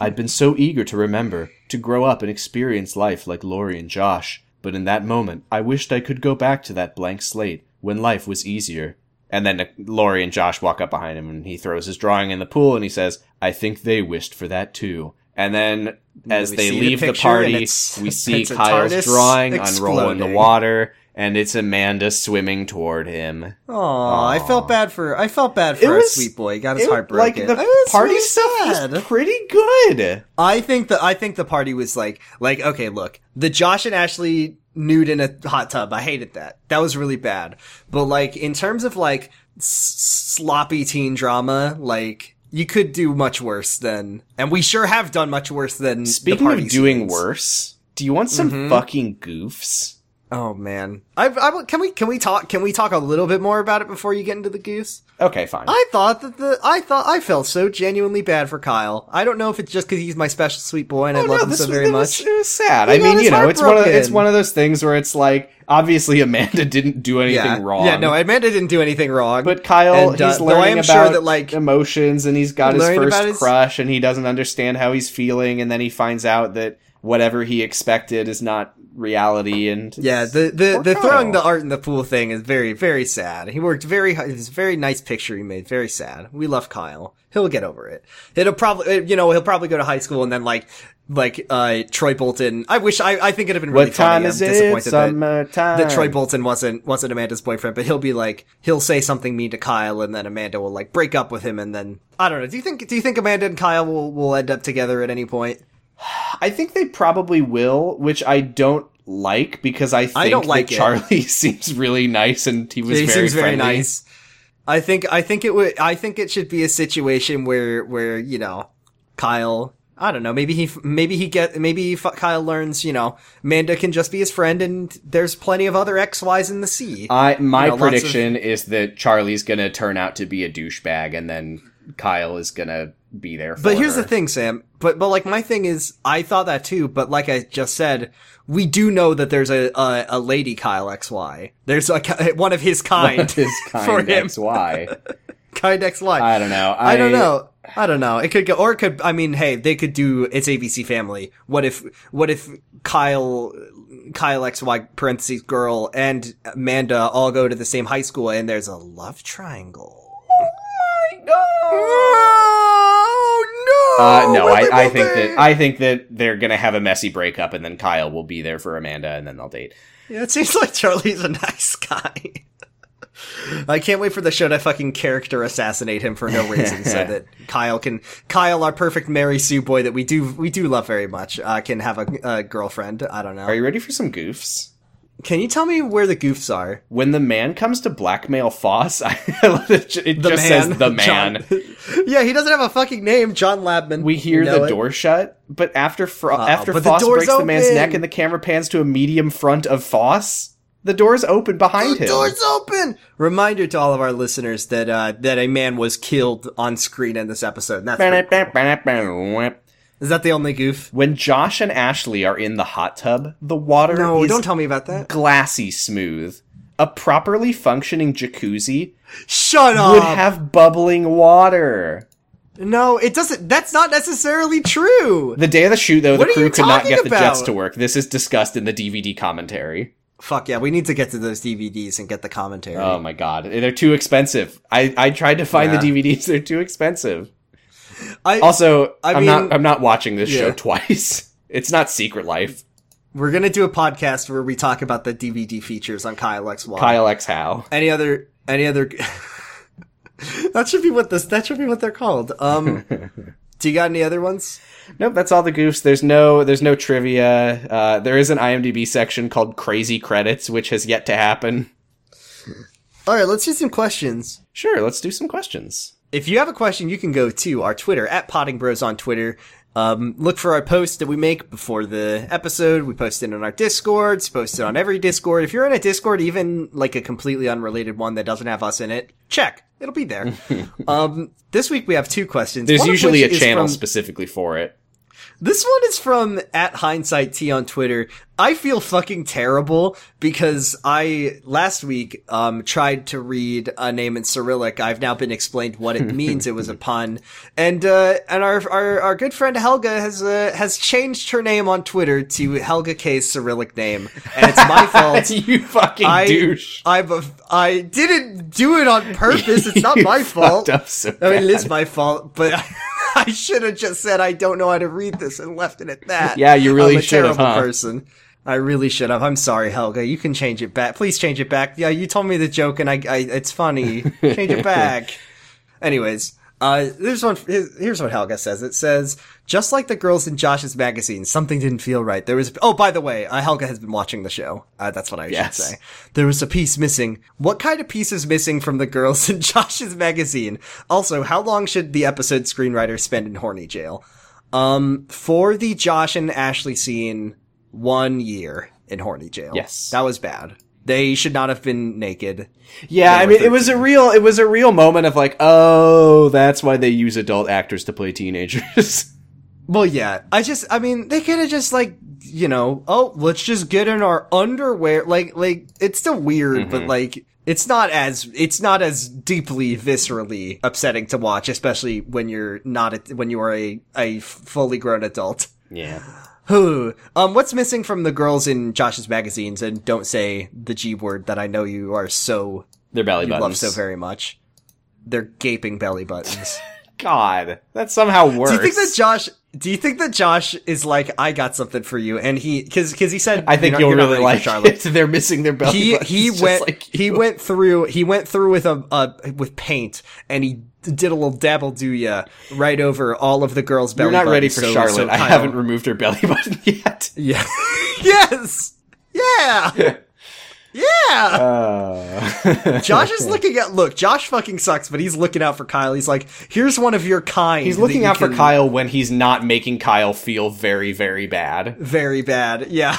I'd been so eager to remember, to grow up and experience life like Lori and Josh. But in that moment, I wished I could go back to that blank slate when life was easier. And then uh, Lori and Josh walk up behind him and he throws his drawing in the pool and he says, I think they wished for that too. And then as we they see the leave the, party, we see Kyle's drawing unroll in the water and it's Amanda swimming toward him. Oh, I felt bad for. I felt bad for It our was- sweet boy. He got his It- heart like broken. the was party really stuff sad. was pretty good. I think the I think the party was like like okay, look, the Josh and Ashley nude in a hot tub. I hated that. That was really bad. But like in terms of like s- sloppy teen drama, like you could do much worse than, and we sure have done much worse than. the Speaking of doing scenes. worse, do you want some mm-hmm. fucking goofs? Oh man, I, I can we can we talk can we talk a little bit more about it before you get into the goose? Okay, fine. I thought that the I thought I felt so genuinely bad for Kyle. I don't know if it's just because he's my special sweet boy and I Oh, love no, him so was- very it was- much. it was sad. He I mean, you know, it's one of it's one of those things where it's like obviously Amanda didn't do anything yeah. wrong. Yeah, no, Amanda didn't do anything wrong. But Kyle, And, uh, he's learning I about sure that, like- emotions, and he's got his first his- crush, and he doesn't understand how he's feeling, and then he finds out that whatever he expected is not reality. And yeah, the the, the throwing the art in the pool thing is very very sad. He worked very hard. It's a very nice picture he made. Very sad. We love Kyle. He'll get over it. It'll probably you know he'll probably go to high school and then like like uh Troy Bolton. I wish I I think it'd have been really what time funny. is I'm it? disappointed that that Troy Bolton wasn't wasn't Amanda's boyfriend, but he'll be like he'll say something mean to Kyle, and then Amanda will like break up with him, and then I don't know. Do you think do you think Amanda and Kyle will will end up together at any point? I think they probably will, which I don't like because I think don't like that it. Charlie seems really nice and he was he very seems very nice. I think I think it would I think it should be a situation where where you know Kyle. I don't know. Maybe he maybe he get maybe f- Kyle learns you know Amanda can just be his friend, and there's plenty of other X Y's in the sea. I my You know, lots of- prediction is that Charlie's gonna turn out to be a douchebag, and then Kyle is gonna be there. For But here's her. the thing, Sam. But but like my thing is, I thought that too. But like I just said, we do know that there's a a, a lady Kyle X Y. There's a one of his kind his for kind him. XY. kind X Y. I don't know. I don't know. I don't know. It could go, or it could. I mean, hey, they could do it's ABC Family. What if? What if Kyle, Kyle X Y parentheses girl and Amanda all go to the same high school and there's a love triangle? Oh ah! No! Uh, no, I, I think that I think that they're gonna have a messy breakup, and then Kyle will be there for Amanda, and then they'll date. Yeah, it seems like Charlie's a nice guy. I can't wait for the show to fucking character assassinate him for no reason, so that Kyle can Kyle, our perfect Mary Sue boy that we do we do love very much, uh, can have a, a girlfriend. I don't know. Are you ready for some goofs? Can you tell me where the goofs are? When the man comes to blackmail Foss, I it it The just man, says the man. John- yeah, he doesn't have a fucking name, John Labman. We hear You know the it. door shut, but after Fro- Uh-oh, after but Foss door's breaks the man's neck and the camera pans to a medium front of Foss, the door's open behind The him. The door's open. Reminder to all of our listeners that uh, that a man was killed on screen in this episode. That's is that the only goof? When Josh and Ashley are in the hot tub, the water No, is don't tell me about that. glassy smooth. A properly functioning jacuzzi Shut up. would have bubbling water. No, it doesn't. That's not necessarily true. The day of the shoot, though, What the are crew you could not talking get the jets about? to work. This is discussed in the DVD commentary. Fuck yeah, we need to get to those DVDs and get the commentary. Oh my god, they're too expensive. I, I tried to find Yeah. the DVDs; they're too expensive. I Also, I am not I'm not watching this show twice. It's not Secret Life. We're gonna do a podcast where we talk about the DVD features on Kyle X XY. Kyle X How. Any other? Any other? that should be what this. That should be what they're called. Um, do you got any other ones? Nope, that's all the goofs. There's no there's no trivia. Uh, there is an IMDb section called Crazy Credits, which has yet to happen. All right, let's do some questions. Sure, let's do some questions. If you have a question, you can go to our Twitter at Potting Bros on Twitter. Um, look for our posts that we make before the episode. We post it on our Discord, post it on every Discord. If you're in a Discord, even like a completely unrelated one that doesn't have us in it, check. It'll be there. um, this week we have two questions. There's usually a channel from- specifically for it. This one is from at hindsight T on Twitter. I feel fucking terrible because I last week um tried to read a name in Cyrillic. I've now been explained what it means. it was a pun, and uh and our our, our good friend Helga has uh, has changed her name on Twitter to Helga K's Cyrillic name, and it's my fault. you fucking I douche. I'm a, I didn't do it on purpose. It's not my fault. so I mean, it is my fault, but I should have just said I don't know how to read this and left it at that. Yeah, you really I'm a should have, huh? person. I really should have. I'm sorry, Helga. You can change it back. Please change it back. Yeah, you told me the joke, and I, I it's funny. Change it back. Anyways, uh, there's one. Here's here's what Helga says. It says, just like the girls in Josh's magazine, something didn't feel right. There was. Oh, by the way, uh, Helga has been watching the show. Uh, that's what I Yes. should say. There was a piece missing. What kind of piece is missing from the girls in Josh's magazine? Also, how long should the episode screenwriter spend in horny jail? Um, for the Josh and Ashley scene, one year in horny jail. Yes. that was bad. They should not have been naked. Yeah, I mean, it was a real, it was a real moment of like, oh, that's why they use adult actors to play teenagers. Well, yeah. I just, I mean, they could have just like, you know, oh, let's just get in our underwear. Like, like, it's still weird, but mm-hmm. like, it's not as, it's not as deeply, viscerally upsetting to watch, especially when you're not, a, when you are a, a fully grown adult. yeah. Who? Um, what's missing from the girls in Josh's magazines? And don't say the G word that I know you are so, Their belly you buttons. love so very much. They're gaping belly buttons. God, that's somehow worse. Do you think that Josh? Do you think that Josh is like, I got something for you, and he because because he said, I think "You're you'll really like it. They're missing their belly He buttons. he went like he went through he went through with a uh, with paint and he did a little dabble do ya right over all of the girls' belly. Button? You're not ready for so- Charlotte. so I haven't removed her belly button yet. Yeah. yes. Yeah. Yeah. Uh, Josh is looking at look. Josh fucking sucks, but he's looking out for Kyle. He's like, here's one of your kind. he's looking out for Kyle when he's not making Kyle feel very, very bad. Very bad. Yeah.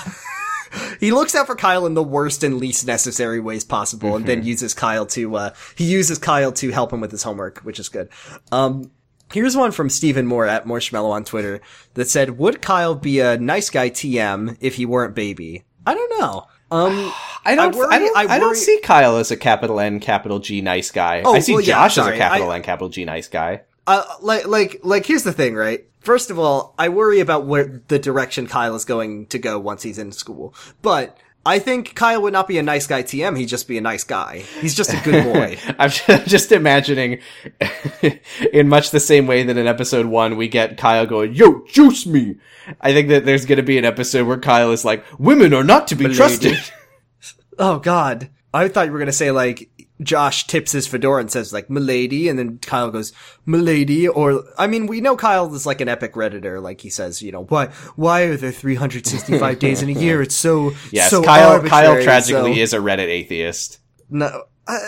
He looks out for Kyle in the worst and least necessary ways possible and Mm-hmm. then uses Kyle to, uh, he uses Kyle to help him with his homework, which is good. Um, here's one from Stephen Moore at Marshmallow on Twitter that said, would Kyle be a nice guy TM if he weren't baby? I don't know. Um, I don't. I worry- I, don't. I I, don't see Kyle as a capital N, capital G nice guy. Oh, I see well, yeah, Josh sorry. as a capital N, capital G nice guy. uh, like, like, like, here's the thing, right? First of all, I worry about where the direction Kyle is going to go once he's in school. But I think Kyle would not be a nice guy TM. He'd just be a nice guy. He's just a good boy. I'm just imagining, in much the same way that in episode one we get Kyle going, "Yo, juice me." I think that there's going to be an episode where Kyle is like, "Women are not to be Milady. trusted." oh God. I thought you were gonna say like Josh tips his fedora and says like "milady," and then Kyle goes "milady," or I mean, we know Kyle is like an epic redditor. Like he says, you know, why why are there 365 days in a year? It's so Yes, so Kyle. Kyle tragically so- is a Reddit atheist. No, uh,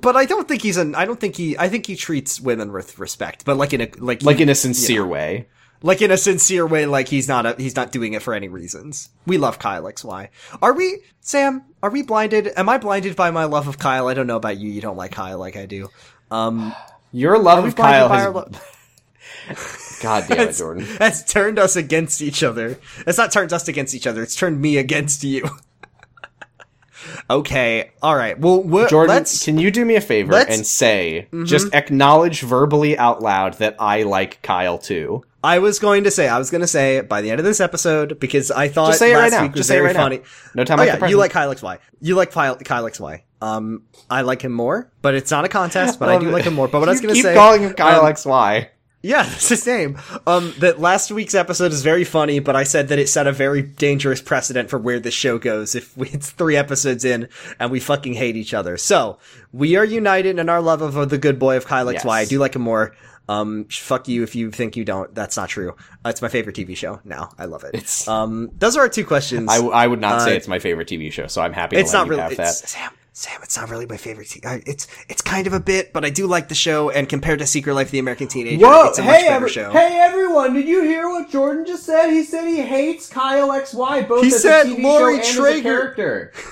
but I don't think he's an. I don't think he. I think he treats women with respect, but like in a like Like in a sincere way. Like in a sincere way. Like he's not a. He's not doing it for any reasons. We love Kyle XY. Are we, Sam? Are we blinded? Am I blinded by my love of Kyle? I don't know about you. You don't like Kyle like I do. Um, Your love of Kyle has. our lo- God damn it, Jordan. That's turned us against each other. It's not turned us against each other. It's turned me against you. okay. All right. Well, we're, Jordan, let's. can you do me a favor let's- Mm-hmm. and say, just acknowledge verbally out loud that I like Kyle too? I was going to say, I was going to say by the end of this episode because I thought Just say it last right now. week was Just say it very right now. funny. No time oh like yeah, present. you like Kyle XY. You like Kyle, Kyle XY. Um, I like him more, but it's not a contest. But I do like him more. But what I was You going to keep say, calling him Kyle um, XY. Yeah, that's his name. Um, that last week's episode is very funny, but I said that it set a very dangerous precedent for where this show goes if we, it's three episodes in and we fucking hate each other. So, we are united in our love of the good boy of Kyle Yes. XY. I do like him more. Um, fuck you if you think you don't. That's not true. Uh, it's my favorite TV show now. I love it. It's- um, those are our two questions. I, w- I would not say Uh, it's my favorite TV show, so I'm happy to it's not really have it's, that. Sam. Sam, it's not really my favorite. Te- it's it's kind of a bit, but I do like the show. And compared to Secret Life of the American Teenager, it's a much better show. Hey everyone! Did you hear what Jordan just said? He said he hates Kyle XY both He as said a TV Lori show and Trager. as a character.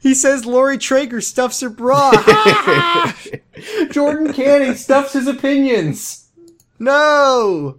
He says Lori Trager stuffs her bra. Jordan Canning stuffs his opinions. no.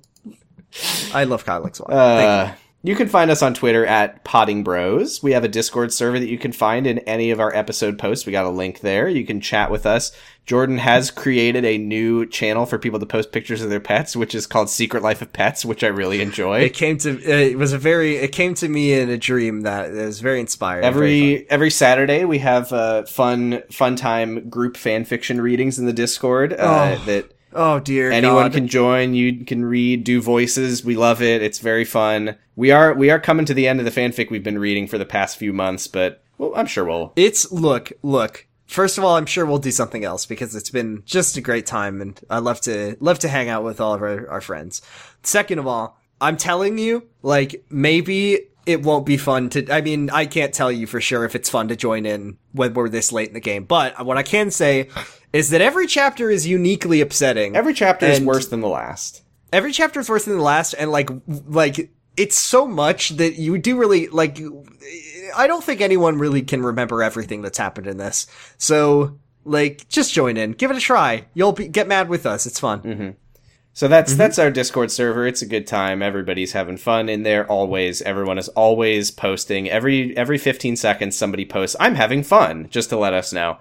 I love Kyle. Thank Uh, you can find us on Twitter at Potting Bros. We have a Discord server that you can find in any of our episode posts. We got a link there. You can chat with us. Jordan has created a new channel for people to post pictures of their pets, which is called Secret Life of Pets, which I really enjoy. It came to it was a very it came to me in a dream that it was very inspiring. very Every every Saturday we have uh, fun fun time group fan fiction readings in the Discord uh, Oh, that. Oh dear, anyone God. can join. You can read, do voices. We love it. It's very fun. We are we are coming to the end of the fanfic we've been reading for the past few months, but well, I'm sure we'll. It's look, look. First of all, I'm sure we'll do something else because it's been just a great time and I love to love to hang out with all of our, our friends. Second of all, I'm telling you, like maybe it won't be fun to I mean, I can't tell you for sure if it's fun to join in when we're this late in the game, but what I can say is that every chapter is uniquely upsetting. Every chapter is worse than the last. every chapter is worse than the last and like like it's so much that you do really like i don't think anyone really can remember everything that's happened in this so like just join in give it a try you'll be get mad with us it's fun mm-hmm. So that's mm-hmm. that's our Discord server. It's a good time. Everybody's having fun in there always. Everyone is always posting. Every every 15 seconds somebody posts, "I'm having fun," just to let us know.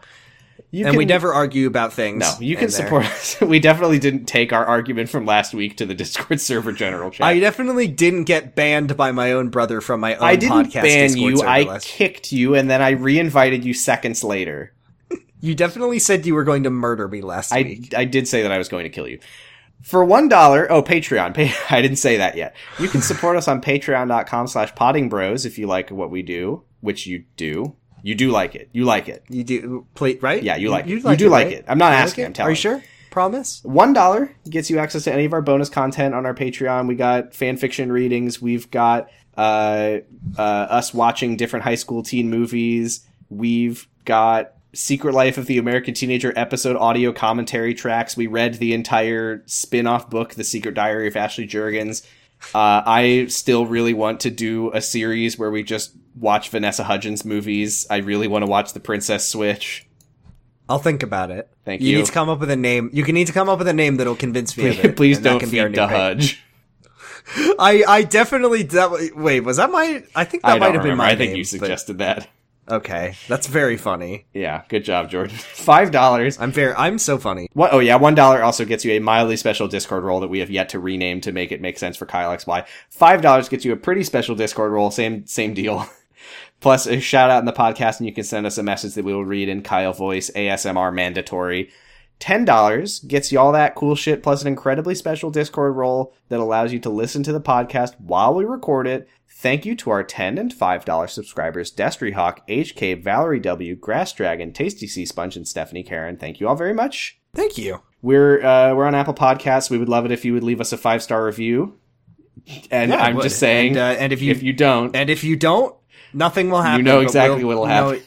You and we can- never argue about things No, you can there. support us. We definitely didn't take our argument from last week to the Discord server general chat. i definitely didn't get banned by my own brother from my own I didn't podcast ban Discord you. I kicked you, and then I re-invited you seconds later. you definitely said you were going to murder me last I week I did say that I was going to kill you. For one dollar, oh Patreon. I didn't say that yet. You can support us on patreon.com slash potting bros if you like what we do, which you do. You do like it. You like it. you do play right Yeah, you like it. You like do like right? it. I'm not You asking, it? I'm telling are you you. sure promise One dollar gets you access to any of our bonus content on our Patreon. We got fan fiction readings. We've got uh, uh, us watching different high school teen movies. We've got Secret Life of the American Teenager episode audio commentary tracks. We read the entire spin-off book, The Secret Diary of Ashley Juergens. Uh, I still really want to do a series where we just watch Vanessa Hudgens movies. I really want to watch The Princess Switch. I'll think about it. Thank You you. need to come up with a name. You can need to come up with a name that'll convince me of it. Please don't can be our feed the. Hudge. I I definitely that, wait was that my I think that might have been my I think name, you but- suggested that. Okay, that's very funny. Yeah, good job, Jordan. Five dollars. I'm very I'm so funny. What? Oh yeah, one dollar also gets you a mildly special Discord role that we have yet to rename to make it make sense for Kyle XY. Five dollars gets you a pretty special Discord role. Same same deal. Plus a shout out in the podcast, and you can send us a message that we will read in Kyle voice, ASMR mandatory. Ten dollars gets you all that cool shit plus an incredibly special Discord role that allows you to listen to the podcast while we record it. Thank you to our 10 and five dollar subscribers: Destry Hawk, HK, Valerie W, Grass Dragon, Tasty Sea Sponge, and Stephanie Karen. Thank you all very much. Thank you. We're uh, we're on Apple Podcasts. We would love it if you would leave us a five star review. And Yeah, I'm just saying, And, uh, and if you- if you don't, And if you don't, nothing will happen. You know exactly we'll- what'll happen.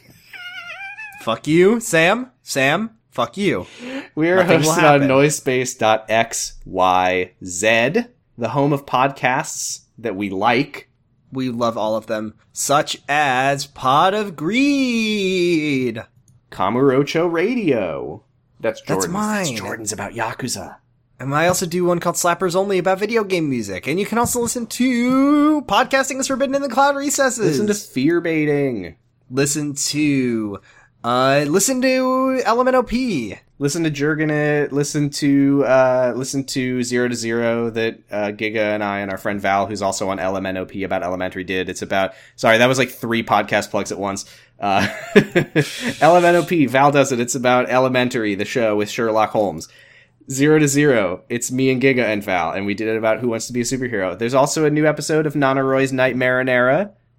fuck you, Sam. Sam. Fuck you. we are nothing hosted on noisepace.xyz, the home of podcasts that we like. We love all of them, such as Pod of Greed. Kamurocho Radio. That's That's Jordan's. mine. Jordan's about Yakuza. And I also do one called Slappers Only about video game music. And you can also listen to Podcasting is Forbidden in the Cloud Recesses. Listen to fear baiting. listen to uh listen to LMNOP. Listen to Jurgen. Listen to uh, listen to Zero to Zero that uh, Giga and I and our friend Val, who's also on LMNOP about Elementary, did. It's about sorry, that was like three podcast plugs at once. Uh, LMNOP, Val does it. It's about Elementary, the show with Sherlock Holmes. Zero to Zero. It's me and Giga and Val, and we did it about Who Wants to Be a Superhero. There's also a new episode of Nana Roy's Night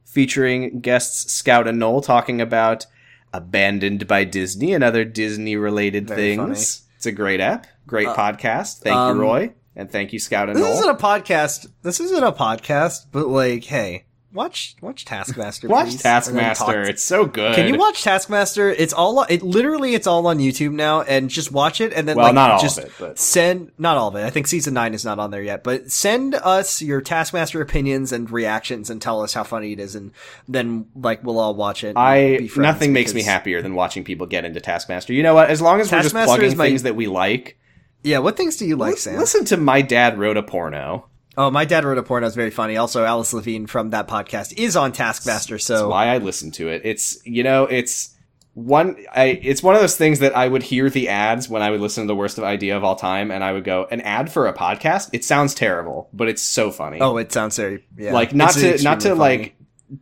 featuring guests Scout and Noel talking about Abandoned by Disney and other Disney related Very things. It's a great app, great podcast. Thank um, you, Roy, and thank you, Scout and This Noel. isn't a podcast. This isn't a podcast, but like, hey, watch watch Taskmaster. Watch Taskmaster. talk- It's so good. Can you watch Taskmaster? It's all it literally it's all on YouTube now, and just watch it and then Well, like not all just of it, but send not all of it. I think season nine is not on there yet, but send us your Taskmaster opinions and reactions and tell us how funny it is, and then like we'll all watch it. I nothing makes me happier than watching people get into Taskmaster. You know what? As long as we're just Taskmaster plugging my- things that we like, Yeah, what things do you like, Sam? listen to my dad wrote a porno. Oh, my dad wrote a porno. It's very funny. Also, Alice Levine from that podcast is on Taskmaster. That's So why I listen to it. It's you know, it's one. I it's one of those things that I would hear the ads when I would listen to the worst of idea of all time, and I would go an ad for a podcast. It sounds terrible, but it's so funny. oh, it sounds very yeah. like not It's to not to funny. like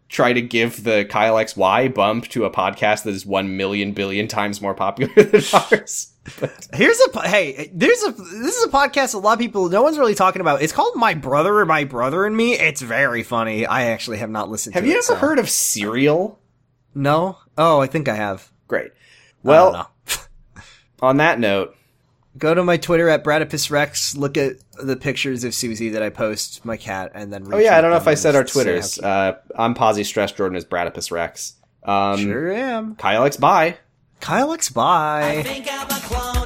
try to give the Kyle XY bump to a podcast that is one million billion times more popular than ours. Here's a hey. There's a this is a podcast a lot of people no one's really talking about. It's called My Brother or My Brother and Me. It's very funny. I actually have not listened. To it. Have to you it, ever so- heard of Serial? No. Oh, I think I have. Great. Well, on that note, go to my Twitter at Bradipus Rex. Look at the pictures of Susie that I post, my cat, and then. oh yeah, I don't know if I said our and Twitters. Uh, I'm Posy Stress. Jordan is Bradipus Rex. Um, sure am. Kyle X. Bye. Kyle X. Bye. clone.